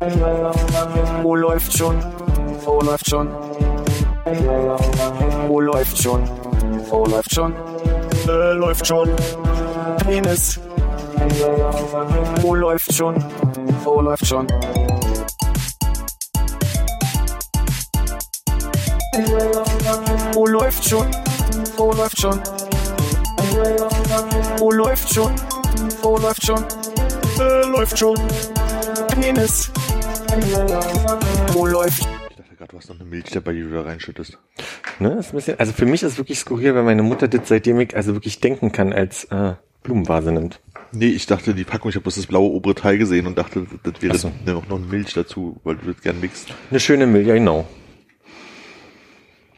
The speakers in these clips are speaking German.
Wo läuft schon? Wo läuft schon? Wo läuft schon? Wo läuft schon? Äh, läuft schon. Penis. Wo läuft schon? Wo läuft schon? Wo läuft schon? Wo läuft schon? Wo läuft schon? Wo läuft schon? Äh, läuft schon. Penis. Wo läuft? Ich dachte gerade, du hast noch eine Milch dabei, die du da reinschüttest. Ne? Ist ein bisschen, also für mich ist es wirklich skurril, weil meine Mutter das seitdem ich also wirklich denken kann, als äh, Blumenvase nimmt. Nee, ich dachte, die Packung, ich habe bloß das blaue obere Teil gesehen und dachte, das wäre so. noch, noch eine Milch dazu, weil du das gern mixt. Eine schöne Milch, ja genau.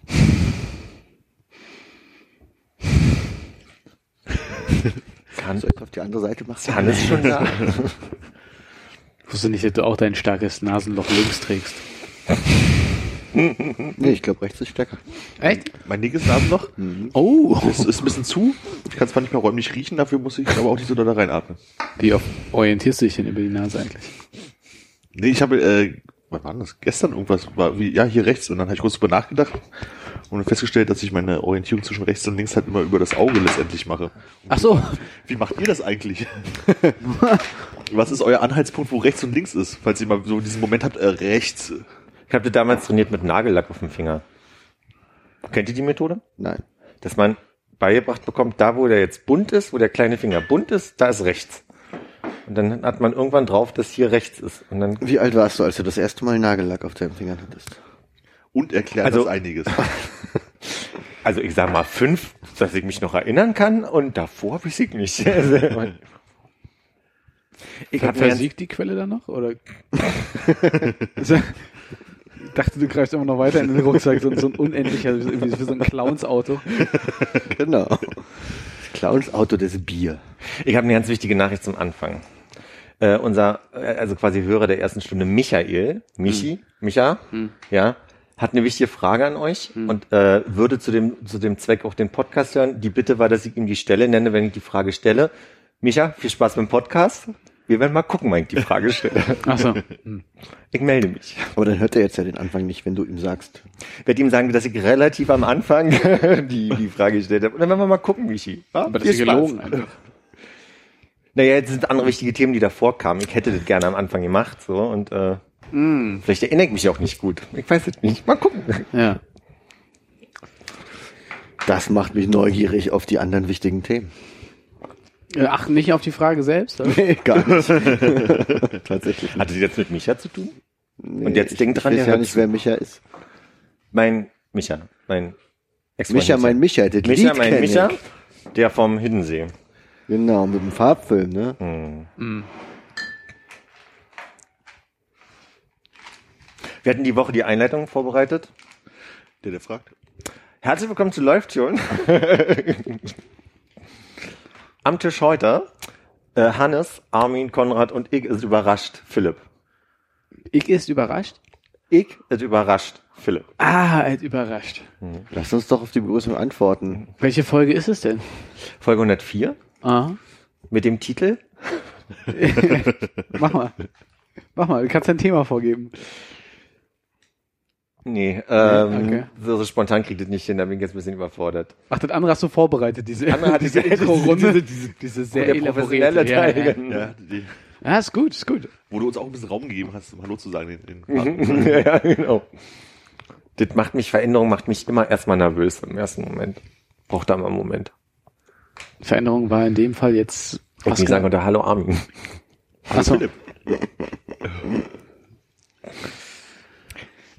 Kann, Soll ich auf die andere Seite machen? kann es schon da. Ich wusste nicht, dass du auch dein starkes Nasenloch links trägst. Nee, ich glaube, rechts ist stärker. Echt? Mein linkes Nasenloch Oh, ist, ist ein bisschen zu. Ich kann zwar nicht mehr räumlich riechen, dafür muss ich aber auch nicht so da reinatmen. wie oft orientierst du dich denn über die Nase eigentlich? Nee, ich habe, äh, wann war denn das? Gestern irgendwas, war wie, ja, hier rechts. Und dann habe ich kurz drüber nachgedacht und festgestellt, dass ich meine Orientierung zwischen rechts und links halt immer über das Auge letztendlich mache. Ach so, Wie macht ihr das eigentlich? Was ist euer Anhaltspunkt, wo rechts und links ist? Falls ihr mal so diesen Moment habt, äh, rechts. Ich habe damals trainiert mit Nagellack auf dem Finger. Kennt ihr die Methode? Nein. Dass man beigebracht bekommt, da wo der jetzt bunt ist, wo der kleine Finger bunt ist, da ist rechts. Und dann hat man irgendwann drauf, dass hier rechts ist. Und dann Wie alt warst du, als du das erste Mal Nagellack auf deinen Fingern hattest? Und erklärt Also- das einiges. Also ich sag mal fünf, dass ich mich noch erinnern kann und davor weiß ich nicht. Also, ich hab mir ganz, versiegt die Quelle dann noch? Oder? Ich dachte, du greifst immer noch weiter in den Rucksack, so, so ein unendlicher, wie, so ein Clowns-Auto. Genau. Das Clowns Auto des Bier. ich habe eine ganz wichtige Nachricht zum Anfang. Äh, unser, äh, also quasi Hörer der ersten Stunde, Michael, Michi, Micha, ja, hat eine wichtige Frage an euch und äh, würde zu dem, zu dem Zweck auch den Podcast hören. Die Bitte war, dass ich ihm die Stelle nenne, wenn ich die Frage stelle. Micha, viel Spaß beim Podcast. Wir werden mal gucken, wann ich die Frage stelle. Ach so. Ich melde mich. Aber dann hört er jetzt ja den Anfang nicht, wenn du ihm sagst. Ich werde ihm sagen, dass ich relativ am Anfang die, die Frage gestellt habe. Und dann werden wir mal gucken, Michi. Ja, Aber das ist gelogen einfach. Naja, jetzt sind andere wichtige Themen, die davor kamen. Ich hätte das gerne am Anfang gemacht, so, und, äh, vielleicht erinnere ich mich auch nicht gut. Ich weiß es nicht. Mal gucken. Ja. Das macht mich neugierig auf die anderen wichtigen Themen. Äh, Ach, nicht auf die Frage selbst? oder? Nee, gar nicht. Tatsächlich. Hatte das jetzt mit Micha zu tun? Nee, Und jetzt ich, denk dran, ich weiß ja nicht, zu. wer Micha ist. Mein Micha, mein ex Micha, mein Micha, das Micha, Lied mein Micha, ich. der vom Hiddensee. Genau, mit dem Farbfilm, ne? Wir hatten die Woche die Einleitung vorbereitet. Der, der fragt. Herzlich willkommen zu Läuft schon. Am Tisch heute äh, Hannes, Armin, Konrad und ich ist überrascht, Philipp. Ich ist überrascht. Ich ist überrascht, Philipp. Ah, er ist überrascht. Lass uns doch auf die Begrüßung antworten. Welche Folge ist es denn? Folge 104 Aha. mit dem Titel Mach mal. Mach mal, du kannst dein Thema vorgeben. Nee, ähm, okay. so, so spontan kriegt es nicht hin, da bin ich jetzt ein bisschen überfordert. Ach, das andere hast du vorbereitet, diese, andere hat diese diese- Intro-Runde. diese- diese- diese sehr der professionelle Ja, Teil. ja. Ja, die, ja, ist gut, ist gut. wo du uns auch ein bisschen Raum gegeben hast, um Hallo zu sagen. Den, den ja, ja, genau. Das macht mich, Veränderung macht mich immer erstmal nervös im ersten Moment. Braucht da mal einen Moment. Veränderung war in dem Fall jetzt. Ich nicht sagen, unter Hallo Armin. Achso.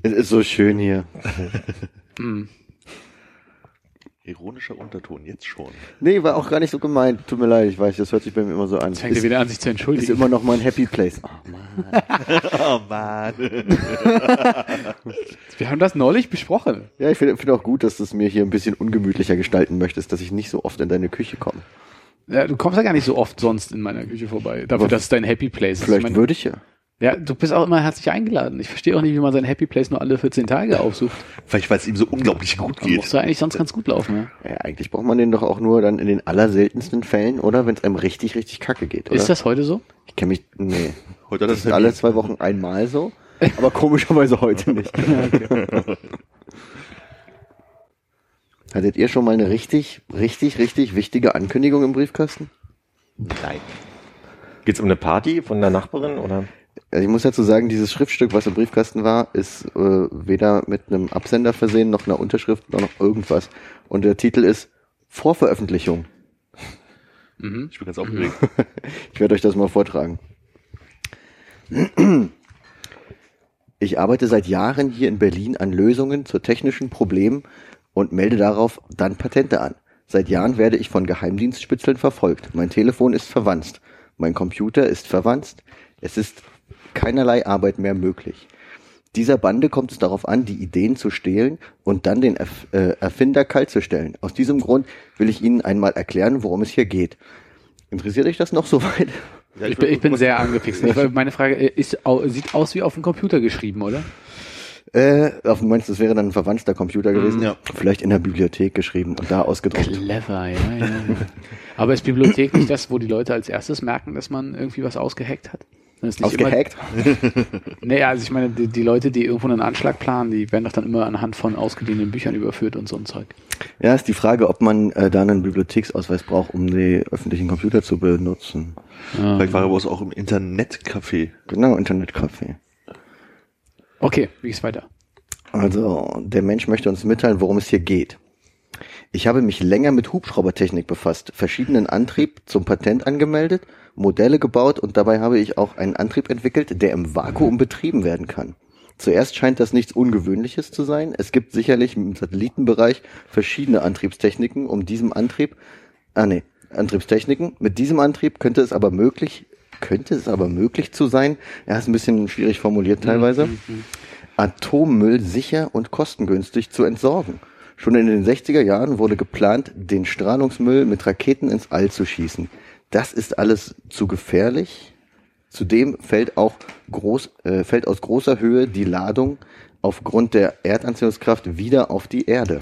Es ist so schön hier. Ironischer Unterton, jetzt schon. Nee, war auch gar nicht so gemeint. Tut mir leid, ich weiß, das hört sich bei mir immer so an. jetzt fängt er Ist, wieder an, sich zu ist entschuldigen. immer noch mein Happy Place. Oh, Mann. Oh Mann. Wir haben das neulich besprochen. Ja, ich finde find auch gut, dass du es mir hier ein bisschen ungemütlicher gestalten möchtest, dass ich nicht so oft in deine Küche komme. Ja, du kommst ja gar nicht so oft sonst in meiner Küche vorbei. Dafür, dass es dein Happy Place ist. Vielleicht Ich mein, würde ich ja. Ja, du bist auch immer herzlich eingeladen. Ich verstehe auch nicht, wie man sein Happy Place nur alle 14 Tage aufsucht. Vielleicht, weil es ihm so unglaublich gut geht. muss ja eigentlich sonst ganz gut laufen. Ja? ja. Eigentlich braucht man den doch auch nur dann in den allerseltensten Fällen, oder? Wenn es einem richtig, richtig kacke geht, oder? Ist das heute so? Ich kenne mich, nee. Heute hat Das das ist alle zwei Wochen einmal so, aber komischerweise heute nicht. Hattet ihr schon mal eine richtig, richtig, richtig wichtige Ankündigung im Briefkasten? Nein. Geht's um eine Party von der Nachbarin oder? Also ich muss dazu sagen, dieses Schriftstück, was im Briefkasten war, ist äh, weder mit einem Absender versehen, noch einer Unterschrift, noch irgendwas. Und der Titel ist Vorveröffentlichung. Ich bin ganz aufgeregt. Ich werde euch das mal vortragen. Ich arbeite seit Jahren hier in Berlin an Lösungen zu technischen Problemen und melde darauf dann Patente an. Seit Jahren werde ich von Geheimdienstspitzeln verfolgt. Mein Telefon ist verwanzt. Mein Computer ist verwanzt. Es ist keinerlei Arbeit mehr möglich. Dieser Bande kommt es darauf an, die Ideen zu stehlen und dann den Erf äh, Erfinder kaltzustellen. Aus diesem Grund will ich Ihnen einmal erklären, worum es hier geht. Interessiert euch das noch soweit? Ja, Ich bin, ich bin sehr angefixt. Ich, meine Frage äh, ist, sieht aus wie auf dem Computer geschrieben, oder? Äh, auf du meinst, das wäre dann ein verwandter Computer gewesen? ja. Vielleicht in der Bibliothek geschrieben und da ausgedruckt. Clever, ja, ja. ja. Aber ist Bibliothek nicht das, wo die Leute als erstes merken, dass man irgendwie was ausgehackt hat? Nicht Ausgehackt? Immer, nee, also ich meine, die, die Leute, die irgendwo einen Anschlag planen, die werden doch dann immer anhand von ausgeliehenen Büchern überführt und so ein Zeug. Ja, ist die Frage, ob man äh, da einen Bibliotheksausweis braucht, um die öffentlichen Computer zu benutzen. Vielleicht war er aber auch im Internetcafé. Genau, Internetcafé. Okay, wie geht's weiter? Also, der Mensch möchte uns mitteilen, worum es hier geht. Ich habe mich länger mit Hubschraubertechnik befasst, verschiedenen Antrieb zum Patent angemeldet, Modelle gebaut und dabei habe ich auch einen Antrieb entwickelt, der im Vakuum betrieben werden kann. Zuerst scheint das nichts Ungewöhnliches zu sein. Es gibt sicherlich im Satellitenbereich verschiedene Antriebstechniken, um diesem Antrieb, ah nee, Antriebstechniken. Mit diesem Antrieb könnte es aber möglich, könnte es aber möglich zu sein, er ist ein bisschen schwierig formuliert teilweise, Atommüll sicher und kostengünstig zu entsorgen. Schon in den 60er Jahren wurde geplant, den Strahlungsmüll mit Raketen ins All zu schießen. Das ist alles zu gefährlich. Zudem fällt auch groß, äh, fällt aus großer Höhe die Ladung aufgrund der Erdanziehungskraft wieder auf die Erde.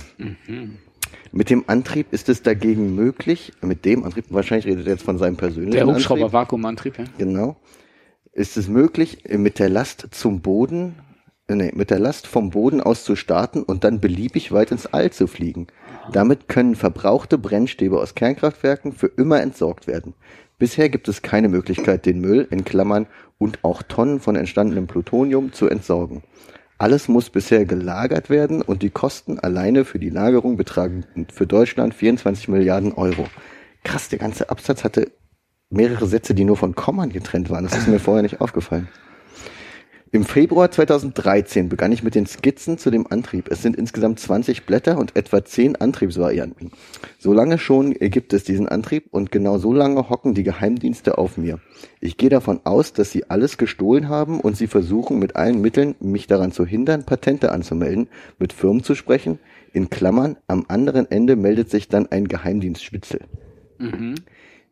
Mit dem Antrieb ist es dagegen möglich, mit dem Antrieb, wahrscheinlich redet er jetzt von seinem persönlichen Der Antrieb. Hubschrauber-Vakuumantrieb, ja? Genau. Ist es möglich, mit der Last zum Boden, nee, mit der Last vom Boden aus zu starten und dann beliebig weit ins All zu fliegen. Damit können verbrauchte Brennstäbe aus Kernkraftwerken für immer entsorgt werden. Bisher gibt es keine Möglichkeit, den Müll in Klammern und auch Tonnen von entstandenem Plutonium zu entsorgen. Alles muss bisher gelagert werden und die Kosten alleine für die Lagerung betragen für Deutschland 24 Milliarden Euro. Krass, der ganze Absatz hatte mehrere Sätze, die nur von Kommern getrennt waren. Das ist mir vorher nicht aufgefallen. Im Februar 2013 begann ich mit den Skizzen zu dem Antrieb. Es sind insgesamt 20 Blätter und etwa 10 Antriebsvarianten. So lange schon gibt es diesen Antrieb und genau so lange hocken die Geheimdienste auf mir. Ich gehe davon aus, dass sie alles gestohlen haben und sie versuchen mit allen Mitteln, mich daran zu hindern, Patente anzumelden, mit Firmen zu sprechen. In Klammern, am anderen Ende meldet sich dann ein Geheimdienstspitzel.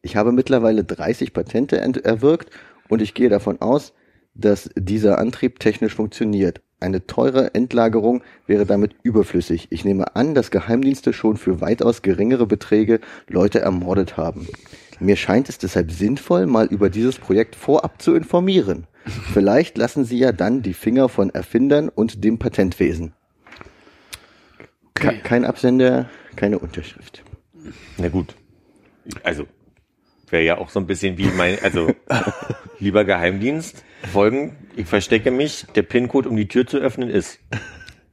Ich habe mittlerweile 30 Patente ent- erwirkt und ich gehe davon aus, dass dieser Antrieb technisch funktioniert. Eine teure Endlagerung wäre damit überflüssig. Ich nehme an, dass Geheimdienste schon für weitaus geringere Beträge Leute ermordet haben. Mir scheint es deshalb sinnvoll, mal über dieses Projekt vorab zu informieren. Vielleicht lassen Sie ja dann die Finger von Erfindern und dem Patentwesen. Ke-. Kein Absender, keine Unterschrift. Na gut. Also, wäre ja auch so ein bisschen wie mein, also, lieber Geheimdienst, folgen, ich verstecke mich, der PIN-Code, um die Tür zu öffnen, ist.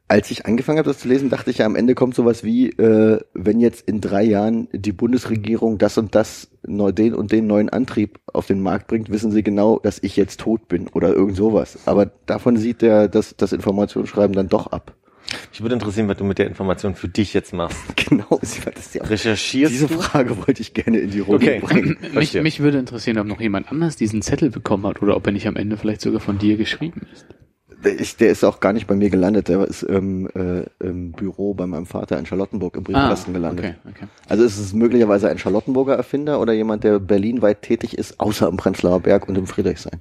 Als ich angefangen habe, das zu lesen, dachte ich ja, am Ende kommt sowas wie, äh, wenn jetzt in drei Jahren die Bundesregierung das und das, neu, den und den neuen Antrieb auf den Markt bringt, wissen sie genau, dass ich jetzt tot bin oder irgend sowas. Aber davon sieht der das, das Informationsschreiben dann doch ab. Ich würde interessieren, was du mit der Information für dich jetzt machst. Genau, das ja. Recherchierst Diese du? Frage wollte ich gerne in die Runde Okay. bringen. Mich, mich würde interessieren, ob noch jemand anders diesen Zettel bekommen hat oder ob er nicht am Ende vielleicht sogar von dir geschrieben ist. Der ist, der ist auch gar nicht bei mir gelandet. Der ist ähm, äh, im Büro bei meinem Vater in Charlottenburg im Briefkasten gelandet. okay, okay. Also ist es möglicherweise ein Charlottenburger Erfinder oder jemand, der berlinweit tätig ist, außer im Prenzlauer Berg und im Friedrichshain.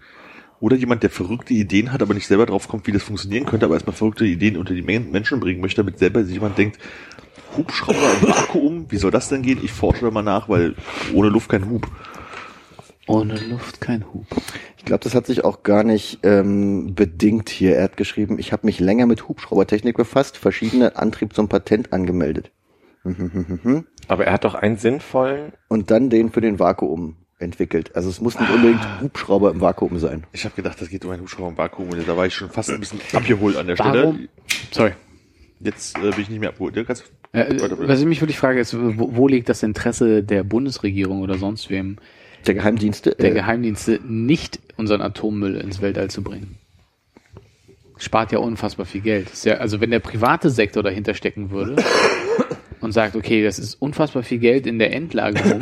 Oder jemand, der verrückte Ideen hat, aber nicht selber drauf kommt, wie das funktionieren könnte, aber erstmal verrückte Ideen unter die Men- Menschen bringen möchte, damit selber sich jemand denkt, Hubschrauber im Vakuum, wie soll das denn gehen? Ich forsche da mal nach, weil ohne Luft kein Hub. Ohne Luft kein Hub. Ich glaube, das hat sich auch gar nicht ähm, bedingt hier. Er hat geschrieben, ich habe mich länger mit Hubschraubertechnik befasst, verschiedene Antrieb zum Patent angemeldet. Aber er hat doch einen sinnvollen. Und dann den für den Vakuum entwickelt. Also es muss nicht unbedingt Hubschrauber im Vakuum sein. Ich habe gedacht, das geht um einen Hubschrauber im Vakuum und da war ich schon fast ein bisschen abgeholt an der Warum? Stelle. Sorry. Jetzt äh, bin ich nicht mehr abgeholt. Ja, kannst- Äh, weiter was ich mich wirklich frage, ist, wo, wo liegt das Interesse der Bundesregierung oder sonst wem, Der Geheimdienste. der äh, Geheimdienste, nicht unseren Atommüll ins Weltall zu bringen? Spart ja unfassbar viel Geld. Ist ja, also wenn der private Sektor dahinter stecken würde und sagt, okay, das ist unfassbar viel Geld in der Endlagerung,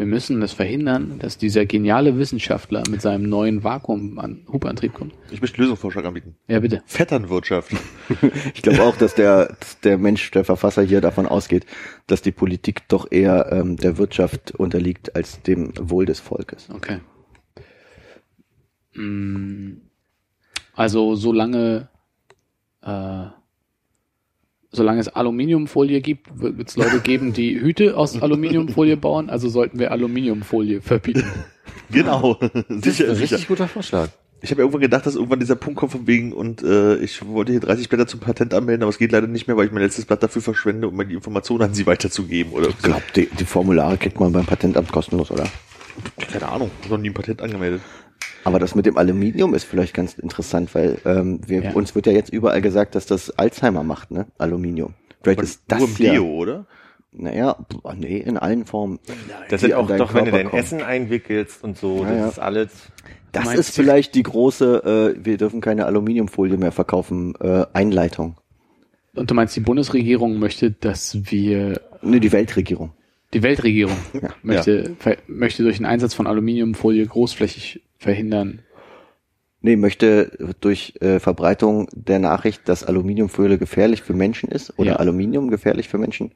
wir müssen das verhindern, dass dieser geniale Wissenschaftler mit seinem neuen Vakuum-Hubantrieb kommt. Ich möchte Lösungsvorschlag anbieten. Ja, bitte. Vetternwirtschaft. Ich glaube auch, dass der, dass der Mensch, der Verfasser hier davon ausgeht, dass die Politik doch eher ähm, der Wirtschaft unterliegt als dem Wohl des Volkes. Okay. Mm, Also solange äh, solange es Aluminiumfolie gibt, wird es Leute geben, die Hüte aus Aluminiumfolie bauen. Also sollten wir Aluminiumfolie verbieten. genau. Das ist sicher, ein sicher. richtig guter Vorschlag. Ich habe irgendwann gedacht, dass irgendwann dieser Punkt kommt von wegen und äh, ich wollte hier 30 Blätter zum Patent anmelden, aber es geht leider nicht mehr, weil ich mein letztes Blatt dafür verschwende, um mir die Informationen an sie weiterzugeben oder Ich glaube, die, die Formulare kriegt man beim Patentamt kostenlos, oder? keine Ahnung, noch nie ein Patent angemeldet. Aber das mit dem Aluminium ist vielleicht ganz interessant, weil ähm, wir, Ja. uns wird ja jetzt überall gesagt, dass das Alzheimer macht, ne? Aluminium. Vielleicht Aber ist das ja, Deo, oder? Naja, boah, nee, in allen Formen. Das sind auch doch, wenn du Körper dein kommen. Essen einwickelst und so, Ja, das ja. ist alles. Das meinst ist vielleicht die große, äh, wir dürfen keine Aluminiumfolie mehr verkaufen, äh, Einleitung. Und du meinst, die Bundesregierung möchte, dass wir Nee, die Weltregierung. Die Weltregierung Ja. möchte, ver, möchte durch den Einsatz von Aluminiumfolie großflächig verhindern. Nee, möchte durch äh, Verbreitung der Nachricht, dass Aluminiumfolie gefährlich für Menschen ist oder Ja. Aluminium gefährlich für Menschen,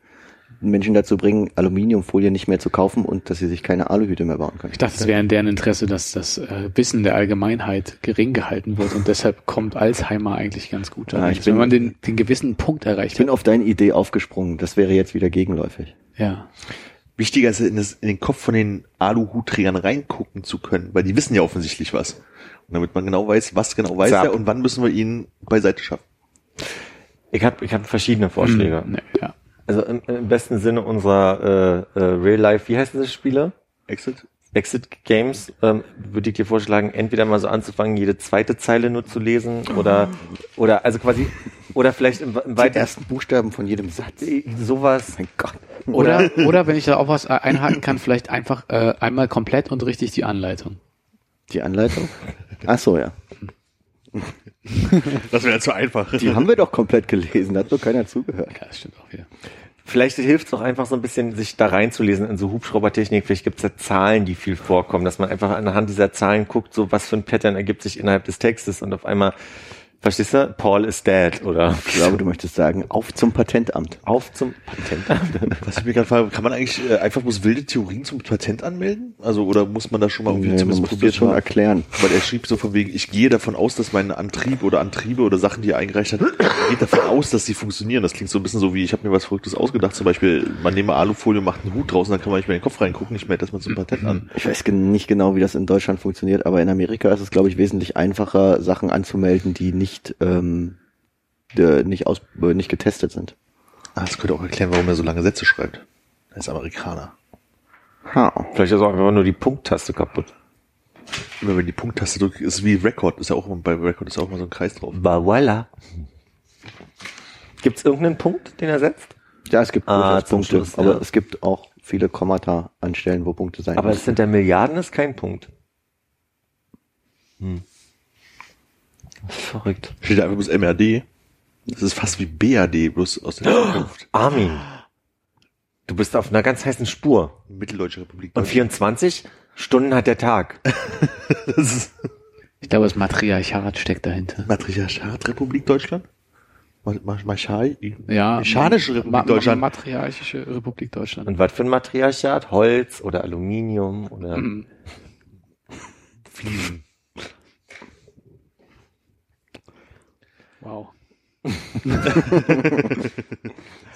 Menschen dazu bringen, Aluminiumfolie nicht mehr zu kaufen und dass sie sich keine Aluhüte mehr bauen können. Ich dachte, es wäre in deren Interesse, dass das äh, Wissen der Allgemeinheit gering gehalten wird und deshalb kommt Alzheimer eigentlich ganz gut. Ja, an. ich wenn bin- man den, den gewissen Punkt erreicht Ich bin hat. auf deine Idee aufgesprungen. Das wäre jetzt wieder gegenläufig. Ja. Wichtiger ist in, das, in den Kopf von den Aluhutträgern reingucken zu können, weil die wissen ja offensichtlich was. Und damit man genau weiß, was genau weiß Zap. er und wann müssen wir ihn beiseite schaffen. Ich habe ich hab verschiedene Vorschläge. Nee, ja. Also im, im besten Sinne unserer äh, äh, Real Life, wie heißen diese Spiele? Exit? Exit Games, ähm, würde ich dir vorschlagen, entweder mal so anzufangen, jede zweite Zeile nur zu lesen oder oder also quasi oder vielleicht im, im Die weiteren ersten Buchstaben von jedem Satz. sowas. Mein Gott. Oder, oder wenn ich da auch was äh, einhaken kann, vielleicht einfach äh, einmal komplett und richtig die Anleitung. Die Anleitung? Ach so, ja. Das wäre zu einfach. Die haben wir doch komplett gelesen, da hat nur keiner zugehört. Ja, das stimmt auch wieder. Vielleicht hilft es auch einfach so ein bisschen, sich da reinzulesen in so Hubschraubertechnik. Vielleicht gibt es ja Zahlen, die viel vorkommen, dass man einfach anhand dieser Zahlen guckt, so was für ein Pattern ergibt sich innerhalb des Textes und auf einmal, verstehst du, Paul is dead oder Ich glaube, du möchtest sagen, auf zum Patentamt. auf zum Patentamt. Was ich mir gerade frage, kann man eigentlich äh, einfach bloß wilde Theorien zum Patent anmelden? Also, oder muss man da schon mal irgendwie Nee, man zumindest muss das probiert schon erklären. Weil er schrieb so von wegen, ich gehe davon aus, dass mein Antrieb oder Antriebe oder Sachen, die er eingereicht hat, geht davon aus, dass sie funktionieren. Das klingt so ein bisschen so wie, ich habe mir was Verrücktes ausgedacht. Zum Beispiel, man nehme Alufolie, macht einen Hut draußen, dann kann man nicht mehr in den Kopf reingucken, ich melde das mal zum Patent an. Ich weiß nicht genau, wie das in Deutschland funktioniert, aber in Amerika ist es, glaube ich, wesentlich einfacher, Sachen anzumelden, die nicht, ähm, äh, nicht, aus, äh, nicht getestet sind. Ah, das könnte auch erklären, warum er so lange Sätze schreibt. Er ist Amerikaner. Ha. Vielleicht ist auch einfach nur die Punkttaste kaputt. Immer wenn die Punkttaste drückt, ist wie Record, ist ja auch immer, bei Record ist ja auch mal so ein Kreis drauf. Bah, voilà. Gibt es irgendeinen Punkt, den er setzt? Ja, es gibt Ah, Punkte, Schluss, aber ja. es gibt auch viele Kommata an Stellen, wo Punkte sein Aber es müssen. sind ja Milliarden, ist kein Punkt. Hm. Verrückt. Steht da einfach bloß MRD. Das ist fast wie BAD, bloß aus der Zukunft. Armin, du bist auf einer ganz heißen Spur. Mitteldeutsche Republik. Und 24 Stunden hat der Tag. das ist Ich glaube, das Matriarchat steckt dahinter. Matriarchat Republik Deutschland? Ma- Ma- Machai? Ja. Mechanische Republik Ma- Deutschland. Matriarchische Republik Deutschland. Und was für ein Matriarchat? Holz oder Aluminium oder Mhm. Fliesen. Wow. Ist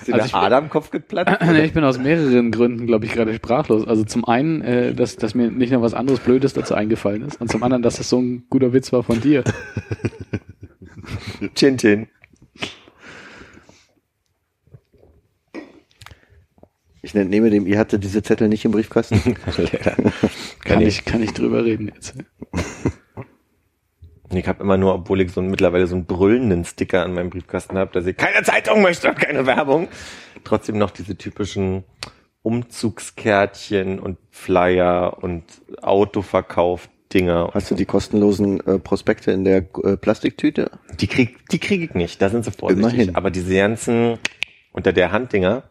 dir Also der ich- Adamkopf geplatzt? Nee, ich bin aus mehreren Gründen, glaube ich, gerade sprachlos. Also zum einen, äh, dass, dass mir nicht noch was anderes Blödes dazu eingefallen ist. Und zum anderen, dass das so ein guter Witz war von dir. Chin Chin. Ich nehme dem, ihr hatte diese Zettel nicht im Briefkasten. Kann ich, kann ich drüber reden jetzt. Ich habe immer nur, obwohl ich so einen, mittlerweile so einen brüllenden Sticker an meinem Briefkasten habe, dass ich keine Zeitung möchte und keine Werbung, trotzdem noch diese typischen Umzugskärtchen und Flyer und Autoverkauf-Dinger. Hast du die kostenlosen äh, Prospekte in der äh, Plastiktüte? Die krieg, die krieg ich nicht, da sind sie vorsichtig. Immerhin. Aber diese ganzen unter der Hand-Dinger,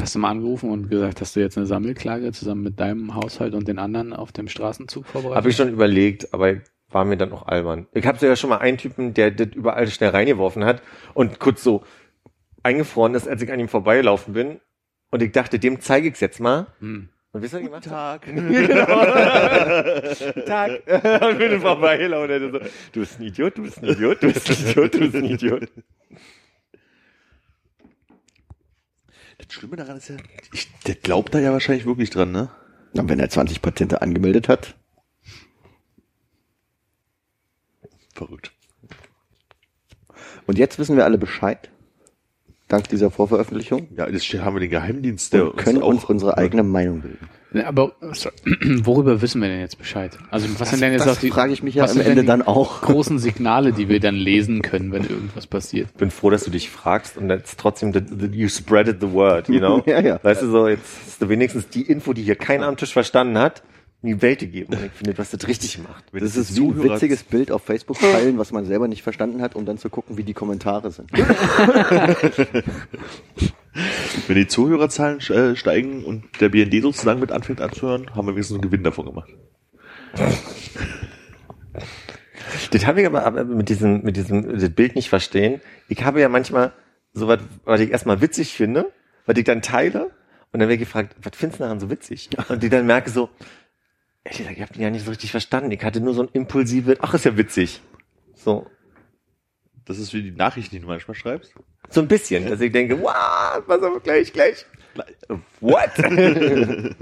Hast du mal angerufen und gesagt, dass du jetzt eine Sammelklage zusammen mit deinem Haushalt und den anderen auf dem Straßenzug vorbereitet? habe ich schon überlegt, aber war mir dann auch albern. Ich habe so ja schon mal einen Typen, der das überall schnell reingeworfen hat und kurz so eingefroren ist, als ich an ihm vorbeigelaufen bin. Und ich dachte, dem zeige ich's jetzt mal. Hm. Und wisst ihr, was ich gemacht habe? Tag. Guten Tag. Und bin vorbeigelaufen. und so, Du bist ein Idiot, du bist ein Idiot, du bist ein Idiot, du bist ein Idiot. Das Schlimme daran ist ja, ich, der glaubt da ja wahrscheinlich wirklich dran, ne? Und wenn er 20 Patente angemeldet hat, Verrückt. und jetzt wissen wir alle Bescheid, dank dieser Vorveröffentlichung, Ja, das haben wir den Geheimdienst, der und können uns unsere eigene Meinung bilden. Ja, Aber sorry, worüber wissen wir denn jetzt Bescheid? Also was sind denn jetzt das auch die, frage ich mich ja am Ende dann auch. großen Signale, die wir dann lesen können, wenn irgendwas passiert? bin froh, dass du dich fragst und jetzt trotzdem, the, the, you spreaded the word, you know? Ja, ja. Weißt du so, jetzt du wenigstens die Info, die hier keiner am Tisch verstanden hat, in die Welt gegeben. Und ich finde, du hast das richtig gemacht. Wenn Das die ist wie ein witziges Bild auf Facebook teilen, was man selber nicht verstanden hat, um dann zu gucken, wie die Kommentare sind. Wenn die Zuhörerzahlen äh, steigen und der BND sozusagen mit anfängt anzuhören, haben wir wenigstens einen Gewinn davon gemacht. Das habe ich aber, mit diesem, mit diesem das Bild nicht verstehen. Ich habe ja manchmal so was, was ich erstmal witzig finde, was ich dann teile und dann werde ich gefragt, was findest du daran so witzig? Und ich dann merke so, ehrlich gesagt, ich habe den ja nicht so richtig verstanden. Ich hatte nur so ein impulsives, ach, ist ja witzig. So, Das ist wie die Nachrichten, die du manchmal schreibst. so ein bisschen, dass ich denke, wow, was aber gleich, gleich. What?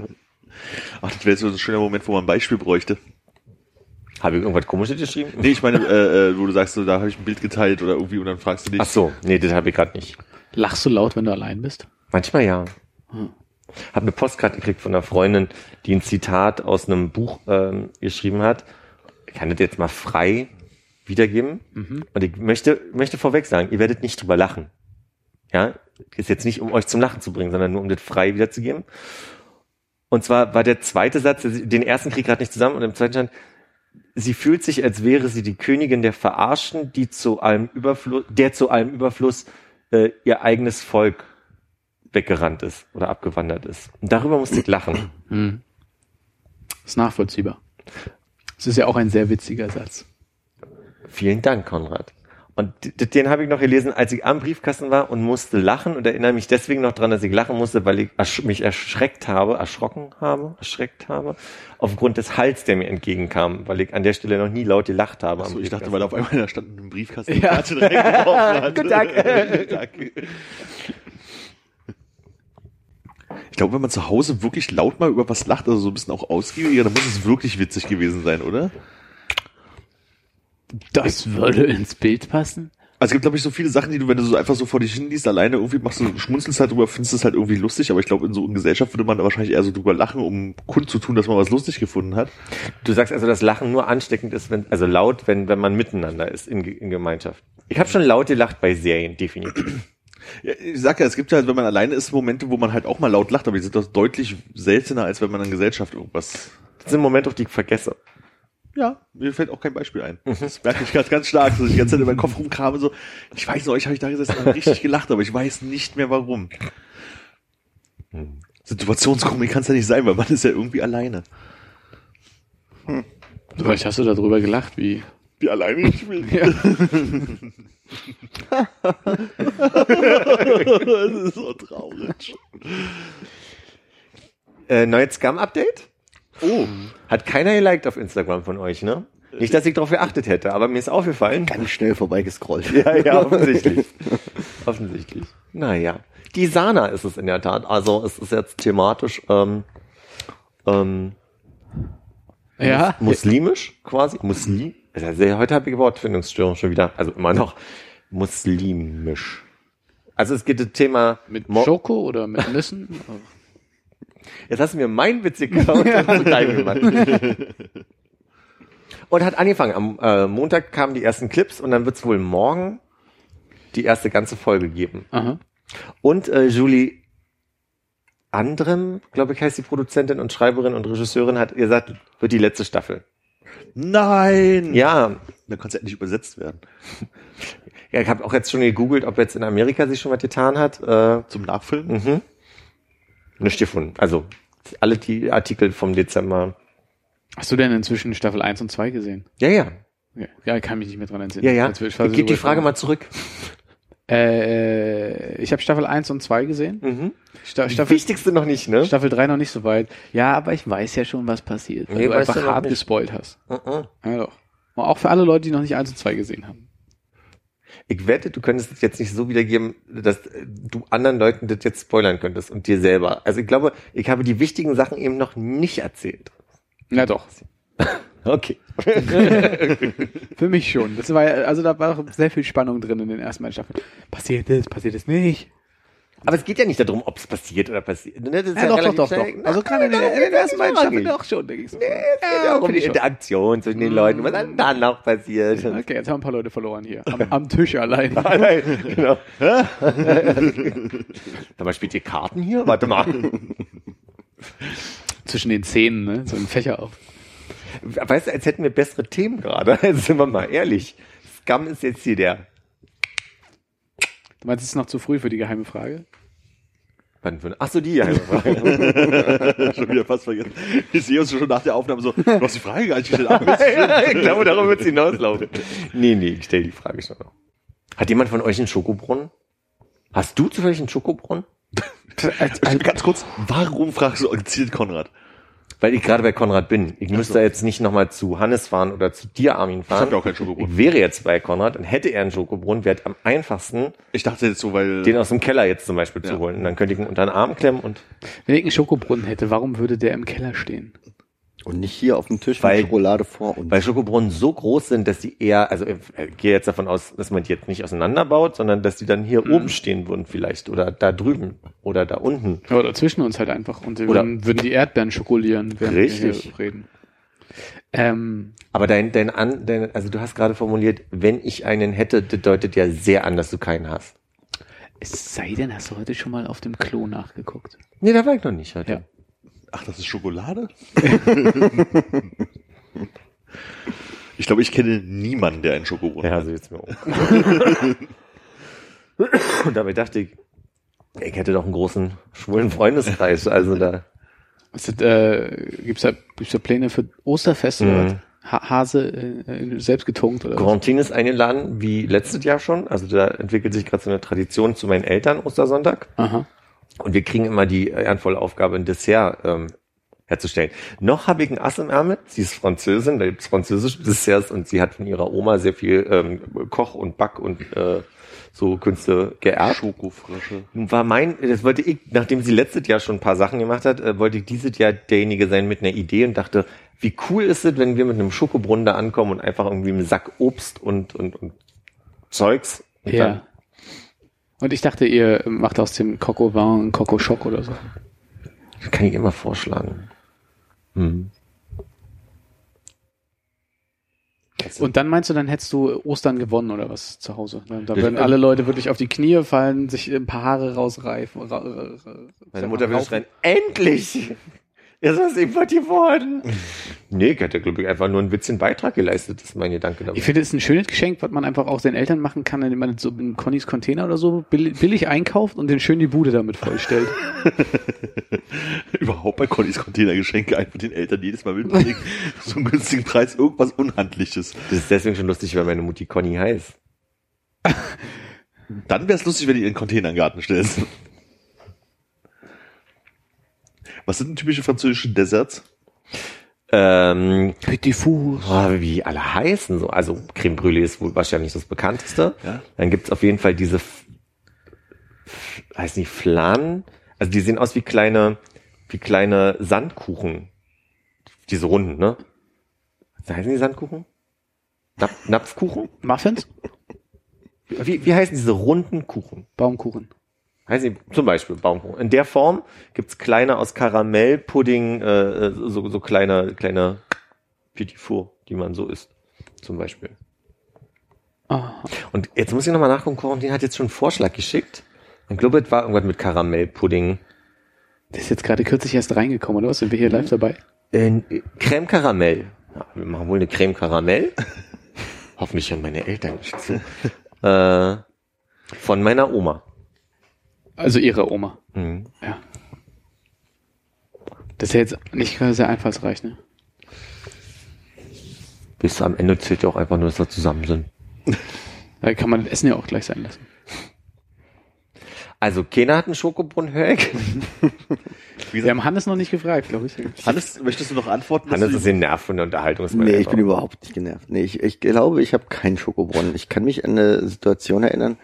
Ach, das wäre so ein schöner Moment, wo man ein Beispiel bräuchte. habe ich irgendwas komisches geschrieben? Nee, ich meine, äh, äh, wo du sagst, so, da habe ich ein Bild geteilt oder irgendwie und dann fragst du dich. Ach so, nee, das habe ich gerade nicht. Lachst du laut, wenn du allein bist? Manchmal ja. Hab eine Postkarte gekriegt von einer Freundin, die ein Zitat aus einem Buch ähm, geschrieben hat. Ich kann das jetzt mal frei wiedergeben. Und ich möchte, möchte vorweg sagen, ihr werdet nicht drüber lachen. Ja, ist jetzt nicht, um euch zum Lachen zu bringen, sondern nur um das frei wiederzugeben. Und zwar war der zweite Satz, den ersten Krieg gerade nicht zusammen und im zweiten stand, sie fühlt sich, als wäre sie die Königin der Verarschen, die zu allem Überfluss, der zu allem Überfluss äh, ihr eigenes Volk weggerannt ist oder abgewandert ist. Und darüber musste ich lachen. Hm. Ist nachvollziehbar. Es ist ja auch ein sehr witziger Satz. Vielen Dank, Konrad. Und den habe ich noch gelesen, als ich am Briefkasten war und musste lachen und erinnere mich deswegen noch dran, dass ich lachen musste, weil ich ersch mich erschreckt habe, erschrocken habe, erschreckt habe, aufgrund des Hals, der mir entgegenkam, weil ich an der Stelle noch nie laut gelacht habe. Achso, ich dachte, weil auf einmal da stand ein Briefkasten die Ja. Karte. Guten Tag. Guten Tag. Ich glaube, wenn man zu Hause wirklich laut mal über was lacht, also so ein bisschen auch ausgiebiger, dann muss es wirklich witzig gewesen sein, oder? Das würde ins Bild passen. Also es gibt, glaube ich, so viele Sachen, die du, wenn du so einfach so vor dich hin liest, alleine irgendwie machst du, schmunzelst halt drüber, findest es halt irgendwie lustig, aber ich glaube, in so einer Gesellschaft würde man da wahrscheinlich eher so drüber lachen, um kundzutun, dass man was lustig gefunden hat. Du sagst also, dass Lachen nur ansteckend ist, wenn, also laut, wenn, wenn man miteinander ist in, in Gemeinschaft. Ich habe schon laut gelacht bei Serien, definitiv. Ja, ich sag ja, es gibt ja halt, wenn man alleine ist, Momente, wo man halt auch mal laut lacht, aber die sind doch deutlich seltener, als wenn man in Gesellschaft irgendwas Das sind Momente, auf die ich vergesse. Ja, mir fällt auch kein Beispiel ein. Das merke ich gerade ganz stark, dass ich die ganze Zeit in meinem Kopf rumkrame, so, ich weiß noch, ich habe ich da gesessen und richtig gelacht, aber ich weiß nicht mehr warum. Situationskomik kann es ja nicht sein, weil man ist ja irgendwie alleine. Vielleicht hast du darüber gelacht, wie. Wie alleine bin. Ja. das ist so traurig. Äh, neues Scam-Update? Oh, Hat keiner geliked auf Instagram von euch, ne? Nicht, dass ich darauf geachtet hätte, aber mir ist aufgefallen. Ganz schnell vorbeigescrollt. Ja, ja, offensichtlich. Offensichtlich. Naja. Die Sana ist es in der Tat. Also es ist jetzt thematisch ähm, ähm, Ja. muslimisch quasi. Muslim. Sehr heute habe ich Wortfindungsstörung schon wieder. Also immer noch muslimisch. Also es geht das Thema Mit Mo- Schoko oder mit Nüssen? Jetzt hast du mir meinen Witz geklaut und gemacht. Und hat angefangen. Am äh, Montag kamen die ersten Clips und dann wird es wohl morgen die erste ganze Folge geben. Aha. Und äh, Julie Andrem, glaube ich, heißt die Produzentin und Schreiberin und Regisseurin, hat gesagt, wird die letzte Staffel. Nein! Ja, Dann kann es ja endlich übersetzt werden. ja ich habe auch jetzt schon gegoogelt, ob jetzt in Amerika sich schon was getan hat. Äh, Zum Nachfüllen? mhm. Nicht gefunden. Also alle die Artikel vom Dezember. Hast du denn inzwischen Staffel 1 und 2 gesehen? Ja, ja. Ja, ja ich kann mich nicht mehr dran entsinnen. Ja, ja. Ich gebe die Frage mal zurück. Äh, ich habe Staffel 1 und 2 gesehen. Mhm. Sta Staffel, Wichtigste noch nicht, ne? Staffel 3 noch nicht so weit. Ja, aber ich weiß ja schon, was passiert, weil Nee, du einfach du hart nicht. gespoilt hast. Mhm. Ja, doch. Und auch für alle Leute, die noch nicht 1 und 2 gesehen haben. Ich wette, du könntest es jetzt nicht so wiedergeben, dass du anderen Leuten das jetzt spoilern könntest und dir selber. Also ich glaube, ich habe die wichtigen Sachen eben noch nicht erzählt. Ja, doch. Okay. Für mich schon. Das war ja, also da war auch sehr viel Spannung drin in den ersten beiden Staffeln. Passiert es, passiert es nicht. Aber es geht ja nicht darum, ob es passiert oder passiert. Ne, das ist Ja, doch, doch, doch, doch. schnell- Also gerade in, den- ersten beiden. Staffeln doch schon, denke ich so. Nee, es geht ja auch um die. Interaktion zwischen den Leuten, was dann, dann noch passiert. Okay, jetzt haben ein paar Leute verloren hier. Am, am Tisch allein. Nein, genau. Sag mal, spielt ihr Karten hier? Warte mal. Zwischen den Zähnen, ne? So ein Fächer auf. Weißt du, als hätten wir bessere Themen gerade. Sind wir mal ehrlich. Scum ist jetzt hier der. Du meinst, es ist noch zu früh für die geheime Frage? Wann für- Ach so, die ja. schon wieder fast vergessen. Ich sehe uns schon nach der Aufnahme so, du hast die Frage gar nicht gestellt. Ich glaube, darum wird es hinauslaufen. Nee, nee, ich stelle die Frage schon noch. Hat jemand von euch einen Schokobrunnen? Hast du zufällig einen Schokobrunnen? Also ganz kurz, warum fragst du gezielt Konrad? Weil ich gerade bei Konrad bin. Ich müsste da jetzt nicht nochmal zu Hannes fahren oder zu dir, Armin, fahren. hab ja auch keinen Schokobrunnen. Ich wäre jetzt bei Konrad und hätte er einen Schokobrunnen, wäre am einfachsten, Ich dachte jetzt so, weil... den aus dem Keller jetzt zum Beispiel Ja. zu holen. Und dann könnte ich ihn unter den Arm klemmen und Wenn ich einen Schokobrunnen hätte, warum würde der im Keller stehen? Und nicht hier auf dem Tisch Weil- mit Schokolade vor uns. weil Schokobrunnen so groß sind, dass die eher, also ich äh, gehe jetzt davon aus, dass man die jetzt nicht auseinanderbaut, sondern dass die dann hier Mhm. oben stehen würden vielleicht oder da drüben oder da unten. Ja, Oder zwischen uns halt einfach. Und wir Oder- würden, würden die Erdbeeren schokolieren, während wir Richtig. hier reden. Ähm, Aber dein, dein, an, dein, also du hast gerade formuliert, wenn ich einen hätte, das deutet ja sehr an, dass du keinen hast. es sei denn, hast du heute schon mal auf dem Klo nachgeguckt? Nee, da war ich noch nicht heute. Ja. Ach, das ist Schokolade? ich glaube, ich kenne niemanden, der einen Schokobrunnen Ja, hat. so jetzt mir auch. Und dabei dachte ich, ich hätte doch einen großen schwulen Freundeskreis. Also da. Ist das, äh, gibt's da, gibt's da Pläne für Osterfest oder Mhm. was? ha Hase äh, äh, selbst getunkt oder was? Quarantin ist eingeladen, wie letztes Jahr schon. Also da entwickelt sich gerade so eine Tradition zu meinen Eltern Ostersonntag. Aha. Und wir kriegen immer die ehrenvolle Aufgabe, ein Dessert ähm, herzustellen. Noch habe ich ein Ass im Ärmel. Sie ist Französin, da gibt's französische Desserts und sie hat von ihrer Oma sehr viel ähm, Koch und Back und äh, so Künste geerbt. Schokofrische. Nun war mein, das wollte ich, nachdem sie letztes Jahr schon ein paar Sachen gemacht hat, äh, wollte ich dieses Jahr derjenige sein mit einer Idee und dachte, wie cool ist es, wenn wir mit einem Schokobrunnen da ankommen und einfach irgendwie einen Sack Obst und, und, und Zeugs. Und dann- Ja. Und ich dachte, ihr macht aus dem Coco Vin einen Coco Schock oder so. Das kann ich immer vorschlagen. Hm. Und dann meinst du, dann hättest du Ostern gewonnen oder was zu Hause? Da würden alle Leute wirklich auf die Knie fallen, sich ein paar Haare rausreifen. Ra ra ra Meine Mutter raufen. schreien, endlich! Ist irgendwas geworden. Nee, ich hätte, glaube ich, einfach nur ein bisschen Beitrag geleistet, das ist mein Gedanke Ich damit. finde, es ist ein schönes Geschenk, was man einfach auch den Eltern machen kann, indem man so in Connys Container oder so billig, einkauft und den schön die Bude damit vollstellt. Überhaupt bei Connys Containergeschenke einfach den Eltern jedes Mal mitbringen. so einen günstigen Preis, irgendwas Unhandliches. Das ist deswegen schon lustig, weil meine Mutti Conny heißt. Dann wäre es lustig, wenn du ihren Container in den Garten stellst. Was sind denn typische französische Desserts? Ähm, Petit Four. boah, wie die alle heißen, so. Also Creme Brûlée ist wohl wahrscheinlich das bekannteste. Ja. Dann gibt's auf jeden Fall diese heißt nicht Flan? Also die sehen aus wie kleine, wie kleine Sandkuchen. Diese runden, ne? Was heißen die Sandkuchen? Nap Napfkuchen? Muffins? Wie, wie heißen diese runden Kuchen? Baumkuchen. Heißen die zum Beispiel Baumkuchen. In der Form gibt's kleine aus Karamell, Pudding, äh, so, so kleine, kleine Petit Four, die man so isst. Zum Beispiel. Aha. Und jetzt muss ich nochmal nachgucken, Corentin hat jetzt schon einen Vorschlag geschickt. Ich glaube, es war irgendwas mit Karamellpudding. Der ist jetzt gerade kürzlich erst reingekommen, oder was? Sind wir hier live dabei? Äh, Creme Karamell. Ja, wir machen wohl eine Creme Karamell. Hoffentlich hören meine Eltern zu. äh, von meiner Oma. Also ihre Oma. Mhm. Ja. Das ist ja jetzt nicht gerade sehr einfallsreich, ne? Bis am Ende zählt ja auch einfach nur, dass wir zusammen sind. Da kann man das Essen ja auch gleich sein lassen. Also, keiner hat einen Schokobrunnen, höre ich. Wir haben Hannes noch nicht gefragt, glaube ich. Hannes, möchtest du noch antworten? Hannes ist den Nerv von der Unterhaltung. Nee, ich bin überhaupt nicht genervt. Nee, ich, ich glaube, ich habe keinen Schokobrunnen. Ich kann mich an eine Situation erinnern,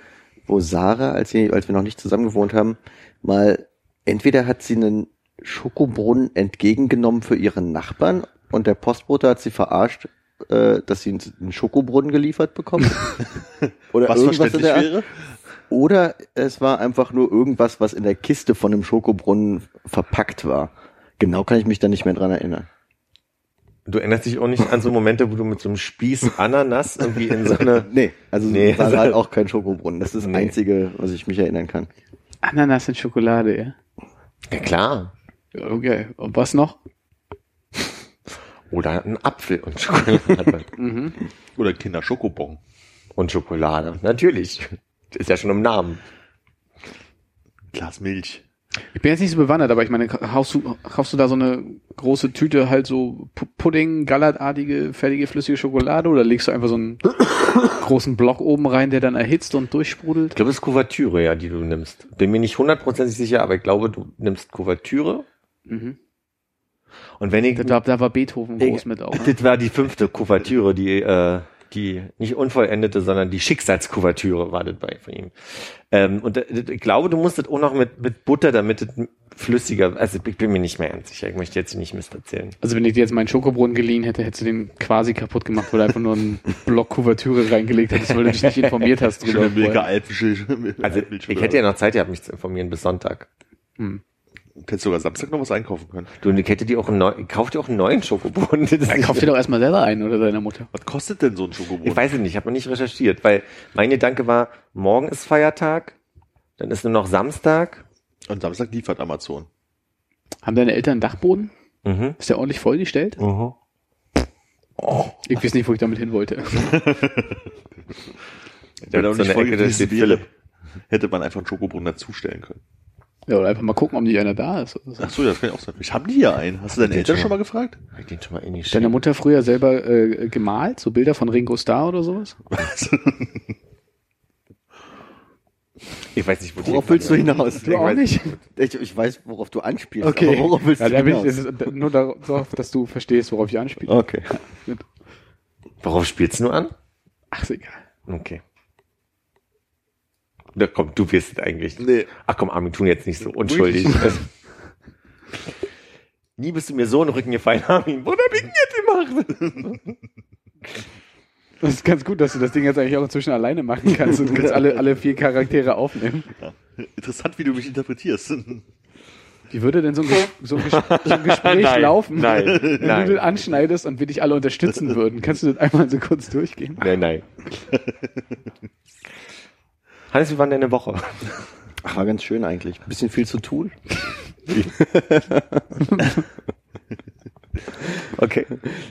wo Sarah, als, sie, als wir noch nicht zusammen gewohnt haben, mal, entweder hat sie einen Schokobrunnen entgegengenommen für ihren Nachbarn und der Postbote hat sie verarscht, äh, dass sie einen- Schokobrunnen geliefert bekommen. Oder was irgendwas in der Art. wäre? Oder es war einfach nur irgendwas, was in der Kiste von einem Schokobrunnen verpackt war. Genau kann ich mich da nicht mehr dran erinnern. Du erinnerst dich auch nicht an so Momente, wo du mit so einem Spieß Ananas irgendwie in so eine... Nee, also Nee. war halt auch kein Schokobrunnen. Das ist das Nee. Einzige, was ich mich erinnern kann. Ananas in Schokolade, ja? Ja, klar. Ja, Okay. Und was noch? Oder ein Apfel und Schokolade. Oder Kinder Schokobon. und Schokolade. Natürlich. Ist ja schon im Namen. Glas Milch. Ich bin jetzt nicht so bewandert, aber ich meine, kaufst du, kaufst du da so eine große Tüte halt so Pu- Pudding, Gallertartige, fertige flüssige Schokolade oder legst du einfach so einen großen Block oben rein, der dann erhitzt und Ich durchsprudelt? glaube, es ist Kuvertüre, ja, die du nimmst. Bin mir nicht hundertprozentig sicher, aber ich glaube, du nimmst Kuvertüre. Mhm. Und wenn ich, Da, da, da war Beethoven groß ich mit auch. Ne? das war die fünfte Kuvertüre, die, äh, die nicht unvollendete, sondern die Schicksalskuvertüre war das bei von ihm. Ähm, und äh, ich glaube, du musst das auch noch mit, mit Butter, damit es flüssiger, also ich bin mir nicht mehr ganz sicher. Ich möchte jetzt nicht Mist erzählen. Also wenn ich dir jetzt meinen Schokobrunnen geliehen hätte, hättest du den quasi kaputt gemacht, weil du einfach nur einen Block Kuvertüre reingelegt hättest, weil du dich nicht informiert hast drüber. Milka vorher. Alpenschild. Also ich hätte ja noch Zeit gehabt, mich zu informieren bis Sonntag. Hättest sogar Samstag noch was einkaufen können. Du, und ich hätte dir auch einen neuen, kauft dir auch einen neuen Dann nicht- kauf dir doch erstmal selber einen oder deiner Mutter. Was kostet denn so ein Schokobon? Ich weiß es nicht, ich habe noch nicht recherchiert, weil mein Gedanke war, morgen ist Feiertag, dann ist nur noch Samstag. Und Samstag liefert Amazon. Haben deine Eltern einen Dachboden? Mhm. Ist der ordentlich vollgestellt? Mhm. Ich weiß nicht, wo ich damit hin wollte. Wenn er so eine voll Ecke, da gewesen steht wäre, Philipp. hätte man einfach einen Schokobrunnen dazustellen können. Ja, oder einfach mal gucken, ob nicht einer da ist. oder so. Ach so, ja, das kann ja auch sein. Ich habe die ja einen. Hast du deine Eltern schon mal gefragt? Hab ich den schon mal in die Deine Mutter früher selber äh, gemalt, so Bilder von Ringo Starr oder sowas? Ich weiß nicht, wo die Worauf willst du hinaus? Du auch nicht? Ich, ich weiß, worauf du anspielst. Okay. Aber worauf willst ja, du ich, hinaus? es ist nur darauf, dass du verstehst, worauf ich anspiele. Okay. Worauf spielst du an? Ach, ist egal. Okay. Na komm, du wirst es eigentlich. Nee. Ach komm, Armin, tun jetzt nicht so unschuldig. Nie bist du mir so in den Rücken gefallen, Armin. Was hab ich denn jetzt gemacht? Das ist ganz gut, dass du das Ding jetzt eigentlich auch inzwischen alleine machen kannst und du kannst alle, alle vier Charaktere aufnehmen. Interessant, wie du mich interpretierst. Wie würde denn so ein, Ges so ein, Ges so ein Gespräch Nein, laufen, nein, wenn nein. du das anschneidest und wir dich alle unterstützen würden? Kannst du das einmal so kurz durchgehen? Nein, nein. Hannes, wie war denn deine Woche? Ach, war ganz schön eigentlich. Ein bisschen viel zu tun. Okay.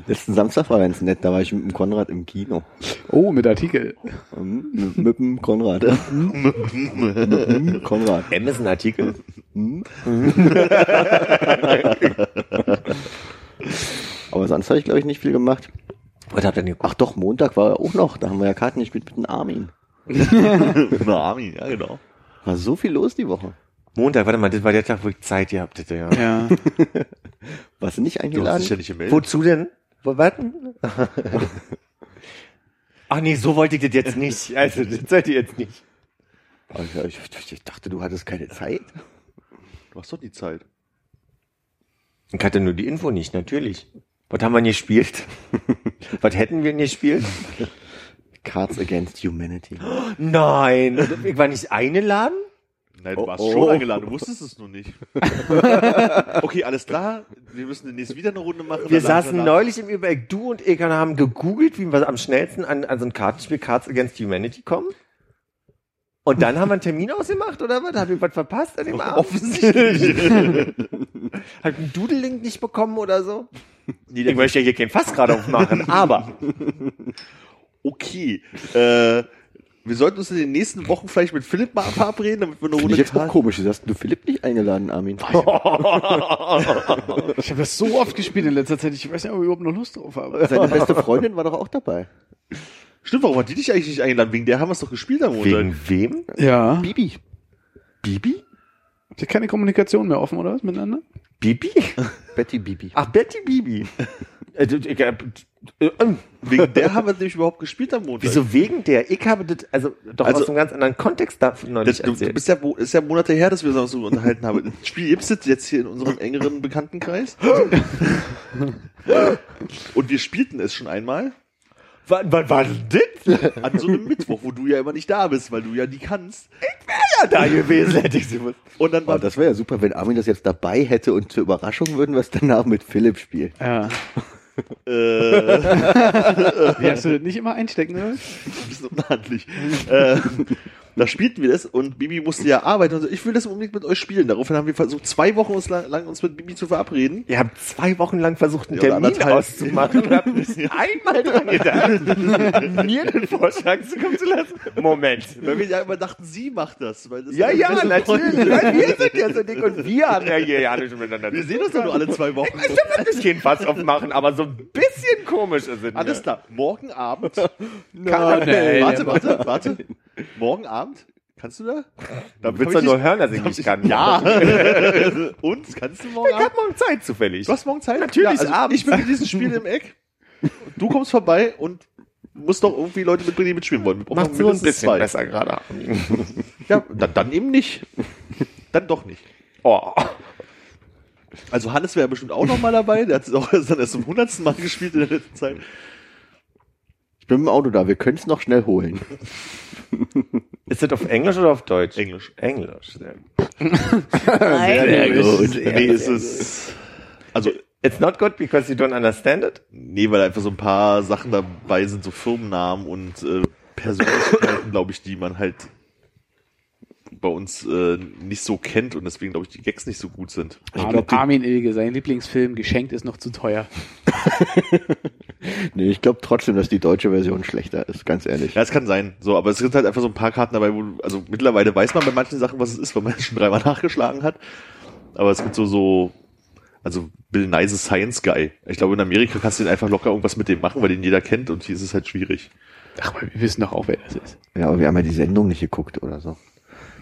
Letzten Samstag war ganz nett. Da war ich mit dem Konrad im Kino. Oh, mit Artikel. Mhm, Mit, mit dem Konrad. mit dem Konrad. Amazon-Artikel? Aber sonst habe ich, glaube ich, nicht viel gemacht. Was habt ihr denn Ach doch, Montag war auch noch. Da haben wir ja Karten gespielt mit dem Armin. Na, Armin, ja, genau. War so viel los die Woche. Montag, warte mal, das war der Tag, wo ich Zeit gehabt hätte, ja. Ja. Warst du nicht Du hast eingeladen? dich ja nicht gemeldet. Wozu denn? Wo, warten? Ach nee, so wollte ich das jetzt nicht. Also, das sollt ihr jetzt nicht. Also ich, ich dachte, du hattest keine Zeit. Du hast doch die Zeit. Ich hatte nur die Info nicht, natürlich. Was haben wir nicht gespielt? Was hätten wir nicht gespielt? Cards Against Humanity. Nein, ich war nicht eingeladen? Nein, du Oh, warst oh. schon eingeladen, du wusstest es nur nicht. okay, alles klar. Wir müssen demnächst wieder eine Runde machen. Wir saßen nach. neulich im Übereck, du und und haben gegoogelt, wie wir am schnellsten an, an so ein Kartenspiel Cards Against Humanity kommen. Und dann haben wir einen Termin ausgemacht, oder was? Hab ich was verpasst an dem Abend? Offensichtlich. Hat einen Doodle-Link nicht bekommen oder so? nee, Ich möchte ja hier kein Fass gerade aufmachen, aber okay. Äh, wir sollten uns in den nächsten Wochen vielleicht mit Philipp mal verabreden, damit wir eine Runde ich jetzt auch komisch. Wieso hast du Philipp nicht eingeladen, Armin? Ich habe das so oft gespielt in letzter Zeit, ich weiß nicht, ob ich überhaupt noch Lust drauf habe. Seine beste Freundin war doch auch dabei. Stimmt, warum hat die dich eigentlich nicht eingeladen? Wegen der haben wir es doch gespielt am Montag. wegen wem? Ja. Bibi. Bibi? Habt ihr keine Kommunikation mehr offen, oder was, miteinander? Bibi? Betty Bibi. Ach, Betty Bibi. Äh, ich, äh, äh, Wegen der haben wir nämlich überhaupt gespielt am Montag. Wieso wegen der? Ich habe das, also doch Also- aus einem ganz anderen Kontext davon noch Das, nicht du, du erzählt. bist ja, ist ja Monate her, dass wir uns so unterhalten haben. Das Spiel gibt's jetzt jetzt hier in unserem engeren Bekanntenkreis. Und wir spielten es schon einmal Wann, wann war denn das? an so einem Mittwoch, wo du ja immer nicht da bist, weil du ja nie kannst. Ja, da gewesen hätte ich sie gewusst. Und dann Oh, war das wäre ja super, wenn Armin das jetzt dabei hätte und zur Überraschung würden wir es danach mit Philipp spielen. Ja. Äh, Wie hast du das nicht immer einstecken, oder? ein bisschen unhandlich. äh, da spielten wir das und Bibi musste ja arbeiten und so, ich will das unbedingt mit euch spielen. Daraufhin haben wir versucht, zwei Wochen uns lang, lang uns mit Bibi zu verabreden. Ihr habt zwei Wochen lang versucht, einen Ja, Termin auszumachen und habt nicht einmal dran gedacht, mir den Vorschlag zukommen zu lassen. Moment. Weil wir ja immer dachten, sie macht das. Das Ja, ja, natürlich. wir sind ja so dick und wir haben ja hier ja nicht miteinander. Wir sehen uns doch nur alle zwei Wochen. Ich will wirklich keinen Fass aufmachen, aber so ein bisschen komisch ist es. Alles klar. Morgen Abend. Nein. warte, warte, warte. Morgen Abend. Kannst du da? Da Du willst doch nur hören, dass ich nicht kann. Ja. Und? Kannst du morgen Ich hab Abend? morgen Zeit zufällig. Du hast morgen Zeit? Natürlich, also abends. Ich bin mit diesem Spiel im Eck. Du kommst vorbei und musst doch irgendwie Leute mitbringen, die mitspielen wollen. Wir brauchen Macht so ein mindestens bisschen zwei. besser gerade. Ja, dann, dann eben nicht. Dann doch nicht. Oh. Also Hannes wäre bestimmt auch noch mal dabei. Der hat es auch dann erst zum hundertsten Mal gespielt in der letzten Zeit. Bin im Auto da, wir können es noch schnell holen. Ist das auf Englisch oder auf Deutsch? Englisch. Englisch. Sehr Sehr gut. Nee, ist es. Also, It's not good because you don't understand it. nee, weil einfach so ein paar Sachen dabei sind, so Firmennamen und äh, Persönlichkeiten, glaube ich, die man halt bei uns äh, nicht so kennt und deswegen, glaube ich, die Gags nicht so gut sind. Armin, glaub, Armin Ilge, sein Lieblingsfilm, geschenkt ist noch zu teuer. Nee, ich glaube trotzdem, dass die deutsche Version schlechter ist, ganz ehrlich. Ja, es kann sein. So, aber es sind halt einfach so ein paar Karten dabei, wo, du- also mittlerweile weiß man bei manchen Sachen, was es ist, weil man schon dreimal nachgeschlagen hat. Aber es gibt so, so, also Bill Nice Science Guy. Ich glaube, in Amerika kannst du den einfach locker irgendwas mit dem machen, weil den jeder kennt und hier ist es halt schwierig. Ach, aber wir wissen doch auch, wer das ist. Ja, aber wir haben ja die Sendung nicht geguckt oder so.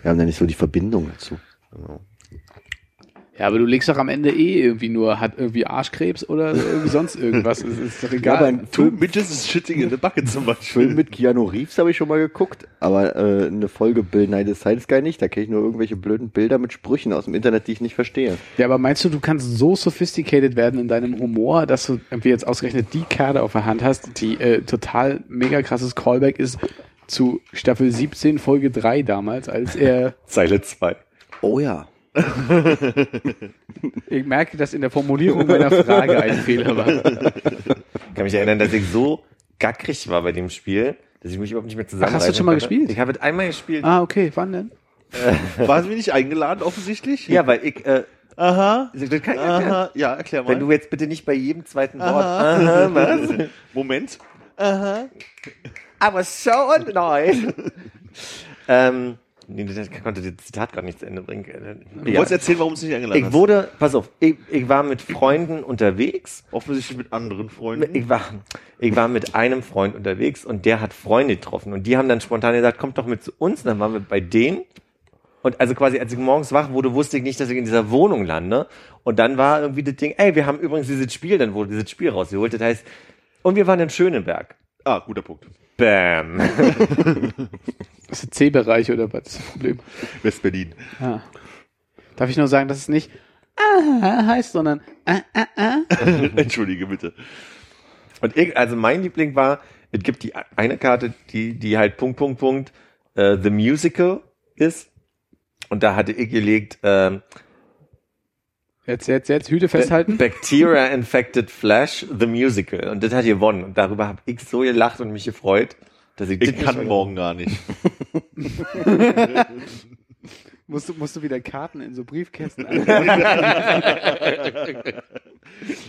Wir haben da nicht so die Verbindung dazu. Ja, aber du legst doch am Ende eh irgendwie nur, hat irgendwie Arschkrebs oder irgendwie sonst irgendwas. Es ist doch Ja, egal. aber ein Two Film, Midgets is shitting in the bucket zum Beispiel. Film mit Keanu Reeves habe ich schon mal geguckt, aber äh, eine Folge Bill Nye the Science Guy nicht. Da kenne ich nur irgendwelche blöden Bilder mit Sprüchen aus dem Internet, die ich nicht verstehe. ja, aber meinst du, du kannst so sophisticated werden in deinem Humor, dass du irgendwie jetzt ausgerechnet die Karte auf der Hand hast, die äh, total mega krasses Callback ist zu Staffel 17, Folge 3 damals, als er, Zeile 2. Oh ja. ich merke, dass in der Formulierung meiner Frage ein Fehler war. Ich kann mich erinnern, dass ich so gackrig war bei dem Spiel, dass ich mich überhaupt nicht mehr zusammenreißen Ach, hast du schon mal konnte. gespielt? Ich habe es einmal gespielt. Ah, okay, wann denn? Waren wir nicht eingeladen, offensichtlich? Ja, weil ich, äh, Aha. das kann ich erklären. Aha. Ja, erklär mal. Wenn du jetzt bitte nicht bei jedem zweiten Wort, Aha. aha, was? Moment. I was so annoyed. ähm, nee, das konnte das Zitat gar nicht zu Ende bringen. Du Ja. wolltest erzählen, warum du es nicht eingeladen Ich hast. wurde, pass auf, ich, ich war mit Freunden unterwegs. Offensichtlich mit anderen Freunden. Ich war, ich war mit einem Freund unterwegs und der hat Freunde getroffen und die haben dann spontan gesagt, kommt doch mit zu uns. Und dann waren wir bei denen. Und also quasi, als ich morgens wach wurde, wusste ich nicht, dass ich in dieser Wohnung lande. Und dann war irgendwie das Ding, ey, wir haben übrigens dieses Spiel, dann wurde dieses Spiel rausgeholt. Das heißt, und wir waren in Schöneberg. Ah, guter Punkt. Bam. Das ist der C-Bereich oder was ist das Problem? West-Berlin. Ja. Darf ich nur sagen, dass es nicht ah heißt, sondern ah, ah, ah. Entschuldige bitte. Und ich, also mein Liebling war, es gibt die eine Karte, die, die halt Punkt, Punkt, Punkt, äh, The Musical ist. Und da hatte ich gelegt, ähm, Jetzt, jetzt, jetzt, Hüte festhalten. Bacteria Infected Flash, The Musical. Und das hat gewonnen. Und darüber habe ich so gelacht und mich gefreut, dass ich, Ich das kann nicht morgen gar nicht. Musst du, musst du wieder Karten in so Briefkästen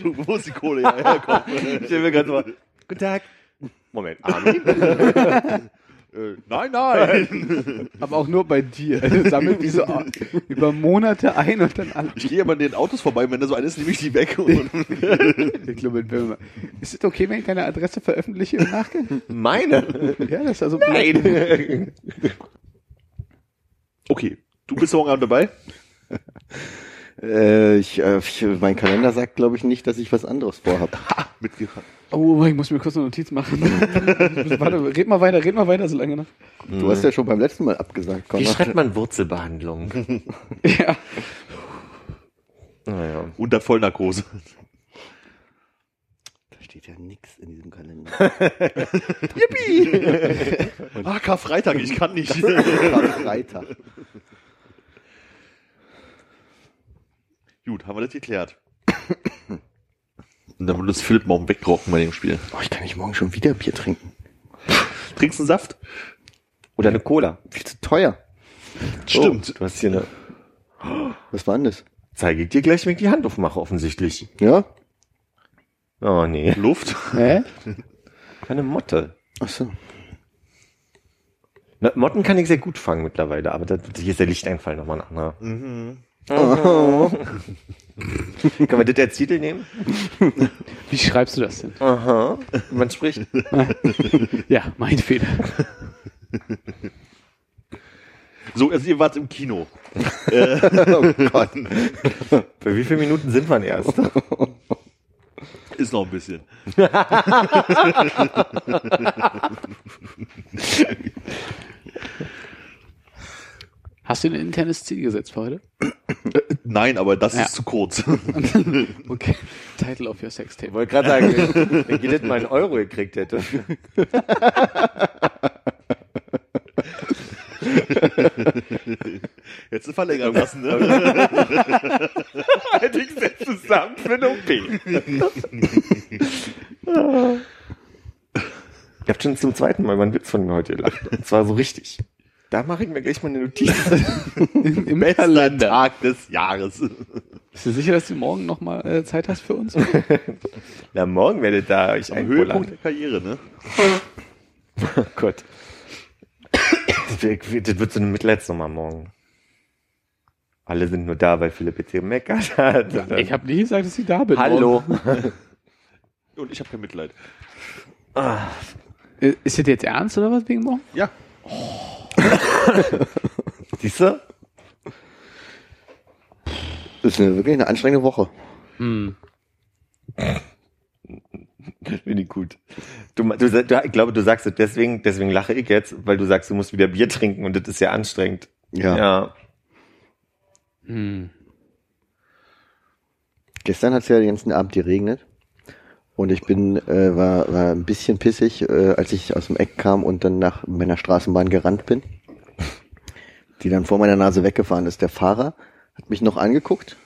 Wo ist die Kohle ja herkommen? Ich stell mir gerade so, guten Tag. Moment, Armin? äh, nein, nein. Aber auch nur bei dir. Also sammelt die so über Monate ein und dann alle. Ich gehe immer an den Autos vorbei, wenn da so eines nehme ich die weg. Und Ich glaube, wenn wir- Ist es okay, wenn ich deine Adresse veröffentliche im Nachgang? Meine? Ja, das ist also Nein. okay, du bist morgen Abend dabei? Äh, ich, äh, ich, mein Kalender sagt, glaube ich, nicht, dass ich was anderes vorhab. Mitgefahren. Oh, ich muss mir kurz eine Notiz machen. Warte, red mal weiter, red mal weiter, so lange noch. Du hast ja schon beim letzten Mal abgesagt, Wie Conrad. schreibt man Wurzelbehandlung? Ja. Naja. Unter Vollnarkose. Da steht ja nix in diesem Kalender. Ah, Karfreitag, ich kann nicht. Freitag. Gut, haben wir das geklärt. Und dann wird uns Philipp morgen wegrocken bei dem Spiel. Oh, ich kann nicht morgen schon wieder Bier trinken. Trinkst du einen Saft? Oder eine Cola. Viel zu teuer. Stimmt. Oh, du hast hier eine. Was war denn das? Zeige ich dir gleich, wenn ich die Hand aufmache, offensichtlich. Ja? Oh nee. Luft. Hä? Keine Motte. Ach so. Na, Motten kann ich sehr gut fangen mittlerweile, aber das, hier ist der Lichteinfall nochmal ein anderer. Mhm. Kann man das als Titel nehmen? Wie schreibst du das denn? Aha. Man spricht. Ja, mein Fehler. So, also ihr wart im Kino. Oh Gott. Bei wie vielen Minuten sind wir erst? Ist noch ein bisschen. Hast du ein internes Ziel gesetzt für heute? Nein, aber das Ja. ist zu kurz. Okay. Title of your sex Ich tape. wollte gerade sagen, wenn jedes mal einen Euro gekriegt hätte. Jetzt eine Verlängerung lassen, ne? Hätte ich jetzt zusammen für eine OP. Ihr habt schon zum zweiten Mal meinen Witz von mir heute gelacht. Und zwar so richtig. Da mache ich mir gleich mal eine Notiz. Im Bester Kalender. Tag des Jahres. Bist du sicher, dass du morgen noch mal äh, Zeit hast für uns? Na, morgen werdet da euch Am Höhepunkt der Karriere, ne? Oh Gott. Das wird, das wird so eine Mitleidsnummer morgen. Alle sind nur da, weil Philipp jetzt hier meckert hat. Ich habe nie gesagt, dass ich da bin. Hallo. Und ich habe kein Mitleid. Äh, Ist das jetzt ernst oder was wegen morgen? Ja. Siehst du? Das ist eine, wirklich eine anstrengende Woche. Finde ich gut. Du, du, du, ich glaube, du sagst es deswegen, deswegen lache ich jetzt, weil du sagst, du musst wieder Bier trinken und das ist ja anstrengend. Ja. Ja. Hm. Gestern hat es ja den ganzen Abend geregnet. Und ich bin, äh, war, war ein bisschen pissig, äh, als ich aus dem Eck kam und dann nach meiner Straßenbahn gerannt bin. Die dann vor meiner Nase weggefahren ist. Der Fahrer hat mich noch angeguckt.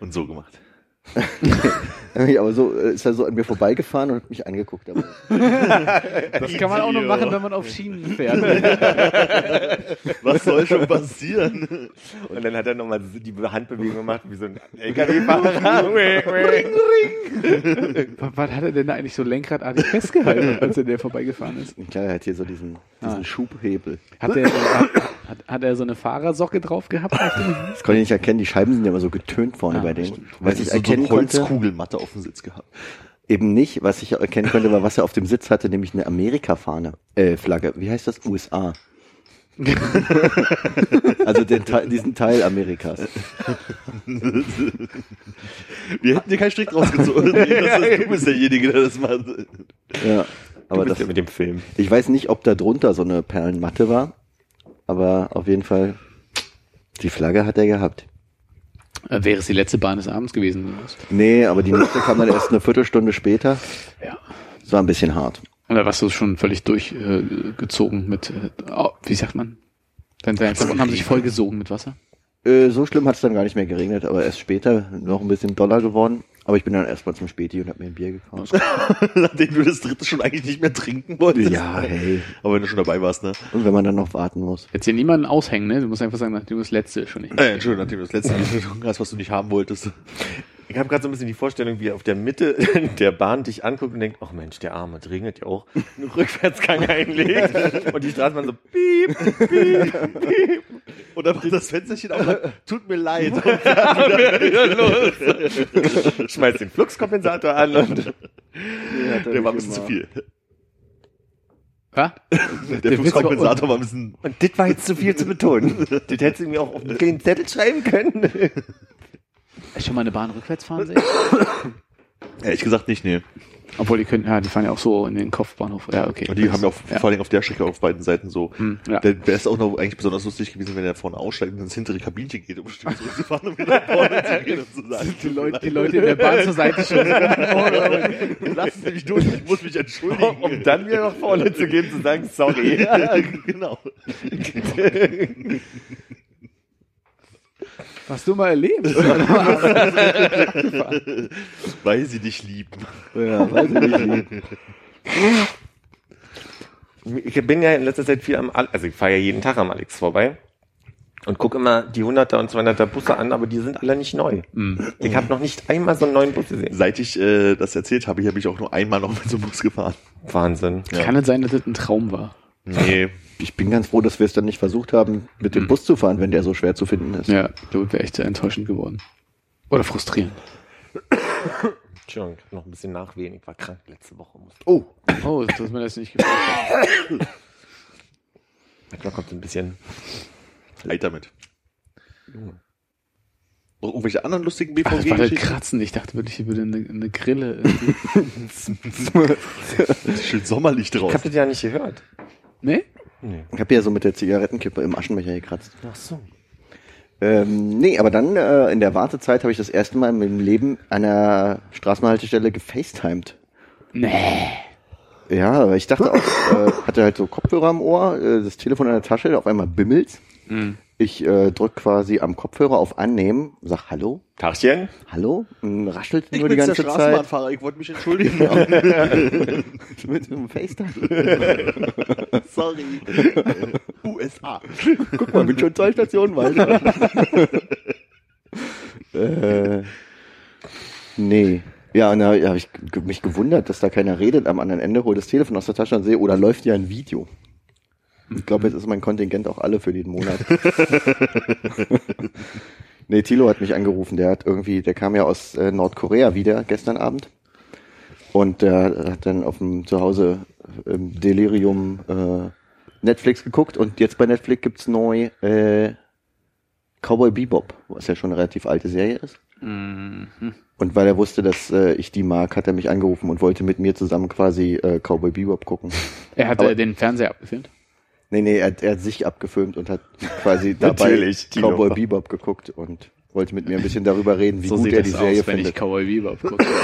Und so gemacht. Aber so äh, ist er so an mir vorbeigefahren und hat mich angeguckt. Aber Das kann man auch nur machen, wenn man auf Schienen fährt. Was soll schon passieren? Und dann hat er nochmal die Handbewegung gemacht, wie so ein LKW-Fahrer. was, was hat er denn da eigentlich so lenkradartig festgehalten, als er der vorbeigefahren ist? klar, er hat hier so diesen, diesen Ah. Schubhebel. Hat er, hat, hat, er so eine Fahrersocke drauf gehabt? Das konnte ich nicht erkennen. Die Scheiben sind ja immer so getönt vorne Ah, bei denen. Was ich so, so erkennen eine konnte, Holzkugelmatte auf dem Sitz gehabt. eben nicht. Was ich erkennen konnte, war, was er auf dem Sitz hatte, nämlich eine Amerika-Fahne. Äh, Flagge. Wie heißt das? USA. also den Teil, diesen Teil Amerikas. Wir hätten dir keinen Strick rausgezogen. Das ist, du bist derjenige, der das macht. Ja. Aber das, das mit dem Film. ich weiß nicht, ob da drunter so eine Perlenmatte war Aber auf jeden Fall, die Flagge hat er gehabt. Äh, wäre es die letzte Bahn des Abends gewesen. Nee, aber die nächste kam dann erst eine Viertelstunde später. Ja. Das war ein bisschen hart. Oder warst du schon völlig durchgezogen äh, mit, äh, oh, wie sagt man? Deine, Klamotten haben sich vollgesogen mit Wasser? Äh, so schlimm hat es dann gar nicht mehr geregnet, aber erst später noch ein bisschen doller geworden. Aber ich bin dann erstmal zum Späti und habe mir ein Bier gekauft. Nachdem du das dritte schon eigentlich nicht mehr trinken wolltest. Ja, hey. Aber wenn du schon dabei warst, ne? Und wenn man dann noch warten muss. Jetzt hier niemanden aushängen, ne? Du musst einfach sagen, nachdem du das letzte schon nicht. Äh, Entschuldigung, nachdem du das letzte hast, was du nicht haben wolltest. Ich habe gerade so ein bisschen die Vorstellung, wie er auf der Mitte der Bahn dich anguckt und denkt, ach Mensch, der Arme dringend ja auch einen Rückwärtsgang einlegt und die Straßenbahn so piep, piep, piep. Und dann macht das Fensterchen auf tut mir leid. Schmeißt den Fluxkompensator an und der war ein bisschen zu viel. Ja? Der Fluxkompensator war ein bisschen... Und das war jetzt zu viel zu betonen. Das hättest du mir auch auf einen kleinen Zettel schreiben können. Schon mal eine Bahn rückwärts fahren sehen? Ehrlich gesagt nicht, nee. Obwohl die können, ja, die fahren ja auch so in den Kopfbahnhof. Ja, okay. Und die haben ja auch ja. vor allem auf der Strecke auf beiden Seiten so. Hm, ja. Der wäre es auch noch eigentlich besonders lustig gewesen, wenn er vorne aussteigt und ins hintere Kabinchen geht, um bestimmt zurückzufahren und wieder vorne zu gehen und zu sagen. Die Leute, die Leute in der Bahn zur Seite schon. Lassen Sie mich durch, ich muss mich entschuldigen. Um dann wieder nach vorne zu gehen, zu sagen, sorry. ja, genau. Hast du mal erlebt? Weil sie dich lieben. Ja, weiß ich nicht. Ich bin ja in letzter Zeit viel am, Al- also ich fahre ja jeden Tag am Alex vorbei und gucke immer die 100er und 200er Busse an, aber die sind alle nicht neu. Ich habe noch nicht einmal so einen neuen Bus gesehen. Seit ich äh, das erzählt habe, hier habe ich auch nur einmal noch mit so einem Bus gefahren. Wahnsinn. Kann es sein, dass das ein Traum war? Nee. Ich bin ganz froh, dass wir es dann nicht versucht haben, mit dem Bus zu fahren, wenn der so schwer zu finden ist. Ja, das wäre echt sehr enttäuschend geworden. Oder frustrierend. Entschuldigung, ich noch ein bisschen nachwehen. Ich war krank letzte Woche. Oh, Oh, dass man das nicht gefragt hat. Manchmal kommt ein bisschen. Leid damit. Noch irgendwelche anderen lustigen das war halt BVG-Geschichten? Kratzen. Ich dachte wirklich, hier würde eine, eine Grille. Schön sommerlich Ich draus. hab das ja nicht gehört. nee? Nee. ich habe ja so mit der Zigarettenkippe im Aschenbecher gekratzt. Ach so. Ähm, nee, aber dann äh, in der Wartezeit habe ich das erste Mal in meinem Leben an einer Straßenhaltestelle gefacetimed. Nee. Ja, aber ich dachte auch, äh, hatte halt so Kopfhörer am Ohr, äh, das Telefon in der Tasche, auf einmal bimmelt's. Ich äh, drück quasi am Kopfhörer auf Annehmen, sag Hallo, Tagchen. Hallo, und raschelt Ich nur die ganze der Zeit Straßenbahnfahrer, ich wollte mich entschuldigen. mit dem FaceTime. Sorry. USA. Guck mal, bin schon zwei Stationen weiter. äh, nee. Ja, und da habe ich mich gewundert, dass da keiner redet. Am anderen Ende hol das Telefon aus der Tasche und sehe, oder läuft ja ein Video. Ich glaube, jetzt ist mein Kontingent auch alle für den Monat. nee, Thilo hat mich angerufen. Der hat irgendwie, der kam ja aus äh, Nordkorea wieder gestern Abend. Und der hat dann auf dem Zuhause im Delirium äh, Netflix geguckt und jetzt bei Netflix gibt's neu äh, Cowboy Bebop, was ja schon eine relativ alte Serie ist. Und weil er wusste, dass äh, ich die mag, hat er mich angerufen und wollte mit mir zusammen quasi äh, Cowboy Bebop gucken. Er hat Aber- den Fernseher abgefilmt. Nee, nee, er, hat- er hat sich abgefilmt und hat quasi dabei. Cowboy Bebop geguckt und wollte mit mir ein bisschen darüber reden, wie so gut er die Serie aus, wenn ich findet. Cowboy Bebop gucke.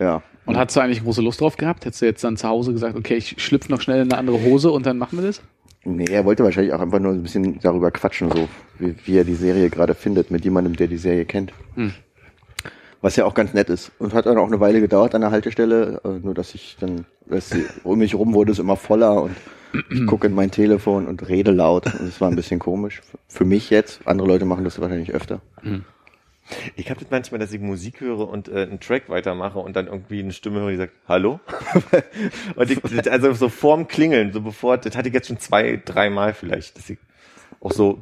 Ja. Und hast du eigentlich große Lust drauf gehabt? Hättest du jetzt dann zu Hause gesagt, okay, ich schlüpfe noch schnell in eine andere Hose und dann machen wir das? Nee, er wollte wahrscheinlich auch einfach nur ein bisschen darüber quatschen, so wie, wie er die Serie gerade findet, mit jemandem, der die Serie kennt. Hm. Was ja auch ganz nett ist. Und hat dann auch eine Weile gedauert an der Haltestelle, äh, nur dass ich dann, dass sie, um mich rum wurde es immer voller und ich gucke in mein Telefon und rede laut. Und es war ein bisschen komisch. Für mich jetzt. Andere Leute machen das wahrscheinlich öfter. Ich habe das manchmal, dass ich Musik höre und äh, einen Track weitermache und dann irgendwie eine Stimme höre, die sagt, hallo? und ich, das- also so vorm Klingeln, so bevor, das hatte ich jetzt schon zwei, dreimal vielleicht, dass ich auch so,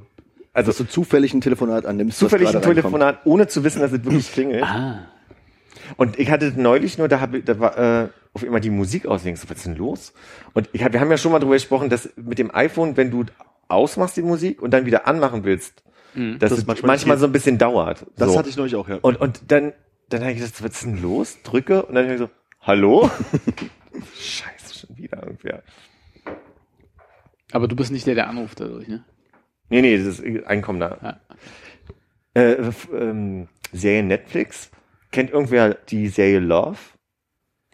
also Dass du zufällig ein Telefonat annimmst. zufällig ein. Telefonat, ohne zu wissen, dass es wirklich klingelt. Ah. Und ich hatte neulich nur, da, hab, ich- da war äh, auf einmal die Musik aus. Was ist denn los? Und ich wir haben ja schon mal drüber gesprochen, dass mit dem iPhone, wenn du ausmachst die Musik und dann wieder anmachen willst, dass Das es manchmal manchmal, so ein bisschen dauert. Das so. hatte ich neulich auch, ja. Und, und dann, dann habe ich gesagt, was ist denn los? Drücke und dann höre ich so, hallo? Scheiße, schon wieder irgendwer. Aber du bist nicht der, der anruft dadurch, ne? Nee, nee, das ist Einkommen da. Ja. Äh, ähm, Serie Netflix. Kennt irgendwer die Serie Love?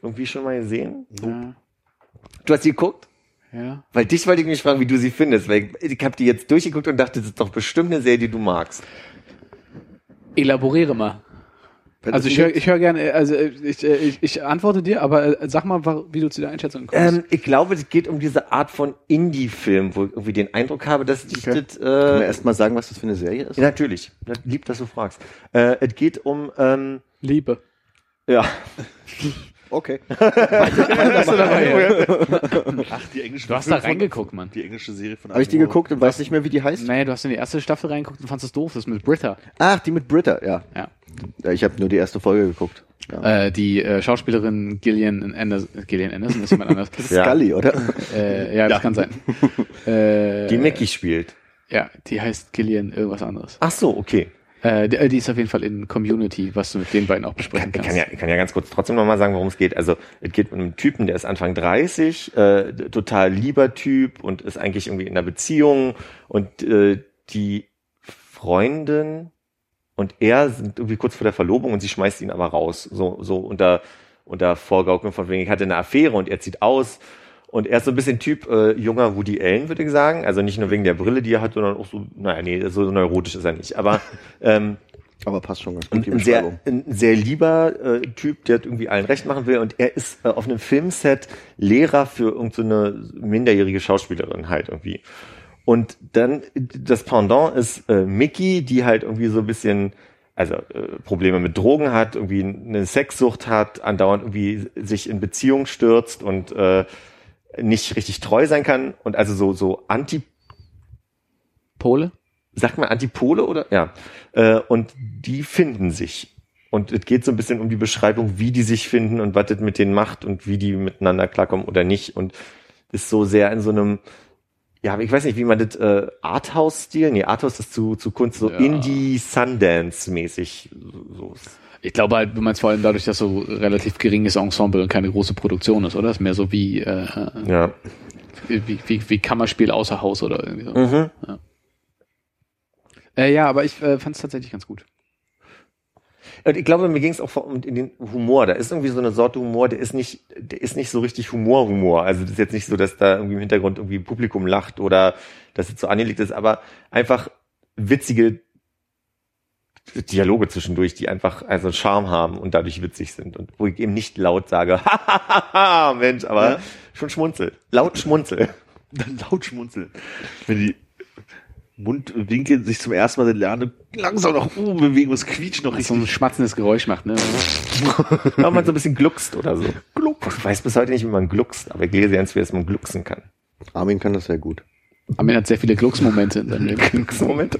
Irgendwie schon mal gesehen? Ja. Du hast sie geguckt? ja. Weil dich wollte ich mich fragen, wie du sie findest, weil ich, ich habe die jetzt durchgeguckt und dachte, das ist doch bestimmt eine Serie, die du magst. Elaboriere mal. Also ich höre hör gerne, also ich, ich, ich antworte dir, aber äh, sag mal, wie du zu der Einschätzung kommst. Ähm, ich glaube, es geht um diese Art von Indie-Film, wo ich irgendwie den Eindruck habe, dass ich Okay. das... Können wir Äh, erstmal sagen, was das für eine Serie ist? ja, natürlich. Lieb, dass du fragst. Äh, es geht um... Ähm, Liebe. ja. Okay. Ach, die englische Du hast da reingeguckt, Mann. Die englische Serie von Habe ich die geguckt und weiß nicht mehr, wie die heißt? Nee, du hast in die erste Staffel reingeguckt und fandest es doof, das ist mit Britta. Ach, die mit Britta, ja. Ja. ja ich habe nur die erste Folge geguckt. Ja. Äh, die äh, Schauspielerin Gillian Anderson, Gillian Anderson ist jemand anders. Ja. Scully, oder? äh, ja, das kann sein. Äh, Die Mickey spielt. Ja, die heißt Gillian irgendwas anderes. Ach so, okay. Äh, die, die ist auf jeden Fall in Community, was du mit den beiden auch besprechen Ich kannst. kann ja, ich kann ja ganz kurz trotzdem nochmal sagen, worum es geht. Also es geht um einen Typen, der ist Anfang 30, äh, total lieber Typ und ist eigentlich irgendwie in einer Beziehung und äh, die Freundin und er sind irgendwie kurz vor der Verlobung und sie schmeißt ihn aber raus. So, so unter, unter Vorgaukeln von wegen, ich hatte eine Affäre und er zieht aus. Und er ist so ein bisschen Typ äh, junger Woody Allen, würde ich sagen. Also nicht nur wegen der Brille, die er hat, sondern auch so, naja, nee, so neurotisch ist er nicht. Aber ähm, Aber passt schon ganz gut, ein, sehr, ein sehr lieber äh, Typ, der irgendwie allen recht machen will. Und er ist äh, auf einem Filmset Lehrer für irgendeine so minderjährige Schauspielerin halt irgendwie. Und dann das Pendant ist äh, Mickey, die halt irgendwie so ein bisschen also äh, Probleme mit Drogen hat, irgendwie eine Sexsucht hat, andauernd irgendwie sich in Beziehung stürzt und äh, nicht richtig treu sein kann und also so so anti Pole? sagt man Antipole oder? Ja. Äh, und die finden sich. Und es geht so ein bisschen um die Beschreibung, wie die sich finden und was das mit denen macht und wie die miteinander klarkommen oder nicht. Und ist so sehr in so einem, ja, ich weiß nicht, wie man das, äh, Arthouse-Stil, nee, Arthouse ist zu, zu Kunst, so Ja. Indie-Sundance-mäßig. So. Ich glaube halt, du meinst vor allem dadurch, dass so relativ geringes Ensemble und keine große Produktion ist, oder? ist mehr so wie, äh, Ja. wie, wie, wie Kammerspiel außer Haus oder irgendwie so. Mhm. Äh, ja, aber ich äh, fand es tatsächlich ganz gut. Und ich glaube, mir ging es auch vor- um den Humor. Da ist irgendwie so eine Sorte Humor, der ist nicht, der ist nicht so richtig Humor-Humor. Also das ist jetzt nicht so, dass da irgendwie im Hintergrund irgendwie Publikum lacht oder dass es so angelegt ist, aber einfach witzige Dialoge zwischendurch, die einfach also Charme haben und dadurch witzig sind. Und wo ich eben nicht laut sage, hahaha, Mensch, aber Ja. schon schmunzel. Laut schmunzel. Dann laut schmunzeln. Wenn die Mundwinkel sich zum ersten Mal lernen, langsam nach oben bewegen, was quietscht noch Was so ein richtig. schmatzendes Geräusch macht, ne? Wenn man so ein bisschen gluckst oder so. Ich weiß bis heute nicht, wie man gluckst, aber ich lese ganz viel, dass man glucksen kann. Armin kann das sehr gut. Armin hat sehr viele Glucksmomente in seinem Leben. Glucksmomente.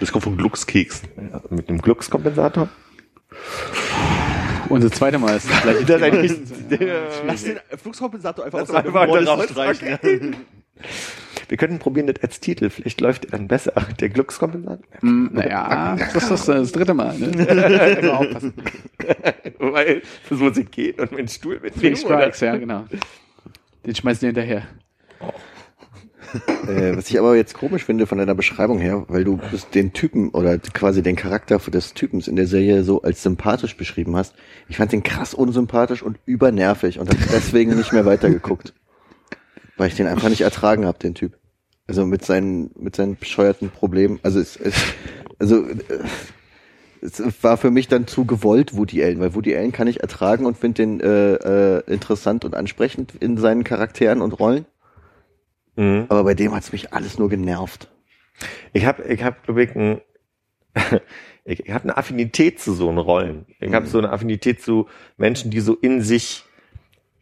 Das kommt vom Gluckskeks. Ja, mit einem Gluckskompensator. Und das zweite Mal ist das gleiche Das eigentlich, Lass den Flugskompensator einfach aus seinem einfach Ohr raus- streichen. wir könnten probieren das als Titel. Vielleicht läuft er dann besser. Der Gluckskompensator. Hm, naja, das ist das, das dritte Mal. Ne? Immer aufpassen. Weil das muss ich gehen und meinen Stuhl mitnehmen. Strikes, ja, genau. Den schmeißen wir hinterher. Äh, was ich aber jetzt komisch finde von deiner Beschreibung her, weil du den Typen oder quasi den Charakter des Typens in der Serie so als sympathisch beschrieben hast. Ich fand den krass unsympathisch und übernervig und habe deswegen nicht mehr weitergeguckt. Weil ich den einfach nicht ertragen habe, den Typ. Also mit seinen, mit seinen bescheuerten Problemen. Also es, es also äh, es war für mich dann zu gewollt Woody Allen, weil Woody Allen kann ich ertragen und finde den äh, äh, interessant und ansprechend in seinen Charakteren und Rollen. Mhm. Aber bei dem hat's mich alles nur genervt. Ich habe, ich habe, glaube ich, ein, ich, ich habe eine Affinität zu so einen Rollen. Ich habe so eine Affinität zu Menschen, die so in sich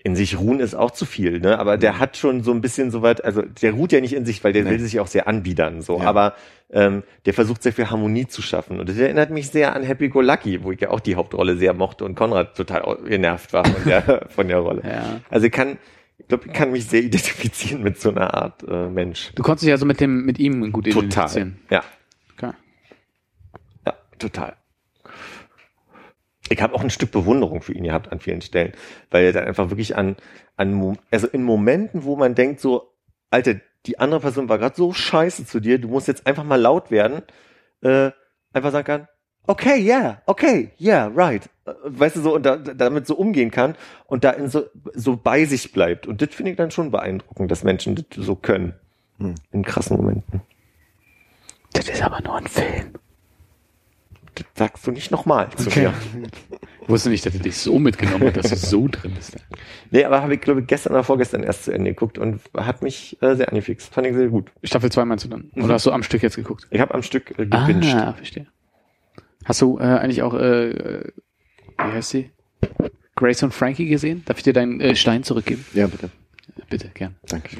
in sich ruhen ist auch zu viel, ne? Aber der hat schon so ein bisschen so weit, also der ruht ja nicht in sich, weil der Nee. will sich auch sehr anbiedern, so. Ja. Aber ähm, der versucht sehr viel Harmonie zu schaffen. Und das erinnert mich sehr an Happy Go Lucky, wo ich ja auch die Hauptrolle sehr mochte und Konrad total genervt war von der, von der Rolle. Ja. Also ich kann, ich glaube, ich kann mich sehr identifizieren mit so einer Art äh, Mensch. Du konntest dich also mit dem, mit ihm gut Total. identifizieren. Ja. Okay. Ja, total. Ich habe auch ein Stück Bewunderung für ihn gehabt an vielen Stellen, weil er dann einfach wirklich an, an also in Momenten, wo man denkt so, Alter, die andere Person war gerade so scheiße zu dir, du musst jetzt einfach mal laut werden, äh, einfach sagen kann, okay, yeah, okay, yeah, right. Äh, Weißt du, so, und da, damit so umgehen kann und da in so, so bei sich bleibt. Und das finde ich dann schon beeindruckend, dass Menschen das so können. In krassen Momenten. Das ist aber nur ein Film. Das sagst du nicht nochmal zu Okay. mir. Ich wusste nicht, dass er dich so mitgenommen hat, dass du so drin bist. Nee, aber habe ich, glaube ich, gestern oder vorgestern erst zu Ende geguckt und hat mich äh, sehr angefixt. Fand ich sehr gut. Staffel 2 meinst du dann? Oder hast du am Stück jetzt geguckt? Ich habe am Stück äh, gebinged. Ah, verstehe. Hast du äh, eigentlich auch, äh, äh, wie heißt sie? Grace und Frankie gesehen? Darf ich dir deinen äh, Stein zurückgeben? Ja, bitte. Bitte, gern. Danke.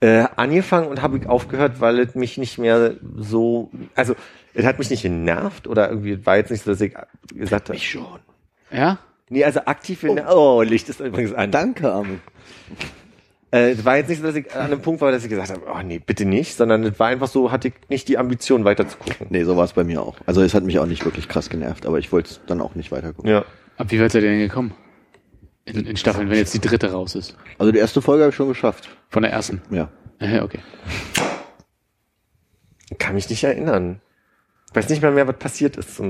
äh, angefangen und habe ich aufgehört, weil es mich nicht mehr so, also es hat mich nicht genervt oder irgendwie war jetzt nicht so, dass ich gesagt habe. schon. Ja? Nee, also aktiv in oh. Licht ist übrigens an. Danke, Armin. Äh, es war jetzt nicht so, dass ich an einem Punkt war, dass ich gesagt habe, oh nee, bitte nicht, sondern es war einfach so, hatte ich nicht die Ambition weiter zu gucken. Nee, so war es bei mir auch. Also es hat mich auch nicht wirklich krass genervt, aber ich wollte es dann auch nicht weiter gucken. Ja. Ab wie weit seid ihr denn gekommen? In, in Staffeln, wenn jetzt die dritte raus ist. Also die erste Folge habe ich schon geschafft. Von der ersten. Ja. Okay. Kann mich nicht erinnern. Weiß nicht mal mehr, was passiert ist.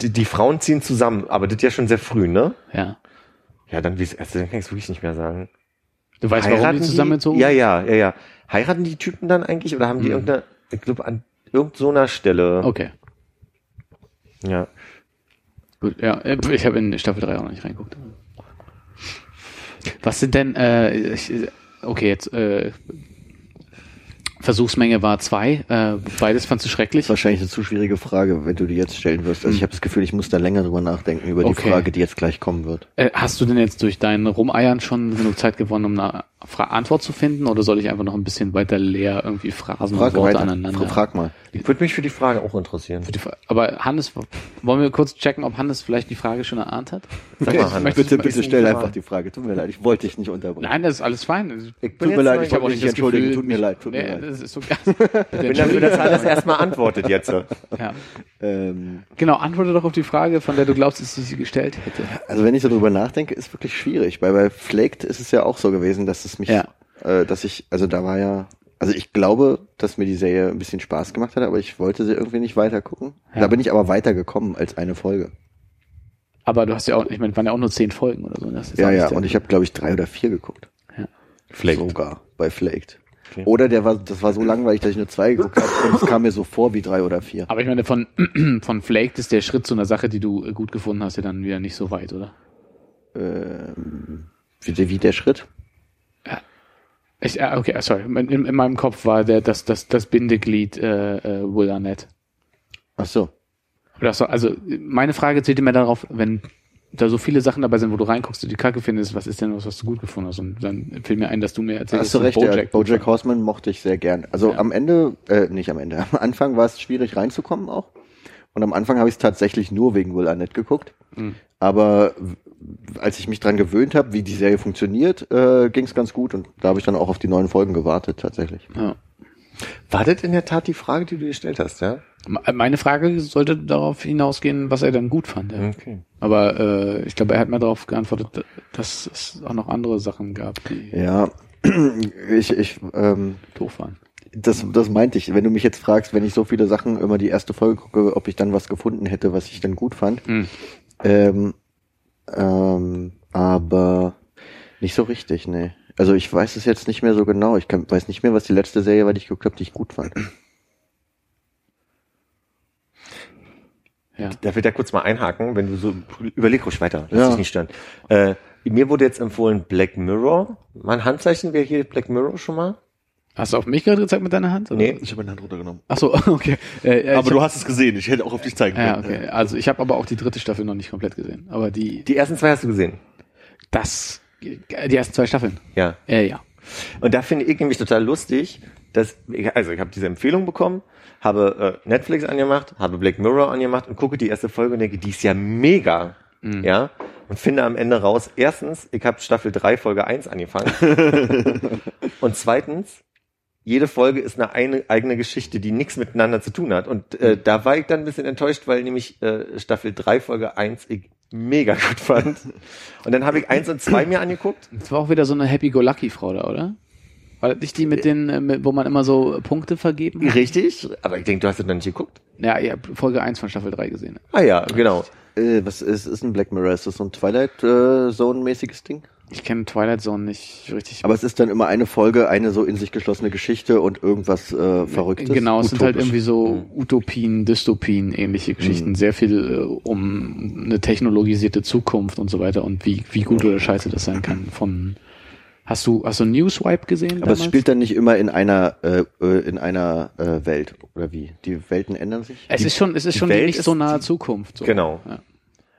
Die, die Frauen ziehen zusammen, aber das ja schon sehr früh, ne? Ja. Ja, dann wie es erste, dann kann ich es wirklich nicht mehr sagen. Du weißt, warum die zusammengezogen Ja, ja, ja, ja. Heiraten die Typen dann eigentlich oder haben die Mhm. irgendeine, ich glaube, an irgendeiner so einer Stelle. Okay. Ja. Gut, ja. äh, Ich habe in Staffel 3 auch noch nicht reingeguckt. Was sind denn, äh, ich, okay, jetzt, äh, Versuchsmenge war zwei, äh, beides fandst du schrecklich? ist wahrscheinlich eine zu schwierige Frage, wenn du die jetzt stellen wirst. Also ich habe das Gefühl, ich muss da länger drüber nachdenken, über die Okay. Frage, die jetzt gleich kommen wird. Äh, hast du denn jetzt durch dein Rumeiern schon genug Zeit gewonnen, um eine Fra Antwort zu finden? Oder soll ich einfach noch ein bisschen weiter leer irgendwie Phrasen und Frag Worte weiter. aneinander? Frag mal. Ich würde mich für die Frage auch interessieren. Für die Fra- Aber Hannes, wollen wir kurz checken, ob Hannes vielleicht die Frage schon erahnt hat? Sag mal, Hannes. Bitte, bitte stell einfach die Frage. Tut mir leid, ich wollte dich nicht unterbrechen. Nein, das ist alles fein. Ich Tut mir leid, ich habe wollte auch dich nicht entschuldigen. Tut mir leid, tut mir Nee, leid. Das ist so Ich bin dafür, dass Hannes erstmal antwortet jetzt. ja. Ähm, Genau, antworte doch auf die Frage, von der du glaubst, dass ich sie gestellt hätte. also wenn ich so drüber nachdenke, ist wirklich schwierig, weil bei Flaked ist es ja auch so gewesen, dass es mich, Ja. äh, dass ich, also da war ja, also ich glaube, dass mir die Serie ein bisschen Spaß gemacht hat, aber ich wollte sie irgendwie nicht weiter gucken. Ja. Da bin ich aber weitergekommen als eine Folge. Aber du hast ja auch, ich meine, waren ja auch nur zehn Folgen oder so. Das ist Ja, ja, und ich habe glaube ich drei oder vier geguckt. Flaked. Sogar bei Flaked. Okay. Oder der war, das war so langweilig, dass ich nur zwei geguckt habe und es kam mir so vor wie drei oder vier. Aber ich meine, von, von Flaked ist der Schritt zu einer Sache, die du äh, gut gefunden hast, ja dann wieder nicht so weit, oder? Ähm, wie, wie der Schritt? Ich, äh, okay, äh, sorry. In, in meinem Kopf war der, das, das, das Bindeglied äh, äh, Will Arnett. Ach so. Das also meine Frage zählte mehr darauf, wenn da so viele Sachen dabei sind, wo du reinguckst und die Kacke findest, was ist denn was, was du gut gefunden hast? Und dann fiel mir ein, dass du mir erzählst, Hast du recht, Bojack, ja, Bojack. Horseman mochte ich sehr gern. Also Ja. am Ende, äh, nicht am Ende, am Anfang war es schwierig reinzukommen auch. Und am Anfang habe ich es tatsächlich nur wegen Will Arnett geguckt. Mhm. Aber als ich mich dran gewöhnt habe, wie die Serie funktioniert, äh, ging es ganz gut und da habe ich dann auch auf die neuen Folgen gewartet tatsächlich. Ja. War das in der Tat die Frage, die du gestellt hast, ja? Me- Meine Frage sollte darauf hinausgehen, was er dann gut fand. Ja. Okay. Aber äh, ich glaube, er hat mir darauf geantwortet, dass es auch noch andere Sachen gab, die Ja, ich, ich, ähm, doof waren. das, das meinte ich. Wenn du mich jetzt fragst, wenn ich so viele Sachen immer die erste Folge gucke, ob ich dann was gefunden hätte, was ich dann gut fand. Mhm. Ähm, ähm, aber nicht so richtig, nee. Also ich weiß es jetzt nicht mehr so genau. Ich kann, weiß nicht mehr, was die letzte Serie war, die ich geguckt habe, die ich gut fand. Ja. Da wird ja kurz mal einhaken, wenn du so, überleg ruhig weiter, lass Ja. dich nicht stören. Äh, mir wurde jetzt empfohlen Black Mirror. Mein Handzeichen wäre hier Black Mirror schon mal. Hast du auf mich gerade gezeigt mit deiner Hand? oder? Nee. Ich habe meine Hand runtergenommen. Ach so, okay. Äh, äh, Aber du hab, hast es gesehen. Ich hätte auch auf dich zeigen ja, können. okay. Also ich habe aber auch die dritte Staffel noch nicht komplett gesehen. Aber die, Die ersten zwei hast du gesehen. das, die ersten zwei Staffeln. Ja. Äh, ja. Und da finde ich nämlich total lustig, dass, ich- also ich habe diese Empfehlung bekommen, habe äh, Netflix angemacht, habe Black Mirror angemacht und gucke die erste Folge und denke, die ist ja mega. Ja. Und finde am Ende raus, erstens, ich habe Staffel 3, Folge 1 angefangen. und zweitens, jede Folge ist eine, eine eigene Geschichte, die nichts miteinander zu tun hat. Und äh, da war ich dann ein bisschen enttäuscht, weil nämlich äh, Staffel 3, Folge 1 ich mega gut fand. Und dann habe ich 1 und 2 mir angeguckt. Das war auch wieder so eine Happy-Go-Lucky-Frau da, oder? War das nicht die mit den, äh, mit, wo man immer so Punkte vergeben hat? Richtig, aber ich denke, du hast es noch nicht geguckt. Ja, ich habe Folge 1 von Staffel 3 gesehen. Ah ja, genau. Äh, was ist, ist ein Black Mirror? Ist das so ein Twilight äh, Zone-mäßiges Ding? Ich kenne Twilight Zone nicht richtig. Aber es ist dann immer eine Folge, eine so in sich geschlossene Geschichte und irgendwas äh, Verrücktes. Genau, es sind halt Utopisch. irgendwie so Utopien, Dystopien, ähnliche Geschichten. Sehr viel äh, um eine technologisierte Zukunft und so weiter und wie, wie gut oder scheiße das sein kann. Von Hast du, hast du Newswipe gesehen? Aber es spielt dann nicht immer in einer äh, äh, in einer äh, Welt oder wie? Die Welten ändern sich. es ist schon, es ist die schon Welt nicht ist so nahe die- Zukunft. So. Genau. Ja.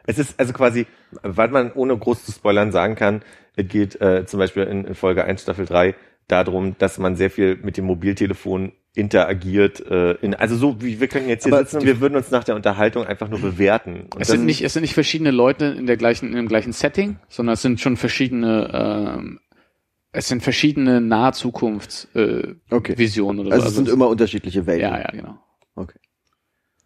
Es ist also quasi, weil man ohne groß zu spoilern sagen kann, es geht äh, zum Beispiel in, in Folge 1 Staffel 3 darum, dass man sehr viel mit dem Mobiltelefon interagiert. Äh, in, also so wie wir können jetzt hier Aber sitzen und wir würden uns nach der Unterhaltung einfach nur bewerten. Und Es sind nicht, es sind nicht verschiedene Leute in der gleichen, in dem gleichen Setting, sondern es sind schon verschiedene, ähm, es sind verschiedene Nahzukunfts äh, Okay. Visionen oder Also so. es sind immer unterschiedliche Welten. ja, ja, genau.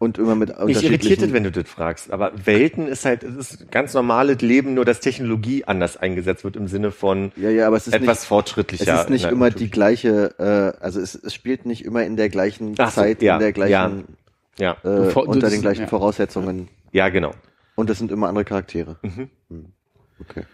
Und immer mit Mich irritiert es, wenn du das fragst, aber Welten ist halt, es ist ganz normales Leben, nur dass Technologie anders eingesetzt wird im Sinne von ja, ja, aber es ist etwas nicht, es fortschrittlicher. ist nicht immer die gleiche. Äh, also es, es spielt nicht immer in der gleichen Ach Zeit, ja, in der gleichen, Ja, äh, Du vor- du- unter den gleichen ja. Voraussetzungen. ja, genau. Und es sind immer andere Charaktere. Mhm. Hm. Okay.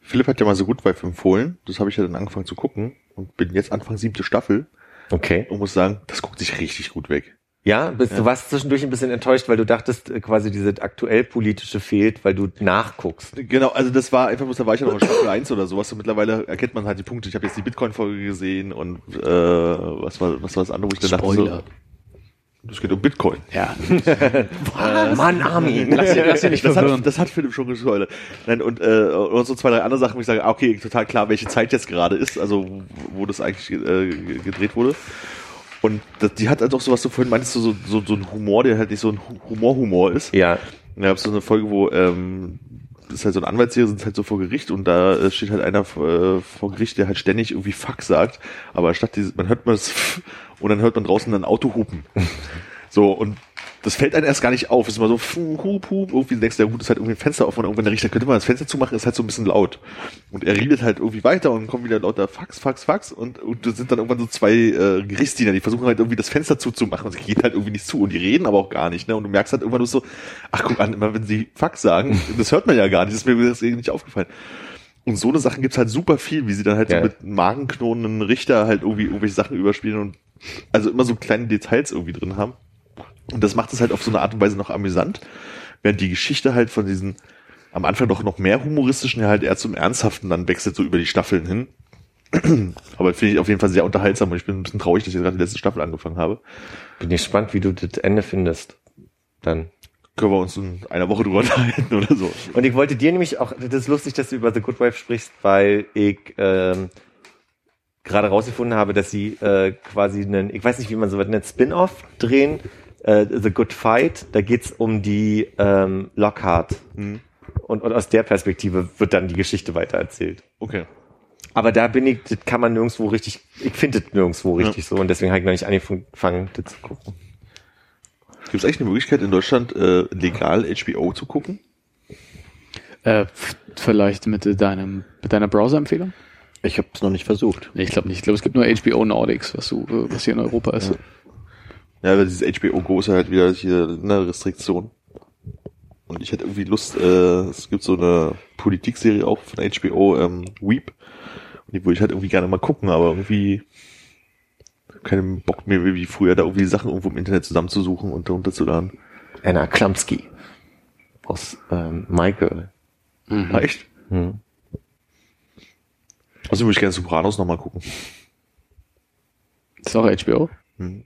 Philipp hat ja mal so gut Vibe empfohlen. Das habe ich ja dann angefangen zu gucken und bin jetzt Anfang siebte Staffel Okay. und muss sagen, das guckt sich richtig gut weg. Ja, bist, du warst zwischendurch ein bisschen enttäuscht, weil du dachtest, äh, quasi diese aktuell politische fehlt, weil du nachguckst. Genau, also das war einfach da war ich ja noch in Staffel 1 oder sowas und mittlerweile erkennt man halt die Punkte. Ich habe jetzt die Bitcoin-Folge gesehen und äh, was war was war das andere, wo ich dann dachte Spoiler. so, es geht um Bitcoin. Ja. Äh, Mann, Armin. Lass dir, lass dir nicht Das verwirren. hat, das hat Philipp schon gespoilert. Nein, und, äh, und so zwei, drei andere Sachen, wo ich sage, ah, okay, total klar, welche Zeit jetzt gerade ist, also wo- wo das eigentlich äh, ge- gedreht wurde. Und das, die hat halt auch sowas, du vorhin meintest, so, so, so ein Humor, der halt nicht so ein Hu- Humor-Humor ist. Ja, Da gab so eine Folge, wo ähm, das ist halt so ein Anwaltsserie, sind halt so vor Gericht und da äh, steht halt einer äh, vor Gericht, der halt ständig irgendwie Fuck sagt, aber statt dieses, man hört man das und dann hört man draußen ein Auto hupen. So, und das fällt einem erst gar nicht auf. Es ist immer so, hup, hup, irgendwie denkst du, ja gut, ist halt irgendwie ein Fenster offen und irgendwann der Richter könnte mal das Fenster zumachen, ist halt so ein bisschen laut. Und er redet halt irgendwie weiter und kommt wieder lauter Fax, Fax, Fax und, und das sind dann irgendwann so zwei äh, Gerichtsdiener, die versuchen halt irgendwie das Fenster zuzumachen und es geht halt irgendwie nicht zu und die reden aber auch gar nicht, ne? Und du merkst halt irgendwann nur so, ach guck an, immer wenn sie Fax sagen, das hört man ja gar nicht, das ist mir deswegen nicht aufgefallen. Und so eine Sachen gibt's halt super viel, wie sie dann halt Ja. so mit magenknurrenden Richter halt irgendwie irgendwelche Sachen überspielen und also immer so kleine Details irgendwie drin haben. Und das macht es halt auf so eine Art und Weise noch amüsant, während die Geschichte halt von diesen am Anfang doch noch mehr humoristischen, ja halt eher zum Ernsthaften dann wechselt so über die Staffeln hin. Aber finde ich auf jeden Fall sehr unterhaltsam und ich bin ein bisschen traurig, dass ich gerade die letzte Staffel angefangen habe. bin gespannt, wie du das Ende findest. Dann. Können wir uns in einer Woche drüber unterhalten oder so. Und ich wollte dir nämlich auch, das ist lustig, dass du über The Good Wife sprichst, weil ich ähm, gerade rausgefunden habe, dass sie äh, quasi einen, ich weiß nicht, wie man so was nennt, Spin-off drehen, äh, The Good Fight. Da geht's um die ähm, Lockhart. Hm. Und, und aus der Perspektive wird dann die Geschichte weitererzählt. Okay. Aber da bin ich, das kann man nirgendwo richtig, ich finde das nirgendwo richtig so und deswegen habe ich noch nicht angefangen, das zu gucken. Gibt es eigentlich eine Möglichkeit in Deutschland äh, legal HBO zu gucken? Äh, vielleicht mit deinem, mit deiner Browser-Empfehlung? Ich habe es noch nicht versucht. Nee, ich glaube nicht. Ich glaube, es gibt nur HBO Nordics, was du, äh, was hier in Europa ist. Ja, weil dieses HBO Go ist ja halt wieder hier eine Restriktion. Und ich hätte irgendwie Lust, äh, es gibt so eine Politikserie auch von HBO, ähm, Weep. Und die würde ich halt irgendwie gerne mal gucken, aber irgendwie keinen Bock mehr wie früher da irgendwie Sachen irgendwo im Internet zusammenzusuchen und darunter zu laden. Anna Klumsky aus ähm, Girl. Mhm. Echt? Hm. Also würde ich gerne Sopranos nochmal gucken. Ist auch HBO? Hm.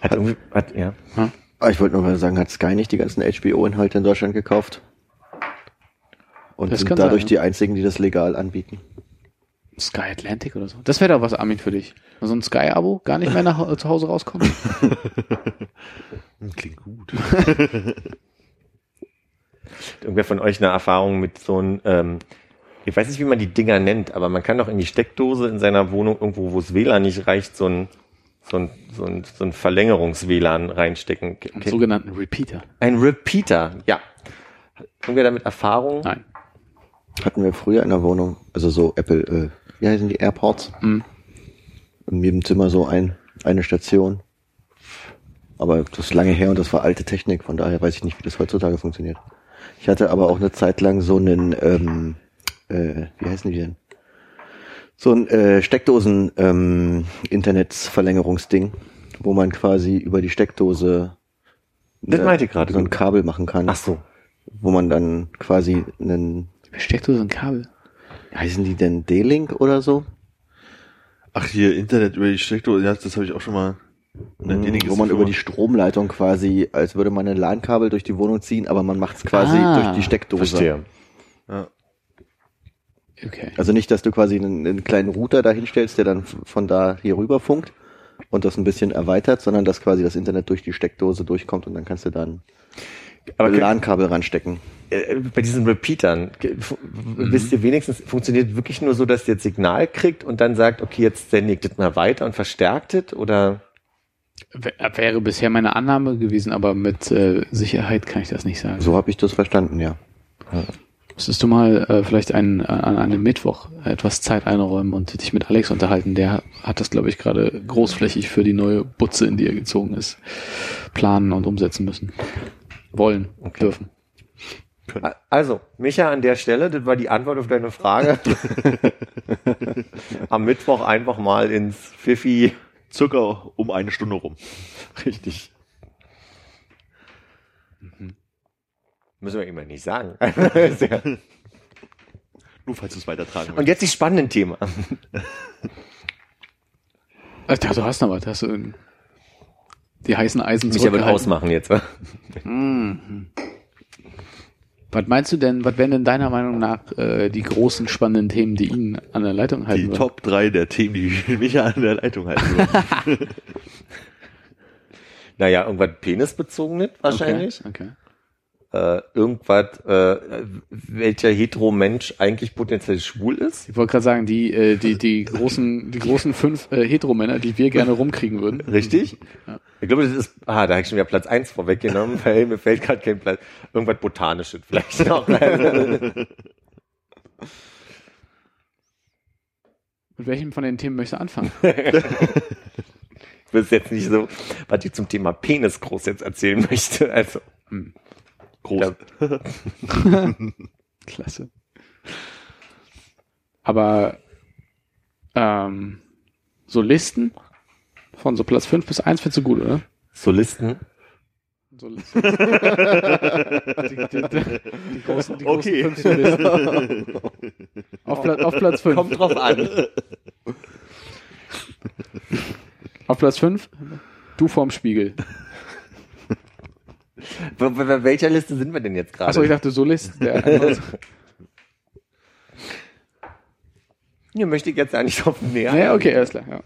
Hat irgendwie, hat, ja. Aber ich wollte nur mal sagen, hat Sky nicht die ganzen HBO-Inhalte in Deutschland gekauft? Und Das sind dadurch sein, die einzigen, die das legal anbieten. Sky Atlantic oder so. Das wäre doch was, Armin, für dich. So ein Sky-Abo, gar nicht mehr nach zu Hause rauskommen. Hm, Klingt gut. Irgendwer von euch eine Erfahrung mit so einem, ähm, ich weiß nicht, wie man die Dinger nennt, aber man kann doch in die Steckdose in seiner Wohnung irgendwo, wo es WLAN nicht reicht, so ein, so ein, so ein, so ein Verlängerungs-WLAN reinstecken. Einen sogenannten Repeater. Ein Repeater, ja. Hat Irgendwer damit Erfahrung? Nein. hatten wir früher in der Wohnung, also so Apple, äh, wie heißen die AirPods? Mhm. In jedem Zimmer so ein, eine Station. Aber das ist lange her und das war alte Technik, von daher weiß ich nicht, wie das heutzutage funktioniert. Ich hatte aber auch eine Zeit lang so einen, ähm, äh, wie heißen die denn? So ein äh, Steckdosen ähm, Internetsverlängerungsding, wo man quasi über die Steckdose Das äh, meinte ich gerade. so ein Kabel machen kann, Ach so. wo man dann quasi einen, so ein Kabel? heißen die denn D-Link oder so? Ach, hier, Internet über die Steckdose, ja, das habe ich auch schon mal. Ding wo man über die. Stromleitung quasi, als würde man ein LAN-Kabel durch die Wohnung ziehen, aber man macht es quasi Ah, durch die Steckdose. Verstehe. Ja. Okay. Also nicht, dass du quasi einen, einen kleinen Router da hinstellst, der dann von da hier rüber funkt und das ein bisschen erweitert, sondern dass quasi das Internet durch die Steckdose durchkommt und dann kannst du dann Aber LAN-Kabel ranstecken. äh, bei diesen Repeatern, fu- wisst ihr wenigstens, funktioniert wirklich nur so, dass ihr jetzt Signal kriegt und dann sagt, okay, jetzt sende ich das mal weiter und verstärkt es oder? Wäre bisher meine Annahme gewesen, aber mit äh, Sicherheit kann ich das nicht sagen. So habe ich das verstanden, ja. Müsstest du mal äh, vielleicht einen, äh, an einem Mittwoch etwas Zeit einräumen und dich mit Alex unterhalten. Der hat das, glaube ich, gerade großflächig für die neue Butze, in die er gezogen ist, planen und umsetzen müssen. Wollen, dürfen. Also, Micha, an der Stelle, das war die Antwort auf deine Frage. Am Mittwoch einfach mal ins Pfiffi. Circa um eine Stunde rum. Richtig. Müssen wir immer nicht sagen. Nur falls du es weitertragen Und jetzt die spannenden Themen. Da, du hast noch was, hast du in- die heißen Eisen Micha wird zurückgehalten. ausmachen jetzt. Was meinst du denn, was wären denn deiner Meinung nach äh, die großen spannenden Themen, die ihn an der Leitung halten Die würden? Top 3 der Themen, die mich an der Leitung halten würden. Naja, irgendwas penisbezogenes wahrscheinlich. Okay. okay. Äh, irgendwas, äh, welcher hetero-Mensch eigentlich potenziell schwul ist. Ich wollte gerade sagen, die, äh, die, die großen, die großen fünf äh, Heteromänner, die wir gerne rumkriegen würden. Richtig? Ja. Ich glaube, das ist, ah, da habe ich schon wieder Platz eins vorweggenommen, weil mir fällt gerade kein Platz. Irgendwas Botanisches vielleicht noch. Mit welchem von den Themen möchtest du anfangen? Ich will es jetzt nicht so, was ich zum Thema Penis groß jetzt erzählen möchte. Also, Groß. Klasse. Aber ähm, so Listen von so Platz 5 bis 1 findest du gut, oder? Solisten. So Listen. die, die, die, die großen, die großen Okay. fünf Solisten. Auf, Pla auf Platz 5. Kommt drauf an. Auf Platz 5, du vorm Spiegel. Bei, bei welcher Liste sind wir denn jetzt gerade? Achso, ich dachte Solist. Der einfach- Hier möchte ich jetzt eigentlich drauf näher. naja, okay, alles klar. Ja.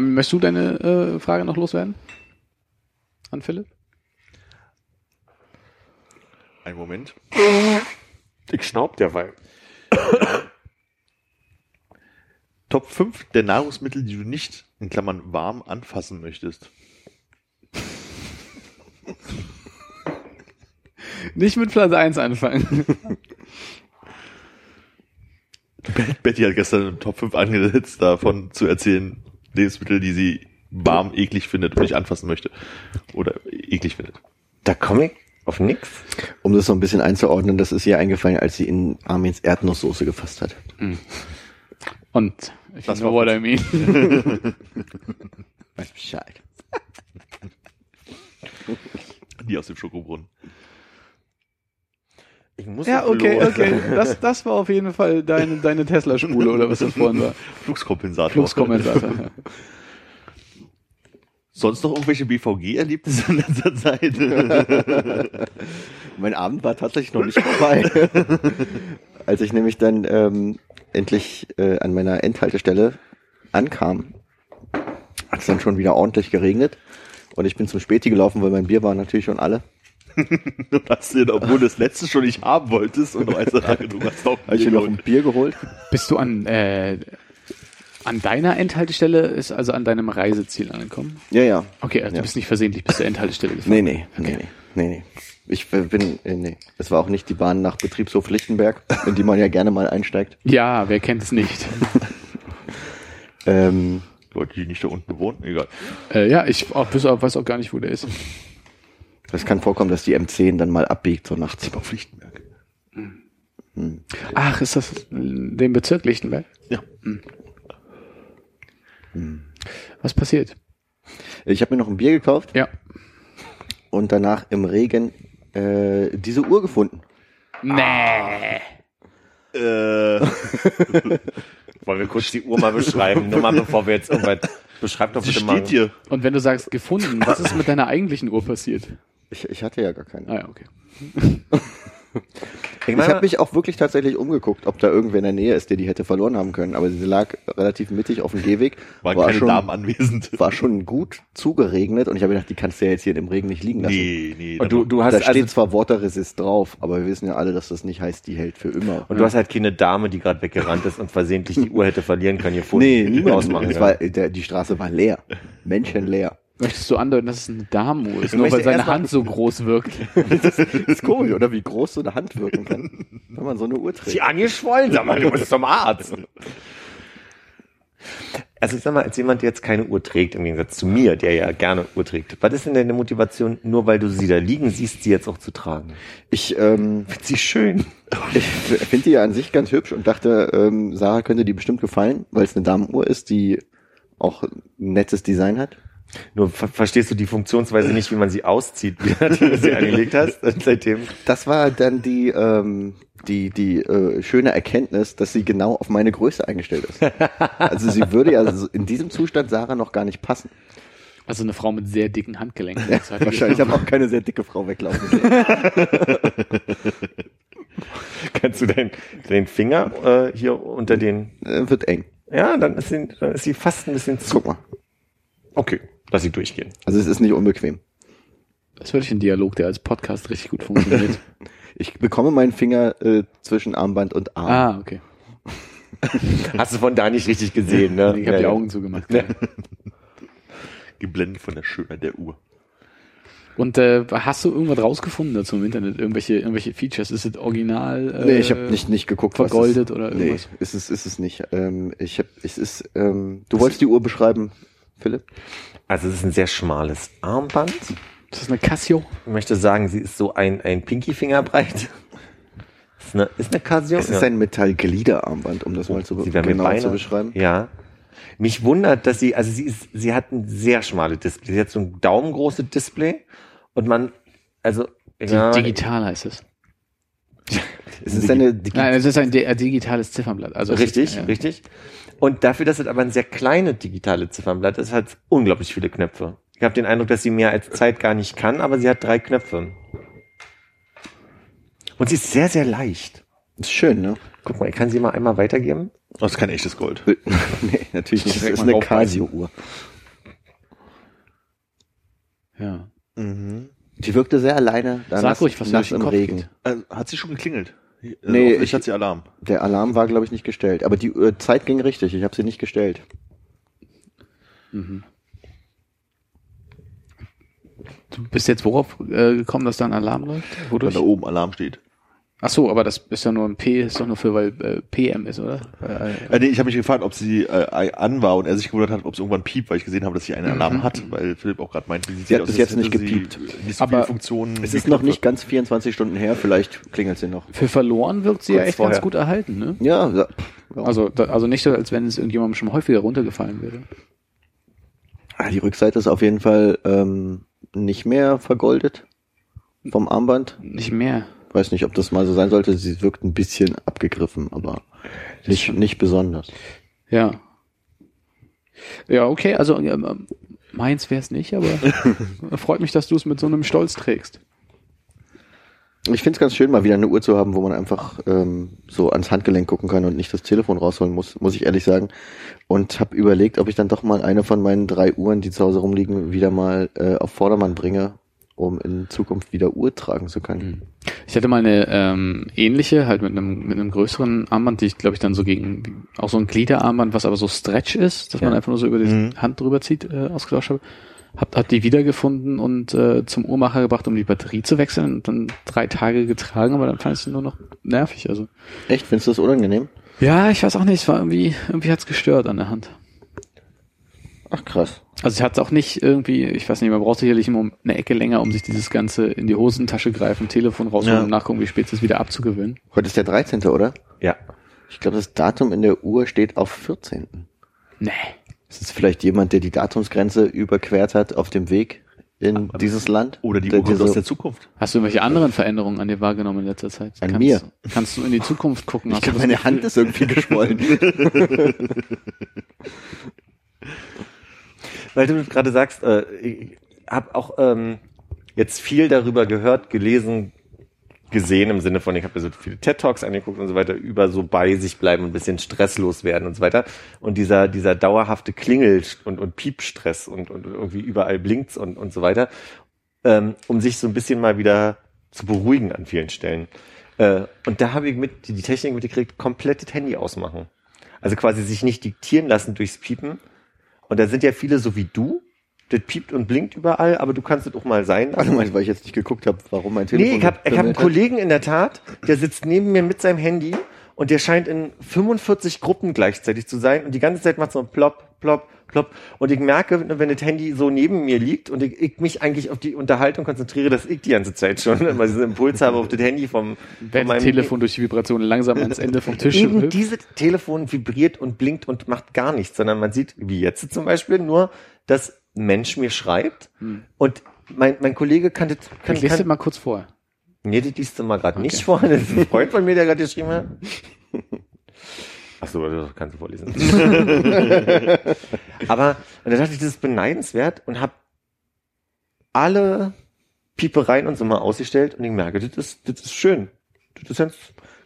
Möchtest du deine äh, Frage noch loswerden? An Philipp? Ein Moment. Ich schnaub derweil. Top 5 der Nahrungsmittel, die du nicht, in Klammern warm, anfassen möchtest. Nicht mit Platz 1 anfangen. Betty hat gestern im Top 5 angesetzt, davon zu erzählen, Lebensmittel, die sie warm, eklig findet und nicht anfassen möchte. Oder eklig findet. Da komme ich auf nix. Um das so ein bisschen einzuordnen, das ist ihr eingefallen, als sie in Armins Erdnusssoße gefasst hat. Und ich Das know war what I mean. Weiß Bescheid. Die aus dem Schokobrunnen. Ich muss Ja, okay, los. okay. Das, das war auf jeden Fall deine, deine Tesla-Spule oder was das vorhin war. Fluxkompensator. Fluxkompensator. ja. Sonst noch irgendwelche BVG-Erlebnisse in letzter Zeit? Mein Abend war tatsächlich noch nicht vorbei. Als ich nämlich dann ähm, endlich äh, an meiner Endhaltestelle ankam, hat es dann schon wieder ordentlich geregnet. Und ich bin zum Späti gelaufen, weil mein Bier war natürlich schon alle. Und hast du, obwohl du das letzte schon nicht haben wolltest und du weißt, du hast doch Habe ich noch ein Bier geholt. Bist du an, äh, an deiner Endhaltestelle, ist also an deinem Reiseziel angekommen? Ja, ja. Okay, also Ja. du bist nicht versehentlich bis zur Endhaltestelle gefahren. Nee, nee, nee, nee, nee, nee. Ich bin, äh, nee, es war auch nicht die Bahn nach Betriebshof Lichtenberg, in die man ja gerne mal einsteigt. Ja, wer kennt es nicht? Ähm, Leute, die nicht da unten wohnen, egal. äh, ja, ich auch, bis, weiß auch gar nicht, wo der ist. es kann vorkommen, dass die M10 dann mal abbiegt, so nachts. Auf Lichtenberg. Ach, ist das den Bezirk Lichtenberg? Ja. Was passiert? Ich habe mir noch ein Bier gekauft Ja. und danach im Regen äh, diese Uhr gefunden. Nee. Äh, Wollen wir kurz die Uhr mal beschreiben? Nur mal bevor wir jetzt irgendwas. Beschreib doch bitte mal. steht hier. Und wenn du sagst gefunden, was ist mit deiner eigentlichen Uhr passiert? Ich, ich hatte ja gar keine. Ah ja, okay. Ich Ich habe mich auch wirklich tatsächlich umgeguckt, ob da irgendwer in der Nähe ist, der die hätte verloren haben können. Aber sie lag relativ mittig auf dem Gehweg. Waren war keine schon, Damen anwesend. war schon gut zugeregnet und ich habe gedacht, die kannst du ja jetzt hier im Regen nicht liegen lassen. Nee, nee. und du, du Da hast steht also, zwar Waterresist drauf, aber wir wissen ja alle, dass das nicht heißt, die hält für immer. und du hast halt keine Dame, die gerade weggerannt ist und versehentlich die Uhr hätte verlieren können, gefunden. nee, niemand. Ausmachen Es war, der, die Straße war leer. menschenleer. Möchtest du andeuten, dass es eine Damenuhr ist, Ich nur weil seine Hand so groß wirkt? Das ist komisch, oder? Wie groß so eine Hand wirken kann, wenn man so eine Uhr trägt. Die angeschwollen, sag mal, du bist zum Arzt. Also ich sag mal, als jemand, der jetzt keine Uhr trägt, im Gegensatz zu mir, der ja gerne Uhr trägt, was ist denn deine Motivation, nur weil du sie da liegen siehst, sie jetzt auch zu tragen? Ich, ähm, Findest sie schön? ich finde die ja an sich ganz hübsch und dachte, ähm, Sarah könnte die bestimmt gefallen, weil es eine Damenuhr ist, die auch ein nettes Design hat. Nur ver verstehst du die Funktionsweise nicht, wie man sie auszieht, wie du sie angelegt hast. Und seitdem. Das war dann die, ähm, die, die äh, schöne Erkenntnis, dass sie genau auf meine Größe eingestellt ist. Also sie würde ja so in diesem Zustand Sarah noch gar nicht passen. Also eine Frau mit sehr dicken Handgelenken. Die- Wahrscheinlich habe auch keine sehr dicke Frau weglaufen sehen. Kannst du deinen deinen Finger äh, hier unter den. Äh, wird eng. Ja, dann ist, sie, dann ist sie fast ein bisschen zu. Guck mal. Okay, lass sie durchgehen. Also es ist nicht unbequem. Das ist wirklich ein Dialog, der als Podcast richtig gut funktioniert. Ich bekomme meinen Finger äh, zwischen Armband und Arm. ah, okay. Hast du von da nicht richtig gesehen, ne? Ich habe Ja, die ja. Augen zugemacht. Geblendet von der Schönheit der Uhr. Und äh, hast du irgendwas rausgefunden dazu im Internet? Irgendwelche, irgendwelche Features? Ist es original? Äh, Nee, ich habe nicht, nicht geguckt. was vergoldet es, oder Nee, irgendwas? ist es, ist es nicht. Ähm, ich hab, es ist, ähm, du wolltest die Uhr beschreiben, Philipp? Also es ist ein sehr schmales Armband. Ist das eine Casio? Ich möchte sagen, sie ist so ein, ein Pinky-Finger breit. Ist eine, ist eine Casio. Es ist ein Metallgliederarmband, um das mal zu, genau Beine. zu beschreiben. Ja. Mich wundert, dass sie, also sie ist, sie hat ein sehr schmales Display. Sie hat so ein daumengroßes Display und man, also, ja, Digital heißt es. Es ist eine, Digi- Nein, es ist ein di- digitales Ziffernblatt. Also richtig, ist, ja. richtig. Und dafür, dass es aber ein sehr kleines digitale Ziffernblatt ist, hat es unglaublich viele Knöpfe. Ich habe den Eindruck, dass sie mehr als Zeit gar nicht kann, aber sie hat drei Knöpfe. Und sie ist sehr, sehr leicht. ist schön, ne? Guck mal, ich kann sie mal einmal weitergeben. Das ist kein echtes Gold. nee, natürlich nicht. Das ist eine. Casio-Uhr. Ja. Mhm. Die wirkte sehr alleine, da Sag ruhig, was den im Kopf Regen. geht. Äh, hat sie schon geklingelt? Äh, Nee, ich- hat sie Alarm. Der Alarm war, glaube ich, nicht gestellt. Aber die äh, Zeit ging richtig. Ich habe sie nicht gestellt. Du bist jetzt worauf äh, gekommen, dass da ein Alarm läuft? Weil Wodurch? da oben Alarm steht. Ach so, aber das ist ja nur ein P, ist doch nur für, weil äh, PM ist, oder? Äh, Äh, nee, ich habe mich gefragt, ob sie äh, an war und er sich gewundert hat, ob es irgendwann piept, weil ich gesehen habe, dass sie einen Alarm hat, weil Philipp auch gerade meinte, sie, Sie hat bis jetzt nicht gepiept. Nicht so Aber Funktionen. Es ist noch nicht ganz 24 Stunden her. Vielleicht klingelt sie noch. für verloren wirkt sie ja Kurz echt vorher. ganz gut erhalten, ne? Ja, ja. ja. Also, da, also nicht so, als wenn es irgendjemandem schon häufiger runtergefallen wäre. Ah, die Rückseite ist auf jeden Fall ähm, nicht mehr vergoldet vom Armband. Nicht mehr. Weiß nicht, ob das mal so sein sollte. Sie wirkt ein bisschen abgegriffen, aber nicht, nicht besonders. Ja. Ja, okay, also ähm, meins wäre es nicht, aber freut mich, dass du es mit so einem Stolz trägst. Ich finde es ganz schön, mal wieder eine Uhr zu haben, wo man einfach ähm, so ans Handgelenk gucken kann und nicht das Telefon rausholen muss, muss ich ehrlich sagen. Und habe überlegt, ob ich dann doch mal eine von meinen drei Uhren, die zu Hause rumliegen, wieder mal äh, auf Vordermann bringe, um in Zukunft wieder Uhr tragen zu können. Ich hatte mal eine ähm, ähnliche, halt mit einem, mit einem größeren Armband, die ich glaube ich dann so gegen, auch so ein Gliederarmband, was aber so Stretch ist, dass man Ja. einfach nur so über die Mhm. Hand drüber zieht, äh, ausgetauscht habe. Hab, hab die wiedergefunden und äh, zum Uhrmacher gebracht, um die Batterie zu wechseln und dann drei Tage getragen, aber dann fand ich sie nur noch nervig. Also Echt, findest du das unangenehm? ja, ich weiß auch nicht, es war irgendwie, irgendwie hat's gestört an der Hand. Ach krass. Also ich hatte auch nicht irgendwie, ich weiß nicht, man braucht sicherlich immer eine Ecke länger, um sich dieses ganze in die Hosentasche greifen, Telefon rausholen Ja. und nachgucken, wie spät es ist, wieder abzugewöhnen. Heute ist der 13., oder? Ja. Ich glaube, das Datum in der Uhr steht auf 14. Nee. Ist es vielleicht jemand, der die Datumsgrenze überquert hat auf dem Weg in dieses Land? Oder die Uhr dir aus der Zukunft. Hast du irgendwelche anderen Veränderungen an dir wahrgenommen in letzter Zeit? An kannst, mir? Kannst du in die Zukunft gucken? Ich glaube, meine Hand ist irgendwie geschwollen. Weil du gerade sagst, äh, ich habe auch ähm, jetzt viel darüber gehört, gelesen, gesehen im Sinne von, ich habe mir so viele TED Talks angeguckt und so weiter über so bei sich bleiben ein bisschen stresslos werden und so weiter. Und dieser dieser dauerhafte Klingel und und Piepstress und und irgendwie überall blinkt's und und so weiter, ähm, um sich so ein bisschen mal wieder zu beruhigen an vielen Stellen. Äh, und da habe ich mit die Technik mitgekriegt, komplett das Handy ausmachen. Also quasi sich nicht diktieren lassen durchs Piepen. Und da sind ja viele so wie du. Das piept und blinkt überall, aber du kannst es auch mal sein mal, weil ich jetzt nicht geguckt habe, warum mein Telefon. Nee, ich habe hab einen. Kollegen in der Tat, der sitzt neben mir mit seinem Handy und der scheint in 45 Gruppen gleichzeitig zu sein und die ganze Zeit macht so plopp, plopp, plopp. Und ich merke, wenn das Handy so neben mir liegt und ich, ich mich eigentlich auf die Unterhaltung konzentriere, dass ich die ganze Zeit schon immer diesen Impuls habe, auf das Handy vom, Wenn von Telefon durch die Vibration langsam ans Ende vom Tisch Eben hüpft? dieses Telefon vibriert und blinkt und macht gar nichts, sondern man sieht, wie jetzt zum Beispiel, nur, dass Mensch mir schreibt und mein, mein Kollege kann das, kann, Ich lese das kann, mal kurz vor. Nee, das liest du mal gerade nicht vor, das ist ein Freund von mir, der gerade geschrieben hat. Ach so, das kannst du vorlesen. Aber, und da dachte ich, das ist beneidenswert und habe alle Piepereien und so mal ausgestellt und ich merke, das ist, das ist schön. Das ist ganz,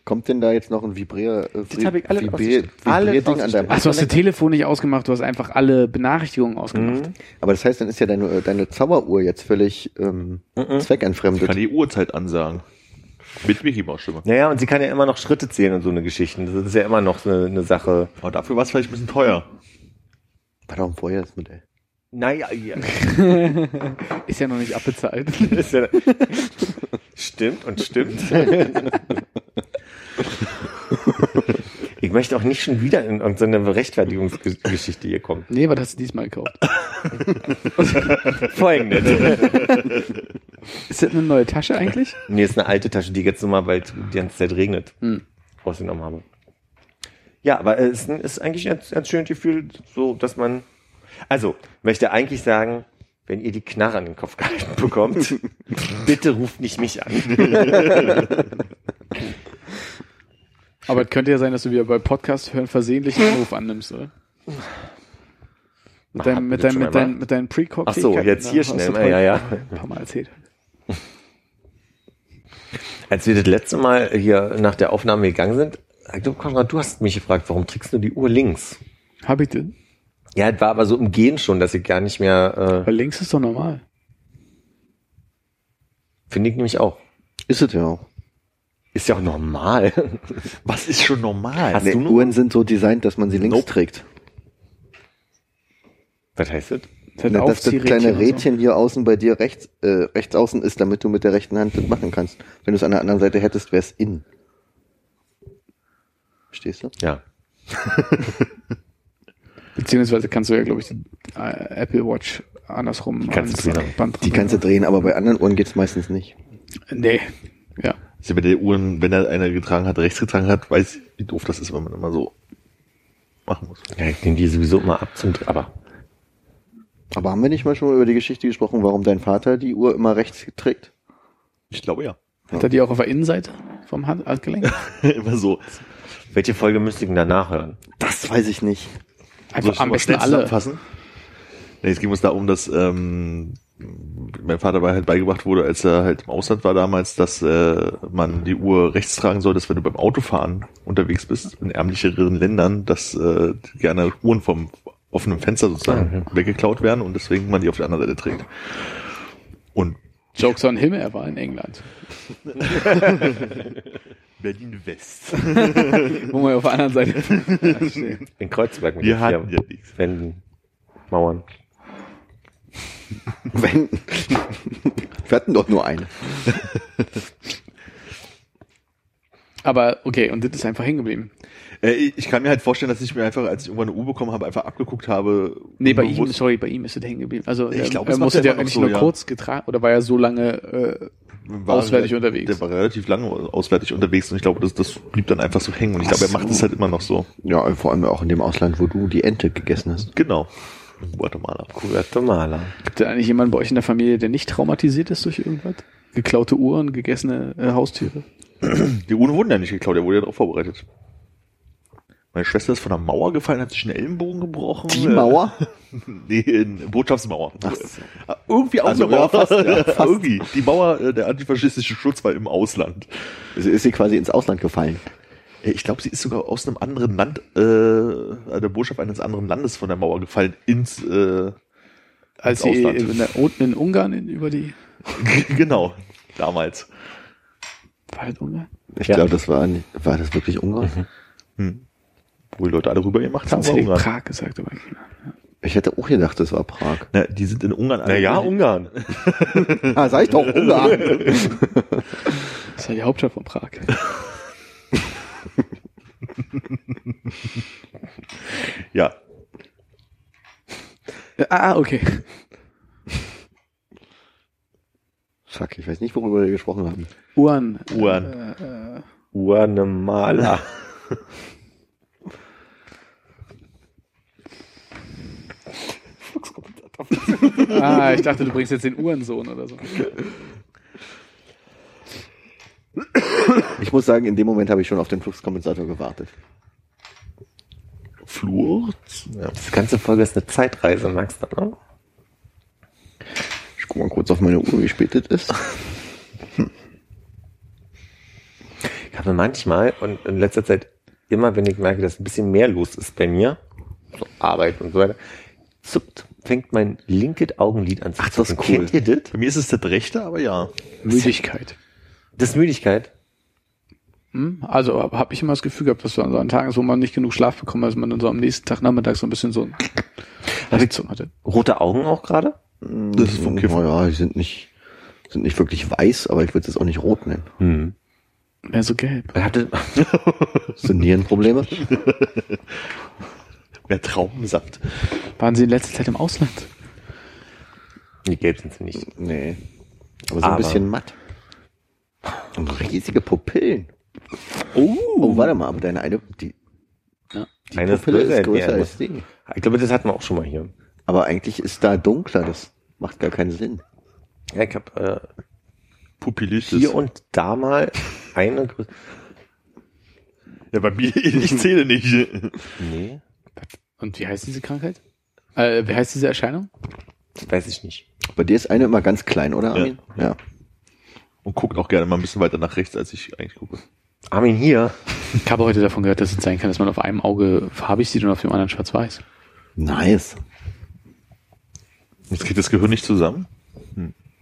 Kommt denn da jetzt noch ein Vibrier, äh, Das hab ich alle Vibrier, ausgestellt. Alle Vibrierding an ausgestellt. deinem Ach, du hast das Telefon nicht ausgemacht, du hast einfach alle Benachrichtigungen ausgemacht. Mhm. Aber das heißt, dann ist ja deine, deine Zauberuhr jetzt völlig ähm, Mhm. zweckentfremdet. Kann die Uhrzeit ansagen. Mit Mickey Maus Stimme. Naja, und sie kann ja immer noch Schritte zählen und so eine Geschichten. Das ist ja immer noch so eine, eine Sache. Aber dafür war es vielleicht ein bisschen teuer. War doch ein vorher das Modell. Naja, ja. Ist ja noch nicht abbezahlt. Ist ja, stimmt und stimmt. Ich möchte auch nicht schon wieder in irgendeine Rechtfertigungsgeschichte hier kommen. nee, was hast du diesmal gekauft? Folgendes. Ist das eine neue Tasche eigentlich? Nee, ist eine alte Tasche, die ich jetzt nur mal, weil die ganze Zeit regnet, Hm. rausgenommen habe. Ja, aber es ist, ein- eigentlich ein ganz schönes Gefühl, so, dass man, also, möchte eigentlich sagen, wenn ihr die Knarre an den Kopf gehalten bekommt, bitte ruft nicht mich an. Aber es könnte ja sein, dass du wieder bei Podcast hören versehentlich einen Anruf annimmst, oder? Mit deinem, mit schon mit deinem, mit deinen pre Ach so, jetzt hier schnell mal, ja, ja. Ein paar Mal erzählt. Als wir das letzte Mal hier nach der Aufnahme gegangen sind, du, Konrad, du hast mich gefragt, warum trägst du die Uhr links? Hab ich denn? Ja, es war aber so im Gehen schon, dass ich gar nicht mehr, äh, Weil links ist doch normal. finde ich nämlich auch. Ist es ja auch. Ist ja auch normal. Was ist schon normal? Hast Nee, du noch- Uhren sind so designt, dass man sie links Nope. trägt. Was heißt das? Das Na, dass das kleine und so. Rädchen hier außen bei dir rechts, äh, rechts außen ist, damit du mit der rechten Hand das machen kannst. Wenn du es an der anderen Seite hättest, wäre es in. Verstehst du? Ja. Beziehungsweise kannst du ja, glaube ich, die äh, Apple Watch andersrum kannst du ans drehen. Band Die kannst du drehen, aber bei anderen Uhren geht's meistens nicht. Nee. Ja. Also wenn der Uhren, wenn er einer getragen hat, rechts getragen hat, weiß ich, wie doof das ist, wenn man immer so machen muss. Ja, ich nehme die sowieso immer ab zum, aber Aber haben wir nicht mal schon über die Geschichte gesprochen, warum dein Vater die Uhr immer rechts trägt? Ich glaube ja. Hat er die auch auf der Innenseite vom Hand Handgelenk? immer so. welche Folge müsste ich denn danach hören? Das weiß ich nicht. Einfach am besten alle. zusammenfassen? Nee, es ging uns darum, dass ähm, mein Vater war halt beigebracht wurde, als er halt im Ausland war damals, dass äh, man die Uhr rechts tragen soll, dass wenn du beim Autofahren unterwegs bist, in ärmlicheren Ländern, dass äh, gerne Uhren vom offenen Fenster sozusagen weggeklaut werden und deswegen man die auf der anderen Seite trägt. Und Jokes on him, er war in England. Berlin West. Wo man auf der anderen Seite steht. In Kreuzberg mit Wir den hatten vier ja nichts. Wänden, Mauern. Wenn. Wir hatten doch nur eine. Aber okay, und das ist einfach hängen geblieben. Äh, ich kann mir halt vorstellen, dass ich mir einfach, als ich irgendwann eine U bekommen habe, einfach abgeguckt habe. Nee, bei ihm, sorry, bei ihm ist es hängen geblieben. Also Ich glaub, er das musste ja eigentlich so, nur ja. kurz getragen oder war er so lange äh, auswärtig der, unterwegs? Der war relativ lange auswärtig unterwegs und ich glaube, das, das blieb dann einfach so hängen. Und ich glaube, er macht es halt immer noch so. Ja, vor allem auch in dem Ausland, wo du die Ente gegessen hast. Genau. Guatemala. Guatemala. Gibt es eigentlich jemanden bei euch in der Familie, der nicht traumatisiert ist durch irgendwas? Geklaute Uhren, gegessene äh, Haustiere? Die Uhren wurden ja nicht geklaut, der wurde ja darauf vorbereitet. Meine Schwester ist von der Mauer gefallen, hat sich einen Ellenbogen gebrochen. Die Äh, Mauer? Nee, in Botschaftsmauer. Ach so. Irgendwie auch Also, eine Mauer. ja, fast, ja, fast. Irgendwie. Die Mauer, äh, der antifaschistische Schutz war im Ausland. Also ist sie quasi ins Ausland gefallen. Äh, Ich glaube, sie ist sogar aus einem anderen Land, äh, der Botschaft eines anderen Landes von der Mauer gefallen, ins, äh, Als ins sie Ausland. in, der, unten in Ungarn in, über die genau, damals. war das Ungarn? Ich Ja. glaube, das war, nicht- war das wirklich Ungarn? Hm. Wo die Leute alle rüber gemacht haben, war Ungarn. Prag gesagt, aber keiner. Ich hätte auch gedacht, das war Prag. Na, die sind in Ungarn. Naja, Ungarn. Ah, sag ich doch, Ungarn. Das ist ja die Hauptstadt von Prag. Ja. ah, okay. Fuck, ich weiß nicht, worüber wir gesprochen haben. Uhren. Uhren. Guatemala. Ah, ich dachte, du bringst jetzt den Uhrensohn oder so. Ich muss sagen, in dem Moment habe ich schon auf den Fluxkompensator gewartet. Flur. Ja. Das ganze Folge ist eine Zeitreise, magst du, ne? Ich guck mal kurz auf meine Uhr, wie spät es ist. Ich habe manchmal und in letzter Zeit immer, wenn ich merke, dass ein bisschen mehr los ist bei mir, so Arbeit und so weiter, zuckt, fängt mein linkes Augenlid an zu Ach, das cool. Kennt ihr das? Bei mir ist es der rechte, aber ja. Müdigkeit. Das ist Müdigkeit. Hm? Also habe ich immer das Gefühl gehabt, dass so an Tagen ist, wo man nicht genug Schlaf bekommt, dass man dann so am nächsten Tag Nachmittag so ein bisschen so ein Reaktion hatte. Rote Augen auch gerade? Das ist vom Kiffen. Ja, die sind nicht, sind nicht wirklich weiß, aber ich würde es auch nicht rot nennen. Hm. Mehr so gelb. Er hatte, Sind Nierenprobleme? Mehr Traubensaft. Waren Sie in letzter Zeit im Ausland? die gelb sind sie nicht. Nee. Aber so ein Aber- bisschen matt. Und riesige Pupillen. Oh, oh, warte mal, aber deine eine, die, Ja. die Eine ist Pupille größer ist als die größer als die. Ich glaube, das hatten wir auch schon mal hier. Aber eigentlich ist da dunkler, das macht gar keinen Sinn. Ja, ich habe äh, Pupillitis. hier und da mal eine grö- ja, bei mir, ich zähle nicht. Nee, Und wie heißt diese Krankheit? Äh, wie heißt diese Erscheinung? weiß ich nicht. Bei dir ist eine immer ganz klein, oder, Armin? Ja. Und guckt auch gerne mal ein bisschen weiter nach rechts, als ich eigentlich gucke. Armin hier. Ich habe heute davon gehört, dass es sein kann, dass man auf einem Auge farbig sieht und auf dem anderen schwarz-weiß. Nice. Jetzt kriegt das Gehirn nicht zusammen.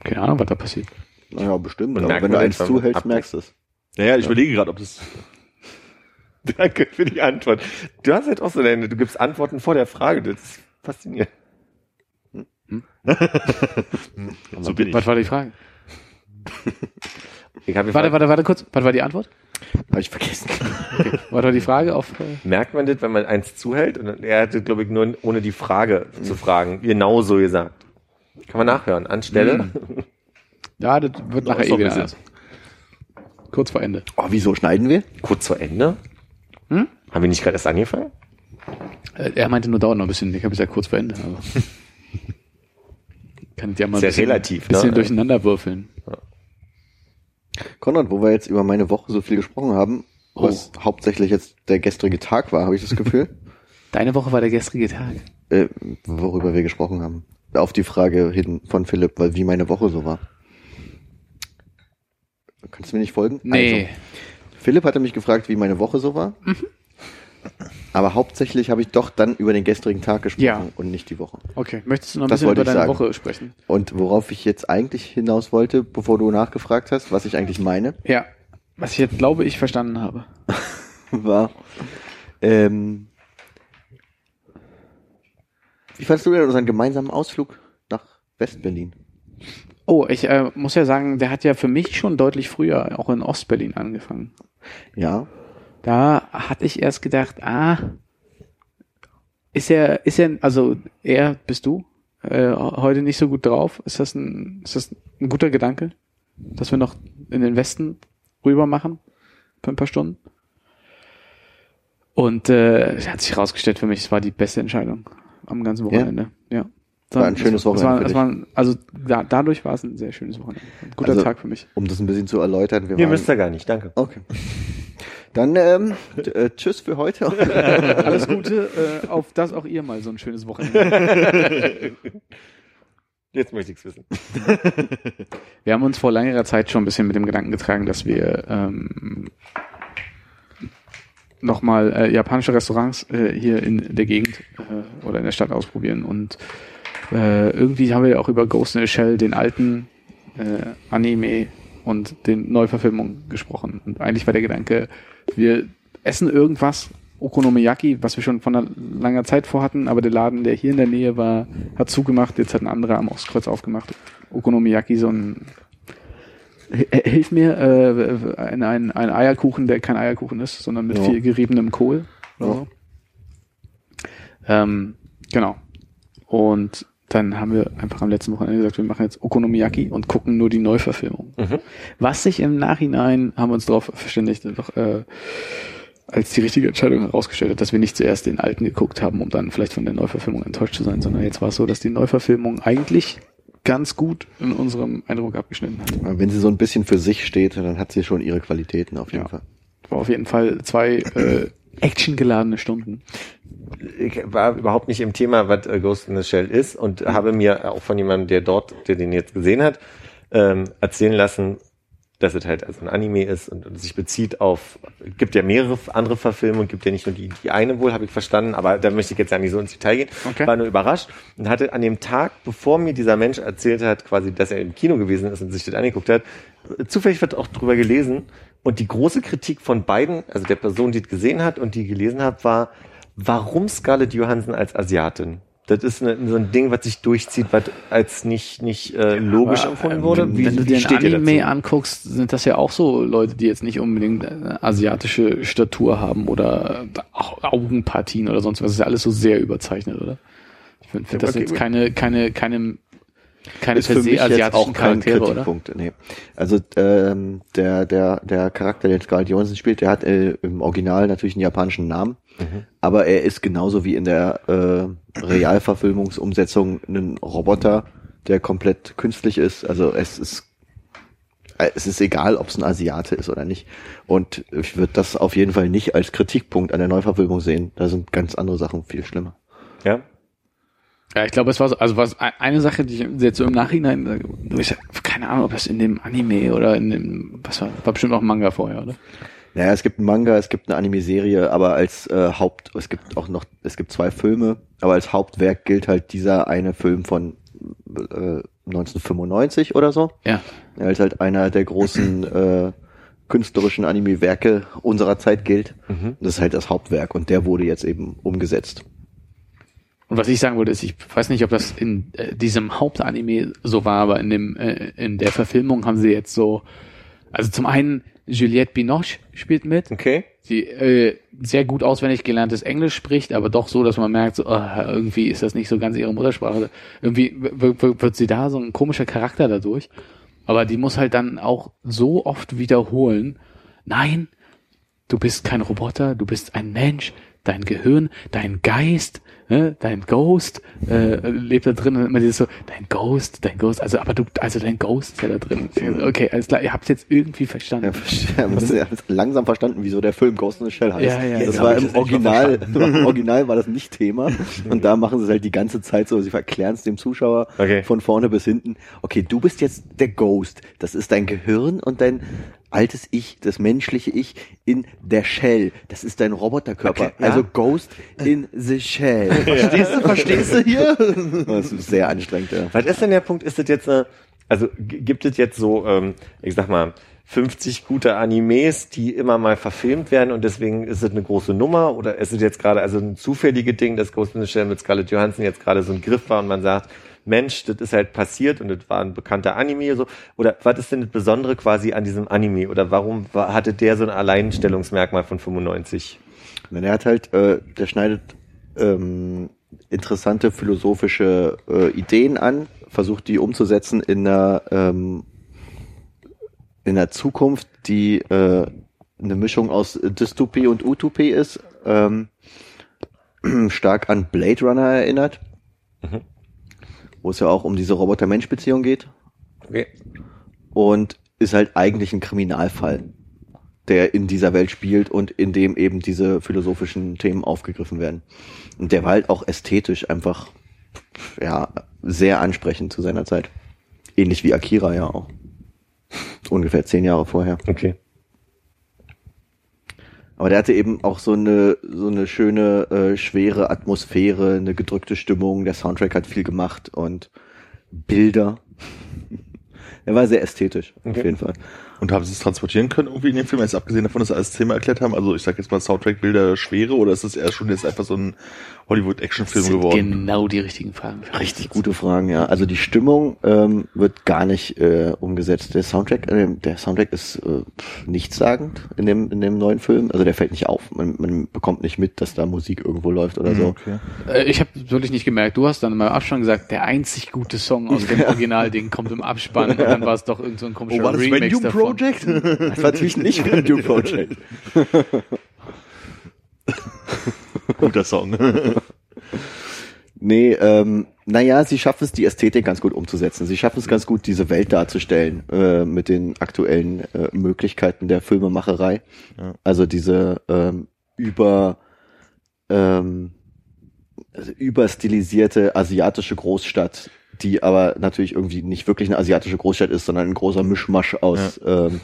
Keine Ahnung, was da passiert. Naja, bestimmt. Aber wenn du man eins zuhältst, merkst du es. Naja, ich überlege gerade, ob das. Danke für die Antwort. Du hast halt auch so deine, du gibst Antworten vor der Frage. Das ist faszinierend. So bin ich. Was war die Frage? Ich Warte, warte, warte kurz. Was war die Antwort? Habe ich vergessen. Was war die Frage auf... Äh, Merkt man das, wenn man eins zuhält? Und er hatte, glaube ich, nur ohne die Frage zu fragen. Genau so gesagt. Kann man nachhören. Anstelle. ja, das wird nachher eh doch wieder anders. Kurz vor Ende. Oh, wieso schneiden wir? Kurz vor Ende. Hm? Haben wir nicht gerade erst angefangen? Äh, er meinte nur dauert noch ein bisschen. Ich habe gesagt kurz vor Ende. Aber kann ich ja mal ein Sehr bisschen, relativ, bisschen ne? durcheinander würfeln. Konrad, wo wir jetzt über meine Woche so viel gesprochen haben, was hauptsächlich jetzt der gestrige Tag war, habe ich das Gefühl, Deine Woche war der gestrige Tag. äh, worüber wir gesprochen haben. Auf die Frage hin von Philipp, weil wie meine Woche so war. Kannst du mir nicht folgen? Nee. Also, Philipp hatte mich gefragt, wie meine Woche so war. Aber hauptsächlich habe ich doch dann über den gestrigen Tag gesprochen Ja. und nicht die Woche. Okay, möchtest du noch ein Das bisschen über deine sagen. Woche sprechen? Und worauf ich jetzt eigentlich hinaus wollte, bevor du nachgefragt hast, was ich eigentlich meine, Ja. Was ich jetzt glaube, ich verstanden habe. war, ähm, wie fandst du denn unseren gemeinsamen Ausflug nach West-Berlin. Oh, ich äh, muss ja sagen, der hat ja für mich schon deutlich früher auch in Ostberlin angefangen. Ja. Da hatte ich erst gedacht, ah, ist er, ist er, also er, bist du, äh, heute nicht so gut drauf? Ist das ein, ist das ein guter Gedanke, dass wir noch in den Westen rüber machen für ein paar Stunden? Und äh, hat sich herausgestellt für mich, es war die beste Entscheidung am ganzen Wochenende. Ja. War ein schönes es war- es Wochenende War, es für war, also da, dadurch war es ein sehr schönes Wochenende. Ein guter Also- Tag für mich. Um das ein bisschen zu erläutern. Wir Ihr waren, müsst ja gar nicht, danke. Okay. Dann ähm, äh, tschüss für heute. Alles Gute, äh, auf das auch ihr mal so ein schönes Wochenende. Jetzt möchte ich's wissen. Wir haben uns vor längerer Zeit schon ein bisschen mit dem Gedanken getragen, dass wir ähm, nochmal äh, japanische Restaurants äh, hier in der Gegend äh, oder in der Stadt ausprobieren. Und äh, irgendwie haben wir ja auch über Ghost in the Shell, den alten äh, Anime und den Neuverfilmungen gesprochen. Und eigentlich war der Gedanke, wir essen irgendwas, Okonomiyaki, was wir schon von einer langer Zeit vorhatten, aber der Laden, der hier in der Nähe war, hat zugemacht. Jetzt hat ein anderer am Ostkreuz aufgemacht. Okonomiyaki, so ein Hilf mir, äh, ein, ein, ein Eierkuchen, der kein Eierkuchen ist, sondern mit Ja. viel geriebenem Kohl. Oder Ja. so. Ähm, genau. Und dann haben wir einfach am letzten Wochenende gesagt, wir machen jetzt Okonomiyaki und gucken nur die Neuverfilmung. Mhm. Was sich im Nachhinein, haben wir uns darauf verständigt, doch, äh, als die richtige Entscheidung herausgestellt hat, dass wir nicht zuerst den alten geguckt haben, um dann vielleicht von der Neuverfilmung enttäuscht zu sein, sondern jetzt war es so, dass die Neuverfilmung eigentlich ganz gut in unserem Eindruck abgeschnitten hat. Wenn sie so ein bisschen für sich steht, dann hat sie schon ihre Qualitäten auf jeden Ja. Fall. War auf jeden Fall zwei äh, actiongeladene Stunden. Ich war überhaupt nicht im Thema, was äh, Ghost in the Shell ist und habe mir auch von jemandem, der dort, der den jetzt gesehen hat, ähm, erzählen lassen, dass es halt also ein Anime ist und, und sich bezieht auf, gibt ja mehrere andere Verfilmungen, gibt ja nicht nur die, die eine wohl, habe ich verstanden, aber da möchte ich jetzt ja nicht so ins Detail gehen. Okay. War nur überrascht und hatte an dem Tag, bevor mir dieser Mensch erzählt hat, quasi, dass er im Kino gewesen ist und sich das angeguckt hat, zufällig wird auch drüber gelesen und die große Kritik von beiden, also der Person, die es gesehen hat und die gelesen hat, war, warum Scarlett Johansson als Asiatin? Das ist eine, so ein Ding, was sich durchzieht, was als nicht, nicht äh, logisch Aber, empfunden ähm, wurde. Wie, Wenn du dir ein Anime dazu? anguckst, sind das ja auch so Leute, die jetzt nicht unbedingt eine asiatische Statur haben oder Au- Augenpartien oder sonst was. Das ist ja alles so sehr überzeichnet, oder? Ich finde find das Okay, jetzt keine, keine, keine, keine ist für mich jetzt auch kein Charaktere, oder? Kritikpunkt. Nee. Also ähm, der der der Charakter, den Scarlett Johansson spielt, der hat äh, im Original natürlich einen japanischen Namen, aber er ist genauso wie in der äh, Realverfilmungsumsetzung ein Roboter, der komplett künstlich ist. Also es ist äh, es ist egal, ob es ein Asiate ist oder nicht. Und ich würde das auf jeden Fall nicht als Kritikpunkt an der Neuverfilmung sehen. Da sind ganz andere Sachen viel schlimmer. Ja? Ja, ich glaube, es war so, also was eine Sache, die ich jetzt so im Nachhinein, äh, ich, keine Ahnung, ob das in dem Anime oder in dem, was war, war bestimmt auch ein Manga vorher, oder? Naja, es gibt einen Manga, es gibt eine Anime-Serie, aber als äh, Haupt, es gibt auch noch, es gibt zwei Filme, aber als Hauptwerk gilt halt dieser eine Film von äh, 1995 oder so, Ja. als halt einer der großen äh, künstlerischen Anime-Werke unserer Zeit gilt. Das ist halt das Hauptwerk und der wurde jetzt eben umgesetzt. Und was ich sagen wollte, ist, ich weiß nicht, ob das in äh, diesem Hauptanime so war, aber in dem äh, in der Verfilmung haben sie jetzt so, also zum einen Juliette Binoche spielt mit, Okay. die äh, sehr gut auswendig gelerntes Englisch spricht, aber doch so, dass man merkt, so, oh, irgendwie ist das nicht so ganz ihre Muttersprache. Irgendwie wird sie da so ein komischer Charakter dadurch. Aber die muss halt dann auch so oft wiederholen, nein, du bist kein Roboter, du bist ein Mensch, dein Gehirn, dein Geist, ne, dein Ghost äh, lebt da drin und immer dieses so, dein Ghost, dein Ghost, also aber du, also dein Ghost ist ja da drin. Okay, alles klar, ihr habt jetzt irgendwie verstanden. Ja, haben jetzt langsam verstanden, wieso der Film Ghost in the Shell heißt. Ja, ja, das war im das Original, im Original war das nicht Thema. Und da machen sie es halt die ganze Zeit so, sie verklären es dem Zuschauer Okay. von vorne bis hinten. Okay, du bist jetzt der Ghost. Das ist dein Gehirn und dein altes Ich, das menschliche Ich in der Shell. Das ist dein Roboterkörper. Okay, ja. Also Ghost in the Shell. Verstehst du, verstehst du hier? Das ist sehr anstrengend, ja. Was ist denn der Punkt? Ist das jetzt eine, also gibt es jetzt so, ähm, ich sag mal, 50 gute Animes, die immer mal verfilmt werden und deswegen ist es eine große Nummer oder ist es jetzt gerade also ein zufälliges Ding, dass Ghost in the Shell mit Scarlett Johansson jetzt gerade so ein Griff war und man sagt, Mensch, das ist halt passiert und das war ein bekannter Anime so oder was ist denn das Besondere quasi an diesem Anime oder warum war, hatte der so ein Alleinstellungsmerkmal von 95? Na, Der hat halt, äh, der schneidet ähm, interessante philosophische äh, Ideen an, versucht die umzusetzen in einer ähm, in einer Zukunft, die äh, eine Mischung aus Dystopie und Utopie ist, ähm, stark an Blade Runner erinnert, wo es ja auch um diese Roboter-Mensch-Beziehung geht. Okay. und ist halt eigentlich ein Kriminalfall, der in dieser Welt spielt und in dem eben diese philosophischen Themen aufgegriffen werden. Und der war halt auch ästhetisch einfach ja sehr ansprechend zu seiner Zeit. Ähnlich wie Akira ja auch. Ungefähr zehn Jahre vorher. Okay. Aber der hatte eben auch so eine so eine schöne äh, schwere Atmosphäre, eine gedrückte Stimmung. Der Soundtrack hat viel gemacht und Bilder. er war sehr ästhetisch auf Okay. jeden Fall. Und haben sie es transportieren können irgendwie in dem Film, jetzt abgesehen davon, dass sie alles Thema erklärt haben? Also ich sag jetzt mal Soundtrack, Bilder, Schwere oder ist das eher schon jetzt einfach so ein Hollywood-Action-Film sind geworden? genau die richtigen Fragen. für Richtig gute Fragen, ja. Also die Stimmung ähm, wird gar nicht äh, umgesetzt. Der Soundtrack, äh, der Soundtrack ist äh, nichtssagend in dem in dem neuen Film. Also der fällt nicht auf. Man, man bekommt nicht mit, dass da Musik irgendwo läuft oder so. Okay. Äh, Ich habe wirklich nicht gemerkt. Du hast dann in meinem Abspann gesagt, der einzig gute Song aus dem Originalding kommt im Abspann und dann war es doch irgend so ein komischer Oh, war das Remix davon. Project? Das war natürlich nicht Duke Project. Guter Song. Nee, ähm, naja, sie schaffen es, die Ästhetik ganz gut umzusetzen. Sie schaffen es ganz gut, diese Welt darzustellen äh, mit den aktuellen äh, Möglichkeiten der Filmemacherei. Ja. Also diese ähm, über ähm, also überstilisierte asiatische Großstadt, die aber natürlich irgendwie nicht wirklich eine asiatische Großstadt ist, sondern ein großer Mischmasch aus ähm,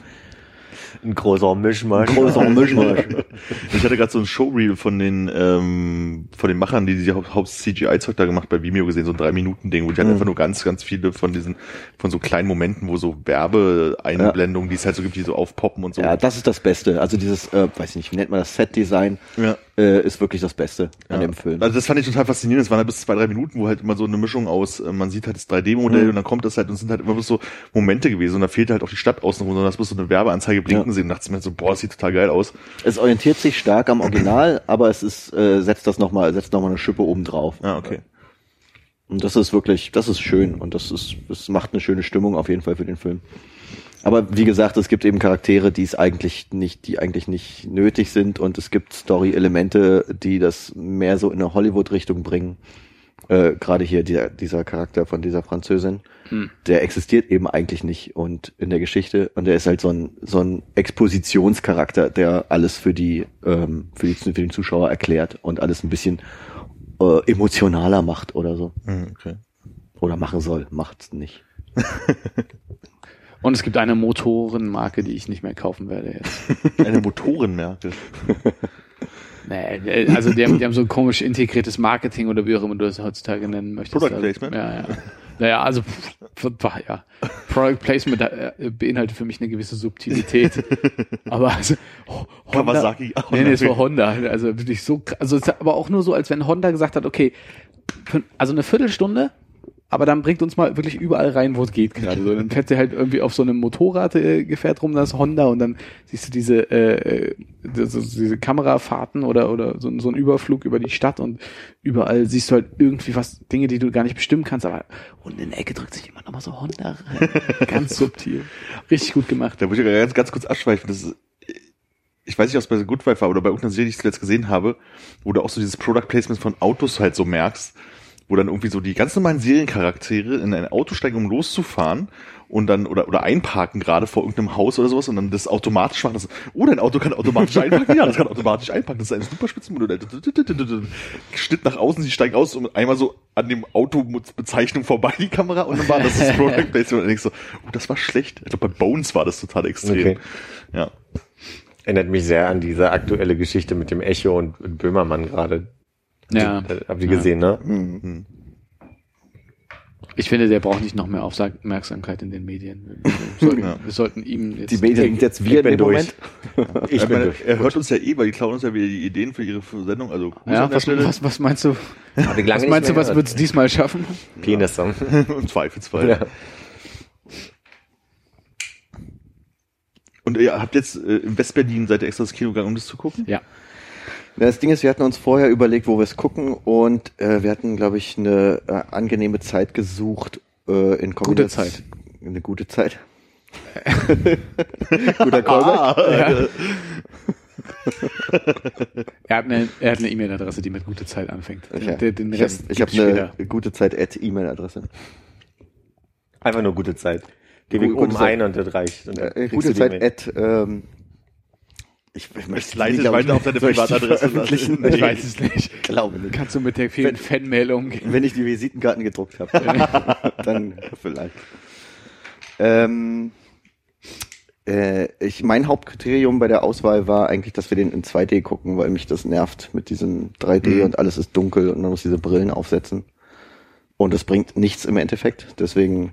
Ein großer Mischmasch. großer Mischmasch. Ich hatte gerade so ein Showreel von den ähm, von den Machern, die die Haupt- Haupt-CGI-Zeug da gemacht bei Vimeo gesehen, so ein drei Minuten Ding, wo die halt Mhm. einfach nur ganz, ganz viele von diesen, von so kleinen Momenten, wo so Werbeeinblendungen, die es halt so gibt, die so aufpoppen und so. Ja, das ist das Beste. Also dieses, äh, weiß ich nicht, wie nennt man das Set-Design, Ja. äh, ist wirklich das Beste an Ja. dem Film. Also das fand ich total faszinierend. Es waren halt bis zwei, drei Minuten, wo halt immer so eine Mischung aus, äh, man sieht halt das 3D-Modell Mhm. und dann kommt das halt und es sind halt immer bloß so Momente gewesen und da fehlt halt auch die Stadt außenrum, sondern das bloß so eine Werbeanzeige blinken Ja. sehen. Dachte mir so, boah, sieht total geil aus. Es orientiert sich stark am Original, aber es ist, äh, setzt das nochmal, setzt nochmal eine Schippe oben drauf. Ah, okay. Und das ist wirklich, das ist schön und das ist, das macht eine schöne Stimmung auf jeden Fall für den Film. Aber wie gesagt, es gibt eben Charaktere, die es eigentlich nicht, die eigentlich nicht nötig sind und es gibt Story-Elemente, die das mehr so in eine Hollywood-Richtung bringen. Äh, Gerade hier dieser, dieser Charakter von dieser Französin, der existiert eben eigentlich nicht und in der Geschichte und der ist halt so ein so ein Expositionscharakter, der alles für die ähm, für die für den Zuschauer erklärt und alles ein bisschen äh, emotionaler macht oder so. Hm, okay. Oder machen soll, macht's nicht. Und es gibt eine Motorenmarke, die ich nicht mehr kaufen werde jetzt. Eine Motorenmarke. Nee, äh, also die haben, die haben so ein komisch integriertes Marketing oder wie auch immer du das heutzutage nennen möchtest. Product also, Placement? Ja, ja. Naja, also ja. Product Placement äh, beinhaltet für mich eine gewisse Subtilität. aber also Ho- Honda, Kawasaki. Nee, nee, es war Honda. Also wirklich so, also es ist aber auch nur so, als wenn Honda gesagt hat, okay, also eine Viertelstunde, aber dann bringt uns mal wirklich überall rein, wo es geht gerade. So, dann fährt sie halt irgendwie auf so einem Motorrad äh, rum, das Honda, und dann siehst du diese, äh, äh, diese, diese Kamerafahrten oder, oder so, so ein Überflug über die Stadt und überall siehst du halt irgendwie was, Dinge, die du gar nicht bestimmen kannst, aber unten in der Ecke drückt sich immer noch mal so Honda rein. Ganz subtil. Richtig gut gemacht. Da muss ich ganz, ganz kurz abschweifen. Das ist, ich weiß nicht, ob es bei The Good Wife war oder bei irgendeiner Serie, die ich zuletzt gesehen habe, wo du auch so dieses Product Placement von Autos halt so merkst, wo dann irgendwie so die ganz normalen Seriencharaktere in ein Auto steigen, um loszufahren und dann oder oder einparken gerade vor irgendeinem Haus oder sowas und dann das automatisch machen. Das, oh, dein Auto kann automatisch einparken. Ja, das kann automatisch einparken. Das ist ein super Spitzenmodell. Schnitt nach außen, sie steigen aus und einmal so an dem Autobezeichnung vorbei die Kamera und dann war das das Product Placement und ich so, oh, das war schlecht. Ich glaube, bei Bones war das total extrem. Okay. Ja. Erinnert mich sehr an diese aktuelle Geschichte mit dem Echo und Böhmermann gerade. Ja. Habt ihr gesehen, ne? Mhm. Ich finde, der braucht nicht noch mehr Aufmerksamkeit in den Medien. Wir sollten, Ja. wir sollten ihm jetzt Die Medien sind jetzt wir in dem durch. Moment. Ich Ich bin meine, durch. er hört uns ja eh, weil die klauen uns ja wieder die Ideen für ihre Sendung. Also Ja, was, was, was meinst du? Was meinst du, was wird's diesmal schaffen? gehört. Penis-Song. Im Zweifelsfall. Ja. Und ihr habt jetzt äh, in Westberlin seid ihr extra ins Kino gegangen, um das zu gucken? Ja. Ja, Das Ding ist, wir hatten uns vorher überlegt, wo wir es gucken und äh, wir hatten, glaube ich, eine äh, angenehme Zeit gesucht äh, in Gute Kombination. Zeit. Eine gute Zeit. Guter Callback. Er hat eine er hat eine E-Mail-Adresse, die mit gute Zeit anfängt. Ich, hab- Den, den ich habe Rest ich hab gibt's später. eine gute Zeit at E-Mail-Adresse. Einfach nur gute Zeit. Gebe ich Gute oben Zeit. ein und das reicht. Und dann Äh, gute Zeit at ähm, ich, ich möchte leitet glaub ich, weiter auf deine Privatadresse veröffentlichen? Ich weiß es nicht. glaube nicht. Kannst du mit der vielen Fanmail umgehen? Wenn ich die Visitenkarten gedruckt habe, dann vielleicht. Ähm, äh, ich, mein Hauptkriterium bei der Auswahl war eigentlich, dass wir den in 2D gucken, weil mich das nervt mit diesem 3D und alles ist dunkel und man muss diese Brillen aufsetzen. Und es bringt nichts im Endeffekt. Deswegen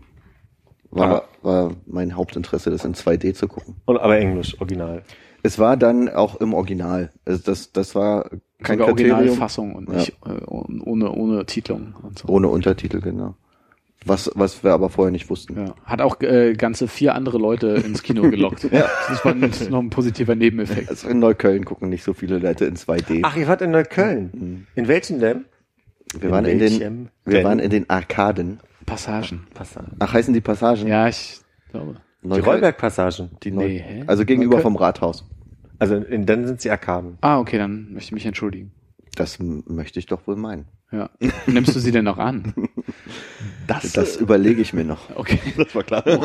war, war mein Hauptinteresse, das in 2D zu gucken. Und, aber Englisch, original. Es war dann auch im Original. Also das, das war kein Sogar Kriterium. Originalfassung und nicht äh, ohne, ohne Titlung und so. Ohne Untertitel, genau. Was, was wir aber vorher nicht wussten. Ja. Hat auch äh, ganze vier andere Leute ins Kino gelockt. ja. Das war ein, noch ein positiver Nebeneffekt. Also in Neukölln gucken nicht so viele Leute in 2D. Ach, ihr wart in Neukölln. In welchen denn? wir waren in den, wir denn? waren in den Arkaden. Passagen. Passagen. Ach, heißen die Passagen? Ja, ich glaube. Die Neukölln- Rollberg-Passagen. Die Neu Nee, hä? also gegenüber Neukölln? vom Rathaus. Also in, dann sind sie Arkaden. Ah, okay, dann möchte ich mich entschuldigen. Das möchte ich doch wohl meinen. Ja. Nimmst du sie denn noch an? Das, Das überlege ich mir noch. Okay. das war klar. Du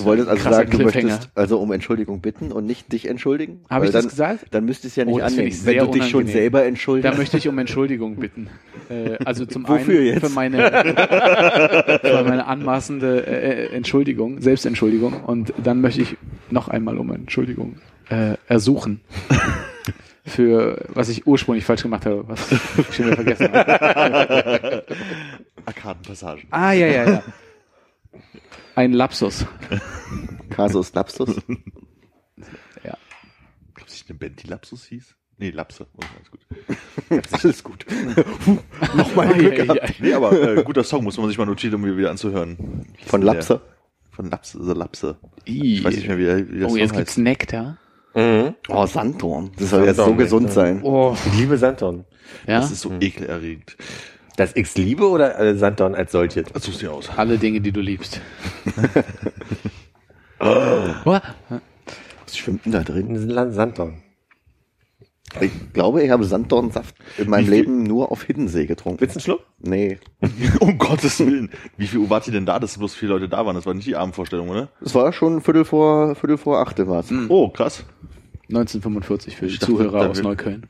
wolltest also sagen, du möchtest also um Entschuldigung bitten und nicht dich entschuldigen? Habe ich das dann, gesagt? Dann müsste ich es ja nicht Oh, das annehmen. Wenn du dich schon selber entschuldigst. Da möchte ich um Entschuldigung bitten. Äh, also zum Wofür einen jetzt? für meine, für meine anmaßende äh, Entschuldigung, Selbstentschuldigung. Und dann möchte ich noch einmal um Entschuldigung äh, ersuchen. Für was ich ursprünglich falsch gemacht habe, was ich schon wieder vergessen habe. Arkadenpassagen. Ah, ja, ja, ja. Ein Lapsus. Casus Lapsus. Ja. Glaubst du eine Band, die Lapsus hieß? Nee, Lapse. Oh, alles gut. Alles gut. Nochmal Glück ja, gehabt. ja. Nee, aber äh, guter Song, muss man sich mal notieren, um mir wieder anzuhören. Von denn der? Lapse. Von Lapse, The Lapse. I. Ich weiß nicht mehr, wie der, wie der Oh, Song jetzt heißt. git's Nektar. Mhm. Oh, Sanddorn. Das soll jetzt so gesund ja. sein. Oh, Ich liebe Sanddorn. ja. Das ist so ekelerregend. Das X liebe oder äh, Sanddorn als solches? Such's dir aus. Alle Dinge, die du liebst. oh. Was schwimmt denn da drin? Ein Sanddorn. Ich glaube, ich habe Sanddornsaft in meinem Leben nur auf Hiddensee getrunken. Willst du einen Schluck? Nee. um Gottes Willen. Wie viel Uhr wart ihr denn da, dass bloß vier Leute da waren? Das war nicht die Abendvorstellung, oder? Es war schon Viertel vor, Viertel vor achte war's. Oh, krass. 1945 für die Ich Zuhörer aus Neukölln.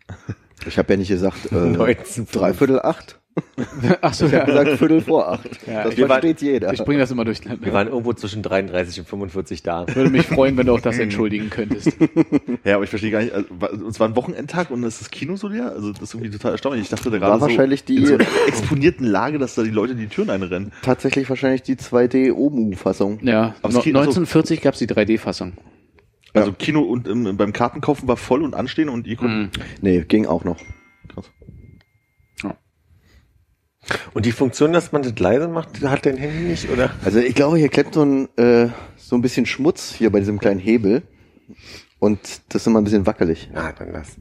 Ich habe ja nicht gesagt, äh, 19. dreiviertel acht. Ach so, Ich habe gesagt Viertel vor acht. Ja, das versteht jeder. Ich bringe das immer durcheinander. Wir waren irgendwo zwischen 33 und 45 da. Würde mich freuen, wenn du auch das entschuldigen könntest. Ja, aber ich verstehe gar nicht, also, es war ein Wochenendtag und ist das Kino so leer? Also das ist irgendwie total erstaunlich. Ich dachte da gerade War wahrscheinlich so die- in so einer exponierten Lage, dass da die Leute die Türen einrennen. Tatsächlich wahrscheinlich die 2D-OMU-Fassung. Ja, Aber no, es geht- also- 1940 gab's die 3D-Fassung. Also Kino und ähm, beim Kartenkaufen war voll und anstehen und ihr Mhm. guckt. Nee, ging auch noch. Und die Funktion, dass man das leise macht, hat dein Handy nicht, oder? Also ich glaube, hier klemmt so ein, äh, so ein bisschen Schmutz hier bei diesem kleinen Hebel. Und das ist immer ein bisschen wackelig. Na, dann lass.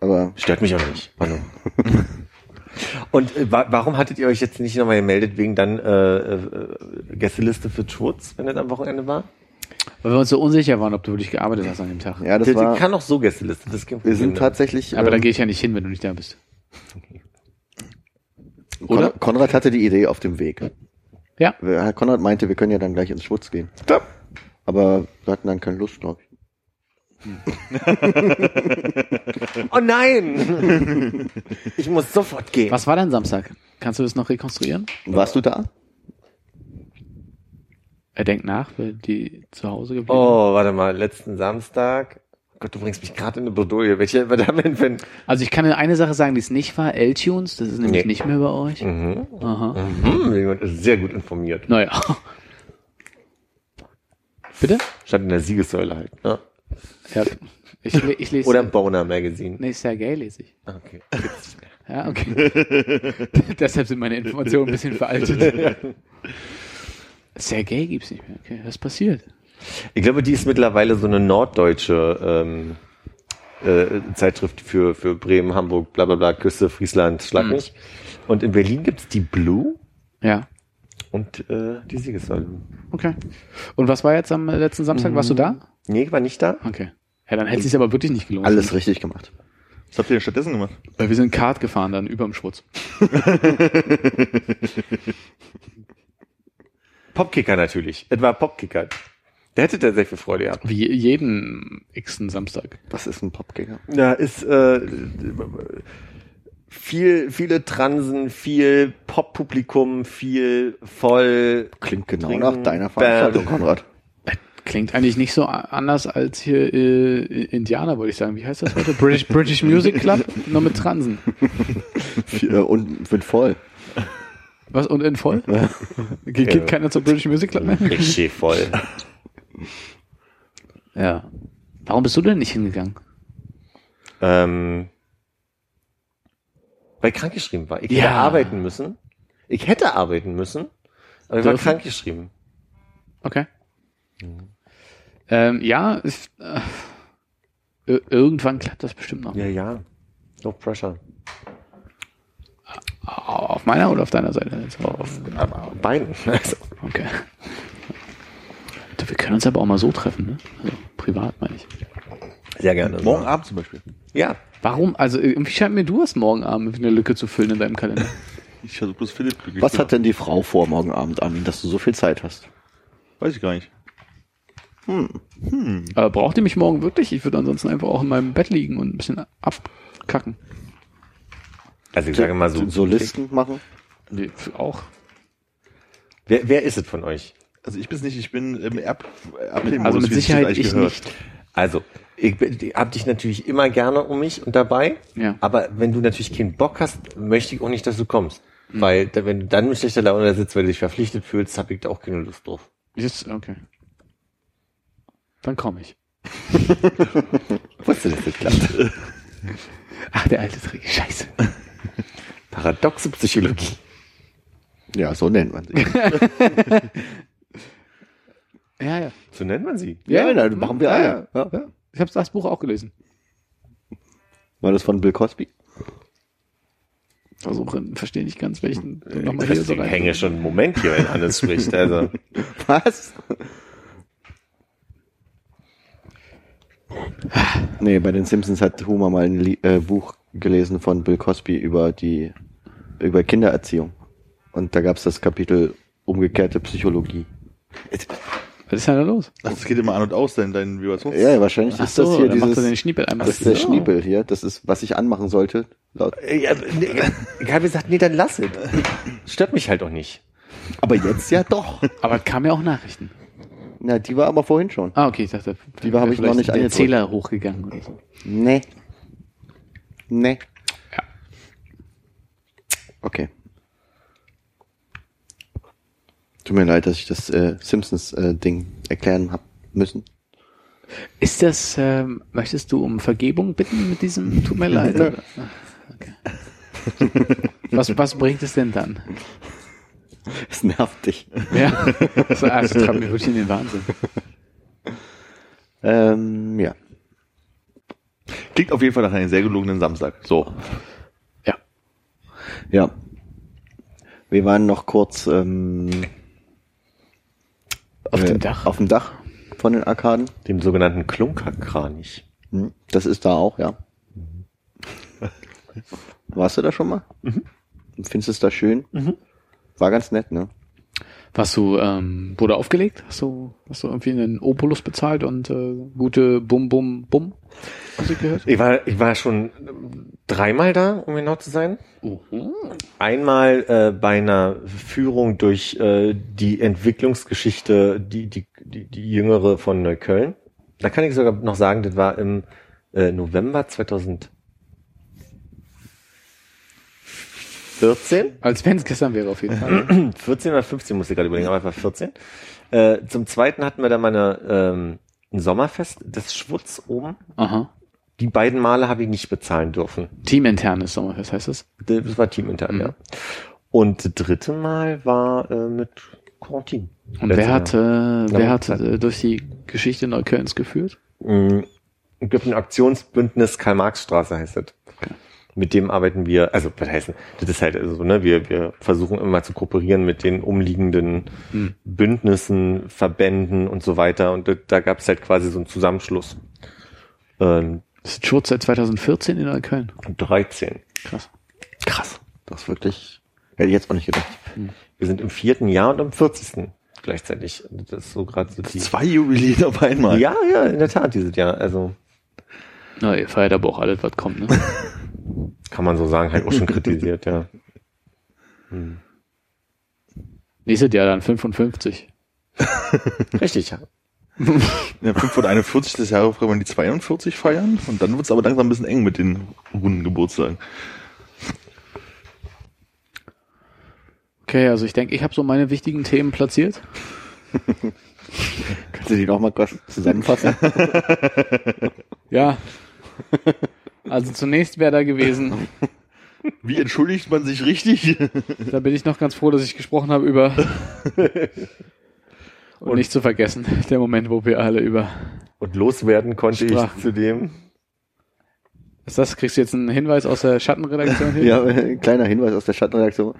Aber Stört mich auch nicht. Manu. Und äh, wa warum hattet ihr euch jetzt nicht nochmal gemeldet wegen dann äh, äh, Gästeliste für Schwurz, wenn das am Wochenende war? Weil wir uns so unsicher waren, ob du wirklich gearbeitet hast an dem Tag. ja, das Das war. kann auch so Gästeliste. Das Wir sind tatsächlich. Aber da ähm, gehe ich ja nicht hin, wenn du nicht da bist. Kon oder? Konrad hatte die Idee auf dem Weg. Ja. Herr Konrad meinte, wir können ja dann gleich ins Schwutz gehen. Stopp. Aber wir hatten dann keine Lust, glaube ich. Oh nein! ich muss sofort gehen. Was war denn Samstag? Kannst du das noch rekonstruieren? Warst du da? Er denkt nach, weil die zu Hause geblieben Oh, warte mal, letzten Samstag, Gott, du bringst mich gerade in eine Bredouille. Welche, wenn, wenn, Also ich kann dir eine Sache sagen, die es nicht war, L-Tunes, das ist nämlich Nee. nicht mehr bei euch. mhm. Aha. Mhm, jemand ist sehr gut informiert. Naja. Bitte? Stand in der Siegessäule halt. Ne? Ja. Ich, ich lese. Oder im Boner Magazine. Nee, Sergei lese ich. Ah, Okay. Ja, okay. Deshalb sind meine Informationen ein bisschen veraltet. Sergei gibt's nicht mehr. Okay, was passiert? Ich glaube, die ist mittlerweile so eine norddeutsche ähm, äh, Zeitschrift für, für Bremen, Hamburg, bla bla bla, Küste, Friesland, Schlag Hm. mich. Und in Berlin gibt's die Blue Ja. und äh, die Siegessäule. Okay. Und was war jetzt am äh, letzten Samstag? Warst du da? Nee, ich war nicht da. Okay. Ja, dann hätte es sich aber wirklich nicht gelohnt. Alles richtig gemacht. Was habt ihr denn stattdessen gemacht? Weil wir sind Kart gefahren dann überm Schwutz. Popkicker natürlich. Etwa Popkicker. Der hätte da sehr viel Freude gehabt. Wie jeden x-ten Samstag. Was ist ein Popgänger? Ja, ist äh, viel, viele Transen, viel Poppublikum, viel voll. Klingt genau Trinken, nach deiner Veranstaltung, Bam. Konrad. Klingt eigentlich nicht so anders als hier äh, Indianer, wollte ich sagen. Wie heißt das heute? British, British Music Club? Nur mit Transen. Äh, Und wird voll. Was? Und in voll? Ge geht keiner zum British Music Club mehr? Richtig voll. Ja. Warum bist du denn nicht hingegangen? ähm, weil ich krankgeschrieben war. Ich Ja. hätte arbeiten müssen. Ich hätte arbeiten müssen, aber ich war krankgeschrieben. Okay. Ähm, ja, ist, äh, ir- irgendwann klappt das bestimmt noch. Ja, ja. No pressure. Auf meiner oder auf deiner Seite? Auf, auf beiden. Also, Okay. Wir können uns aber auch mal so treffen, ne? Also, privat meine ich. sehr gerne. Morgen Abend zum Beispiel. Ja. Warum? Also irgendwie scheint mir du hast morgen Abend eine Lücke zu füllen in deinem Kalender. Ich versuche bloß Philipp glücklich Was hat denn die Frau vor morgen Abend, Armin, dass du so viel Zeit hast? Weiß ich gar nicht. Aber braucht ihr mich morgen wirklich? Ich würde ansonsten einfach auch in meinem Bett liegen und ein bisschen abkacken. Also ich sage mal so. So Listen machen? Nee, auch. Wer, wer ist es von euch? Also ich bin's nicht, ich bin im App Airplay-Modus, Also mit Sicherheit ich gehört. nicht. Also, ich, bin- ich hab dich natürlich immer gerne um mich und dabei. Ja. Aber wenn du natürlich keinen Bock hast, möchte ich auch nicht, dass du kommst. Weil da, wenn du dann mit schlechter Laune da sitzt, weil du dich verpflichtet fühlst, hab ich da auch keine Lust drauf. Jetzt, okay. Dann komme ich. Wusste, dass das klappt. Ach, der alte Trick. Scheiße. Paradoxe Psychologie. Ja, so nennt man sie. Ja, ja. So nennt man sie. ja, das machen wir ja, alle. Ja. Ja. Ich habe das Buch auch gelesen. War das von Bill Cosby? Versuche, verstehe nicht ganz, welchen Ich nochmal hier so rein. hänge schon einen Moment hier, wenn Hannes spricht. Also, Was? Nee, bei den Simpsons hat Homer mal ein Lie äh, Buch gelesen von Bill Cosby über die über Kindererziehung. Und da gab's das Kapitel umgekehrte Psychologie. Was ist denn da los? Ach, das geht immer an und aus, dein, dein Vibrations... Ja, wahrscheinlich Ach ist das so, hier machst du dieses, den Schniepel einmal. das ist der So. Schniepel hier. Das ist, was ich anmachen sollte. Laut. ja, nee, ich habe gesagt, nee, dann lass es. Stört mich halt auch nicht. Aber jetzt ja doch. Aber es kamen ja auch Nachrichten. Na, die war aber vorhin schon. Ah, okay, ich dachte, Die habe ich noch nicht der. Zähler hochgegangen oder so. Nee. Nee. Ja. Okay. Tut mir leid, dass ich das äh, Simpsons-Ding erklären hab müssen. Ist das, ähm, möchtest du um Vergebung bitten mit diesem, tut mir leid? oder? Ah, okay. was, was bringt es denn dann? Es nervt dich. Ja, das, also, das treibt mir wirklich in den Wahnsinn. Ähm, ja. Klingt auf jeden Fall nach einem sehr gelungenen Samstag. So. Ja. Ja. Wir waren noch kurz ähm, Auf äh, dem Dach. Auf dem Dach von den Arkaden. Dem sogenannten Klunkerkranich. Hm, Das ist da auch, ja. Warst du da schon mal? Findest du es da schön? War ganz nett, ne? Warst du, ähm, wurde aufgelegt? Hast du, hast du irgendwie einen Opulus bezahlt und äh, gute Bum Bum Bum Musik gehört? Ich war, ich war schon dreimal da, um genau zu sein. Mhm. Einmal äh, bei einer Führung durch äh, die Entwicklungsgeschichte, die, die, die, die jüngere von Neukölln. Da kann ich sogar noch sagen, das war im äh, November 2014. Als wenn es gestern wäre auf jeden Fall. 14 oder 15 musste ich gerade überlegen, aber war 14. Äh, zum zweiten hatten wir dann meine ähm, ein Sommerfest des Schwutz oben. Aha. Die beiden Male habe ich nicht bezahlen dürfen. Teaminternes Sommerfest heißt das? Das war teamintern, Mhm. ja. Und das dritte Mal war äh, mit Quarantin. Und wer hat, äh, wer hat äh, durch die Geschichte Neuköllns geführt? Mm, Es gibt ein Aktionsbündnis Karl-Marx-Straße heißt das. Mit dem arbeiten wir, also was heißt das ist halt so, ne, wir, wir versuchen immer zu kooperieren mit den umliegenden Hm. Bündnissen, Verbänden und so weiter. Und da, da gab es halt quasi so einen Zusammenschluss. Ähm, Das ist Schutz seit 2014 in Neukölln. 13. Krass. Krass. Das ist wirklich, hätte ich jetzt auch nicht gedacht. Wir sind im vierten Jahr und im 40. gleichzeitig. Das ist so gerade so die. Zwei Jubiläen auf einmal. Ja, ja, in der Tat dieses Jahr. Also Na, ihr feiert aber auch alles, was kommt, ne? kann man so sagen, halt auch schon kritisiert, ja. Nächstes Jahr dann 55. Richtig, ja. Ja, 541 des Jahres kann man die 42 feiern und dann wird es aber langsam ein bisschen eng mit den runden Geburtstagen. Okay, also ich denke, ich habe so meine wichtigen Themen platziert. Kannst du die noch mal kurz zusammenfassen? Ja. Also zunächst wäre da gewesen, Wie entschuldigt man sich richtig? da bin ich noch ganz froh, dass ich gesprochen habe über und nicht zu vergessen, der Moment, wo wir alle über Und loswerden konnte Sprach. ich zu dem. ist das kriegst du jetzt einen Hinweis aus der Schattenredaktion hier? ja, ein kleiner Hinweis aus der Schattenreaktion,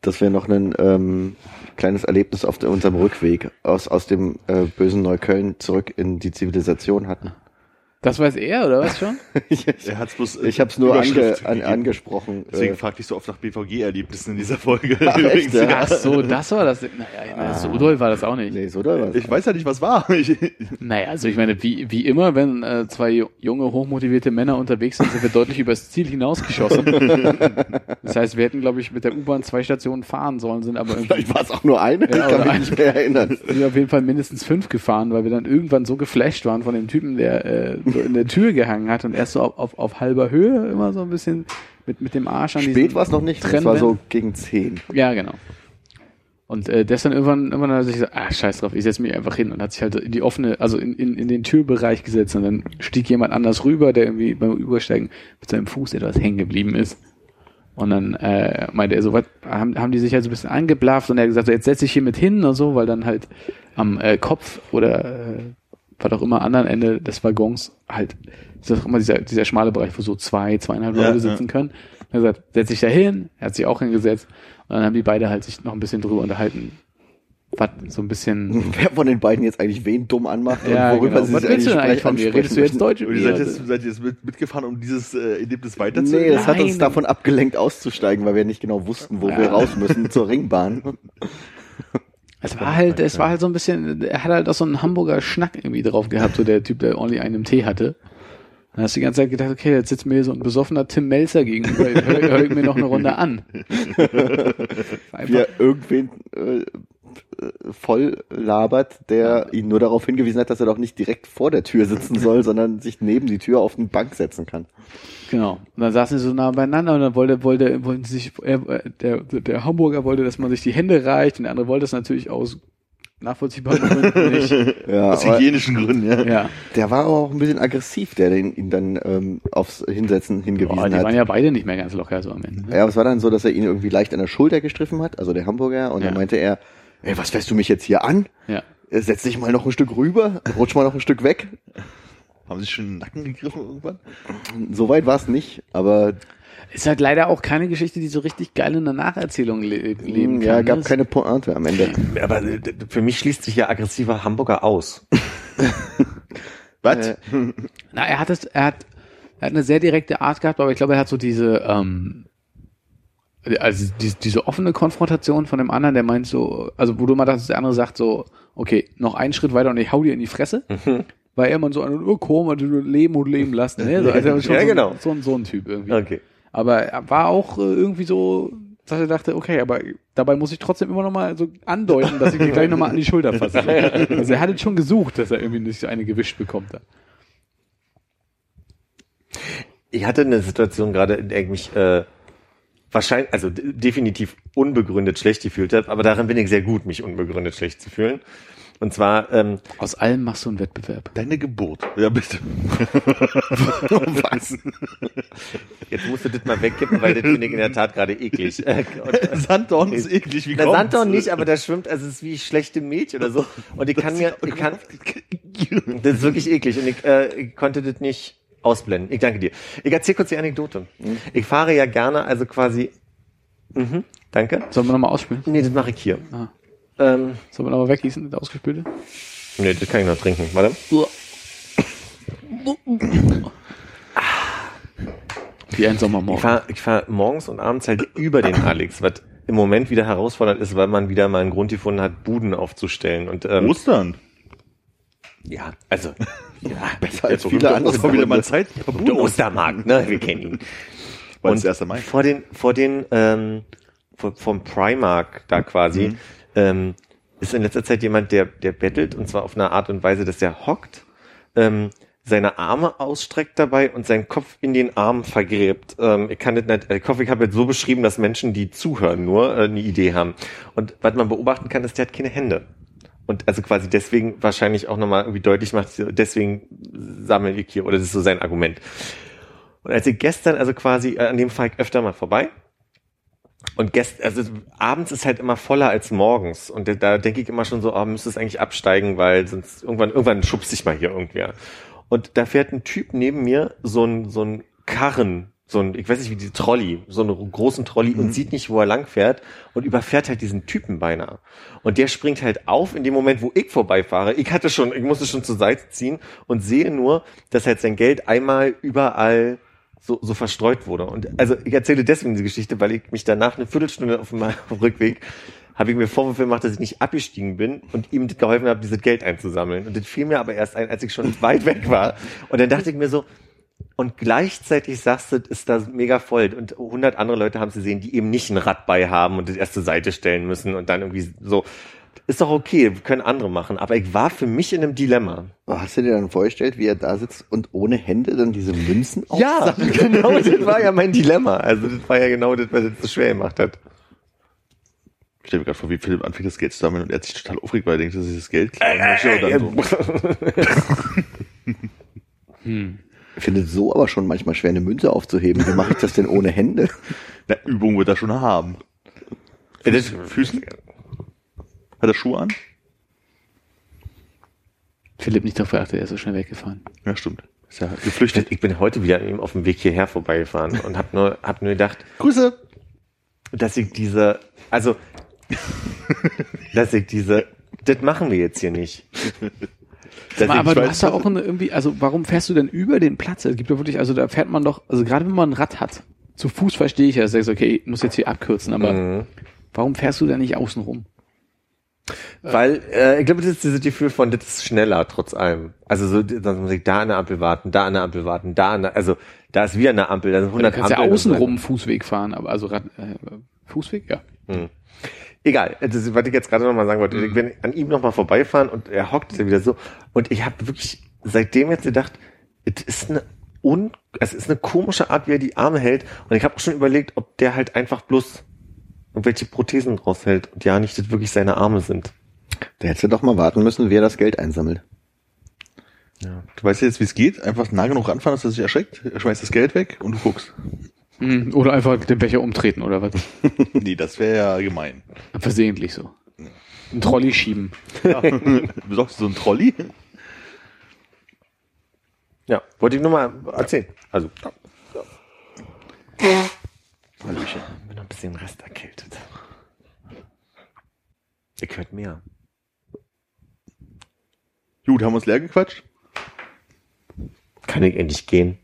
dass wir noch ein ähm, kleines Erlebnis auf unserem Rückweg aus, aus dem äh, bösen Neukölln zurück in die Zivilisation hatten. Das weiß er oder was schon? ich Er hat's bloß äh, ich habe es nur ange, an, angesprochen. Deswegen Äh, fragte ich so oft nach BVG-Erlebnissen in dieser Folge. Ach, echt, ja? Ach so, das war das. Naja, so doll war das auch nicht. nee, so da war's. Ich weiß ja nicht, was war. Ich, Naja, also ich meine, wie, wie immer, wenn äh, zwei ju- junge, hochmotivierte Männer unterwegs sind, sind wir deutlich übers Ziel hinausgeschossen. Das heißt, wir hätten, glaube ich, mit der U-Bahn zwei Stationen fahren sollen, sind aber irgendwie Vielleicht war es auch nur eine, Ja, ich kann mich nicht mehr erinnern. sind wir auf jeden Fall mindestens fünf gefahren, weil wir dann irgendwann so geflasht waren von dem Typen, der äh, so in der Tür gehangen hat und erst so auf, auf, auf halber Höhe immer so ein bisschen mit, mit dem Arsch an Spät diesen war es noch nicht, es war so gegen zehn. Ja, genau. Und äh, der ist dann irgendwann, irgendwann hat er sich gesagt, ah, scheiß drauf, ich setze mich einfach hin und hat sich halt in die offene, also in, in, in den Türbereich gesetzt und dann stieg jemand anders rüber, der irgendwie beim Übersteigen mit seinem Fuß etwas hängen geblieben ist. Und dann äh, meinte er so, was, haben, haben die sich halt so ein bisschen angeblafft und er hat gesagt, so, jetzt setz dich hier mit hin und so, weil dann halt am äh, Kopf oder äh, was auch immer anderen Ende des Waggons halt, ist das auch immer dieser, dieser schmale Bereich, wo so zwei, zweieinhalb Ja, Leute ja. sitzen können. Er hat gesagt, setz dich da hin, er hat sich auch hingesetzt und dann haben die beide halt sich noch ein bisschen drüber unterhalten. Was so ein bisschen. Wer von den beiden jetzt eigentlich wen dumm anmacht ja, und worüber genau. sie Was sich willst du denn eigentlich von mir? Redest du jetzt. Deutsch? und ihr seid jetzt, seid ihr jetzt mit, mitgefahren, um dieses äh, Erlebnis weiterzunehmen? Nee, das hat uns davon abgelenkt auszusteigen, weil wir nicht genau wussten, wo Ja. wir raus müssen zur Ringbahn. Es war halt, es war halt so ein bisschen, er hat halt auch so einen Hamburger Schnack irgendwie drauf gehabt, so der Typ, der ordentlich einen im Tee hatte. Dann hast du die ganze Zeit gedacht, okay, jetzt sitzt mir hier so ein besoffener Tim Melzer gegenüber, hör, hör ich mir noch eine Runde an. Einfach- Wie er irgendwen äh, voll labert, der ihn nur darauf hingewiesen hat, dass er doch nicht direkt vor der Tür sitzen soll, sondern sich neben die Tür auf eine Bank setzen kann. Genau. Und dann saßen sie so nah beieinander und dann wollte, wollte, wollten sich, er, der, der Hamburger wollte, dass man sich die Hände reicht und der andere wollte das natürlich aus nachvollziehbaren Gründen nicht. Ja, Aus hygienischen Gründen, ja. Ja. der war aber auch ein bisschen aggressiv, der den, ihn dann ähm, aufs Hinsetzen hingewiesen Boah, die hat. waren ja beide nicht mehr ganz locker so am Ende. Ja, aber es war dann so, dass er ihn irgendwie leicht an der Schulter gestriffen hat, also der Hamburger, und Ja. dann meinte er, ey, was fährst du mich jetzt hier an? Ja. Äh, Setz dich mal noch ein Stück rüber, rutsch mal noch ein Stück weg. Haben sie schon in den Nacken gegriffen irgendwann? Soweit war es nicht, aber Ist halt leider auch keine Geschichte, die so richtig geil in der Nacherzählung le leben kann. ja, gab ne? keine Pointe am Ende. Aber äh, für mich schließt sich ja aggressiver Hamburger aus. Was? Äh, Na, er hat es, er hat, er hat eine sehr direkte Art gehabt, aber ich glaube, er hat so diese, ähm, also diese, diese offene Konfrontation von dem anderen, der meint so, also wo du mal dachtest, der andere sagt so, okay, noch einen Schritt weiter und ich hau dir in die Fresse. Weil er immer so ein, oh, komm, du leben und leben lassen. Ne? So, also schon Ja, so, genau. so, ein- so ein Typ irgendwie. Okay. Aber er war auch äh, irgendwie so dass er dachte, okay, aber dabei muss ich trotzdem immer noch mal so andeuten, dass ich mir gleich noch mal an die Schulter fasse. Also er hat es schon gesucht, dass er irgendwie nicht so eine gewischt bekommt. Da. Ich hatte eine Situation gerade, in der ich mich äh, wahrscheinlich, also definitiv unbegründet schlecht gefühlt habe, aber darin bin ich sehr gut, mich unbegründet schlecht zu fühlen. Und zwar, ähm, Aus allem machst du einen Wettbewerb. Deine Geburt. Ja, bitte. was? Jetzt musst du das mal wegkippen, weil das finde ich in der Tat gerade eklig. Sanddorn ist eklig. Wie Der kommt's? Sanddorn nicht, aber der schwimmt, also es ist wie schlechte Milch oder so. Und ich kann mir, ich kann, das ist wirklich eklig und ich, äh, ich konnte das nicht ausblenden. Ich danke dir. Ich erzähle kurz die Anekdote. Ich fahre ja gerne, also quasi, mhm, danke. Sollen wir noch mal ausspielen? Nee, das mache ich hier. Ah. Ähm, Sollen wir noch mal weggießen, das ausgespülte? nee, das kann ich noch trinken. Warte. Wie ein Ich Sommermorgen. fahre ich fahr morgens und abends halt über den Alex, was im Moment wieder herausfordernd ist, weil man wieder mal einen Grund gefunden hat, Buden aufzustellen. Und ähm, Ostern. Ja, also ja, Besser als viele andere. Das war wieder mal Zeit. der Ostermarkt, ne? Wir kennen ihn. Weil es 1. Mai. vor den, vor den, ähm, vor, vom Primark da quasi, ähm, ist in letzter Zeit jemand, der, der bettelt und zwar auf eine Art und Weise, dass er hockt, ähm, seine Arme ausstreckt dabei und seinen Kopf in den Arm vergräbt. Ähm, ich kann das nicht, ich hoffe, ich habe jetzt so beschrieben, dass Menschen, die zuhören, nur äh, eine Idee haben. Und was man beobachten kann, ist, der hat keine Hände. Und also quasi deswegen wahrscheinlich auch nochmal irgendwie deutlich macht, deswegen sammle ich hier, oder das ist so sein Argument. Und als ich gestern, also quasi, äh, an dem fahre ich öfter mal vorbei. Und gest, also abends ist halt immer voller als morgens. Und da, denke ich immer schon so, oh, müsste es eigentlich absteigen, weil sonst irgendwann, irgendwann schubst sich mal hier irgendwer. Und da fährt ein Typ neben mir so ein, so ein Karren, so ein, ich weiß nicht wie die Trolley, so einen großen Trolley und sieht nicht, wo er lang fährt und überfährt halt diesen Typen beinahe. Und der springt halt auf in dem Moment, wo ich vorbeifahre. Ich hatte schon, ich musste schon zur Seite ziehen und sehe nur, dass halt sein Geld einmal überall so, so verstreut wurde. Und also ich erzähle deswegen diese Geschichte, weil ich mich danach eine Viertelstunde auf dem Rückweg habe ich mir Vorwürfe gemacht, dass ich nicht abgestiegen bin und ihm geholfen habe, dieses Geld einzusammeln. Und das fiel mir aber erst ein, als ich schon weit weg war. Und dann dachte ich mir so, und gleichzeitig sagst du, ist da mega voll. Und 100 andere Leute haben es gesehen, die eben nicht ein Rad bei haben und das erst zur Seite stellen müssen und dann irgendwie so. Ist doch okay, können andere machen. Aber ich war für mich in einem Dilemma. Hast du dir dann vorgestellt, wie er da sitzt und ohne Hände dann diese Münzen Ja, genau, das war ja mein Dilemma. Also das war ja genau das, was es so schwer gemacht hat. Ich stelle mir gerade vor, wie Philipp anfängt, das Geld zu sammeln und er hat sich total aufregt, weil er denkt, dass ich das Geld möchte. Und dann so, Ich finde es so aber schon manchmal schwer, eine Münze aufzuheben. Wie mache ich das denn ohne Hände? na, Übung wird er schon haben. Das, Füßen? Hat er Schuhe an? Philipp nicht darauf geachtet, er ist so schnell weggefahren. Ja, stimmt. Ist ja geflüchtet. ich bin heute wieder an ihm auf dem Weg hierher vorbeigefahren und habe nur, hab nur gedacht, Grüße! dass ich diese, also, dass ich diese, das machen wir jetzt hier nicht. Dass Aber, du hast da auch eine, irgendwie, also warum fährst du denn über den Platz? Es gibt doch wirklich, also da fährt man doch, also gerade wenn man ein Rad hat, zu Fuß verstehe ich ja, dass du sagst, okay, ich muss jetzt hier abkürzen, aber Mhm. warum fährst du da nicht außen rum? Weil, äh, ich glaube, das ist dieses Gefühl von, das ist schneller, trotz allem. Also so, dann muss ich da an der Ampel warten, da an der Ampel warten, da an der, also da ist wieder eine Ampel, da sind Du 100 kannst ja Ampeln. außen und so. rum Fußweg fahren, aber also Rad, äh, Fußweg, ja. Egal, das ist, was ich jetzt gerade nochmal sagen wollte. Mhm. Ich bin an ihm nochmal vorbeifahren und er hockt ja wieder so. Und ich habe wirklich seitdem jetzt gedacht, es ist eine un, es ist eine komische Art, wie er die Arme hält. Und ich habe schon überlegt, ob der halt einfach bloß irgendwelche Prothesen raushält und ja nicht das wirklich seine Arme sind. Da hättest du doch mal warten müssen, wie er das Geld einsammelt. Du weißt jetzt, wie es geht. Einfach nah genug ranfahren, dass er sich erschreckt. Er schmeißt das Geld weg und du guckst. Mhm. Oder einfach den Becher umtreten oder was? nee, das wäre ja gemein. Versehentlich so. Ein Trolley schieben. Ja. Besorgst du so einen Trolley? Ja, wollte ich nur mal erzählen. Also, Hallöchen. bin noch ein bisschen Rest erkältet. Ich hört mehr. Gut, haben wir uns leer gequatscht? Kann ich endlich gehen?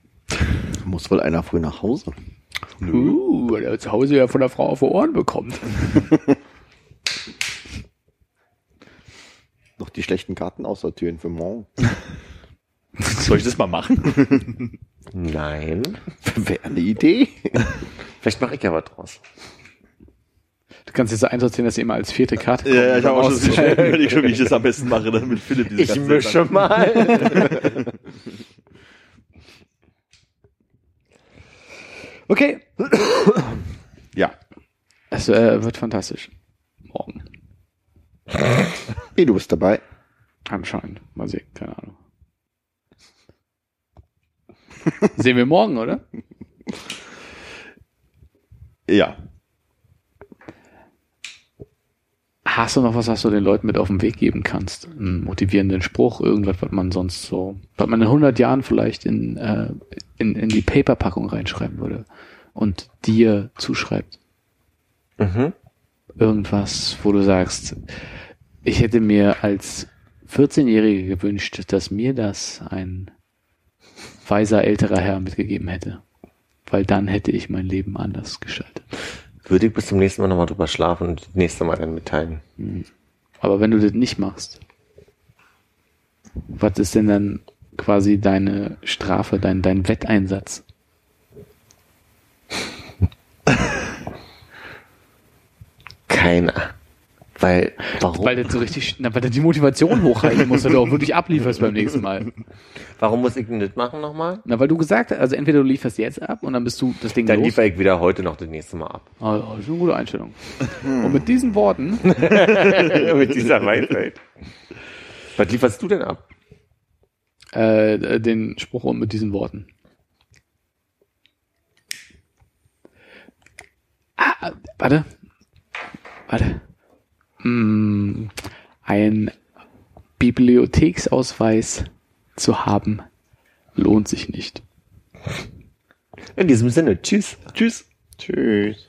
Muss wohl einer früh nach Hause. Uh, weil er zu Hause ja von der Frau auf die Ohren bekommt. Noch die schlechten Karten aussortieren für morgen. Soll ich das mal machen? Nein. Wäre eine Idee. Vielleicht mache ich ja was draus. kannst jetzt so einsortieren, dass ihr immer als vierte Karte kommt. Ja, ich habe auch schon überlegt, schon, wie ich das am besten mache, damit Philipp diese Ich mische mal. okay. Ja. Es äh, wird fantastisch. Morgen. Wie, du bist dabei. Anscheinend. Mal sehen, keine Ahnung. Sehen wir morgen, oder? Ja. Hast du noch was, was du den Leuten mit auf den Weg geben kannst? Einen motivierenden Spruch, irgendwas, was man sonst so, was man in 100 Jahren vielleicht in, äh, in, in die Paperpackung reinschreiben würde und dir zuschreibt. Mhm. Irgendwas, wo du sagst, ich hätte mir als 14-Jährige gewünscht, dass mir das ein weiser älterer Herr mitgegeben hätte. Weil dann hätte ich mein Leben anders gestaltet. Würde ich bis zum nächsten Mal nochmal drüber schlafen und das nächste Mal dann mitteilen. Aber wenn du das nicht machst, was ist denn dann quasi deine Strafe, dein, dein Wetteinsatz? Keiner. Weil, warum? Weil das so richtig, na, weil du die Motivation hochhalten musst, weil du auch wirklich ablieferst beim nächsten Mal. Warum muss ich denn das machen nochmal? Na, weil du gesagt hast, also entweder du lieferst jetzt ab und dann bist du das Ding Dann los. liefere ich wieder heute noch das nächste Mal ab. Oh, das ist eine gute Einstellung. Und mit diesen Worten Mit dieser Weisheit. Was lieferst du denn ab? äh, den Spruch und mit diesen Worten. Ah, warte. Warte. Hm, ein Bibliotheksausweis zu haben, lohnt sich nicht. In diesem Sinne, tschüss. Tschüss. Tschüss.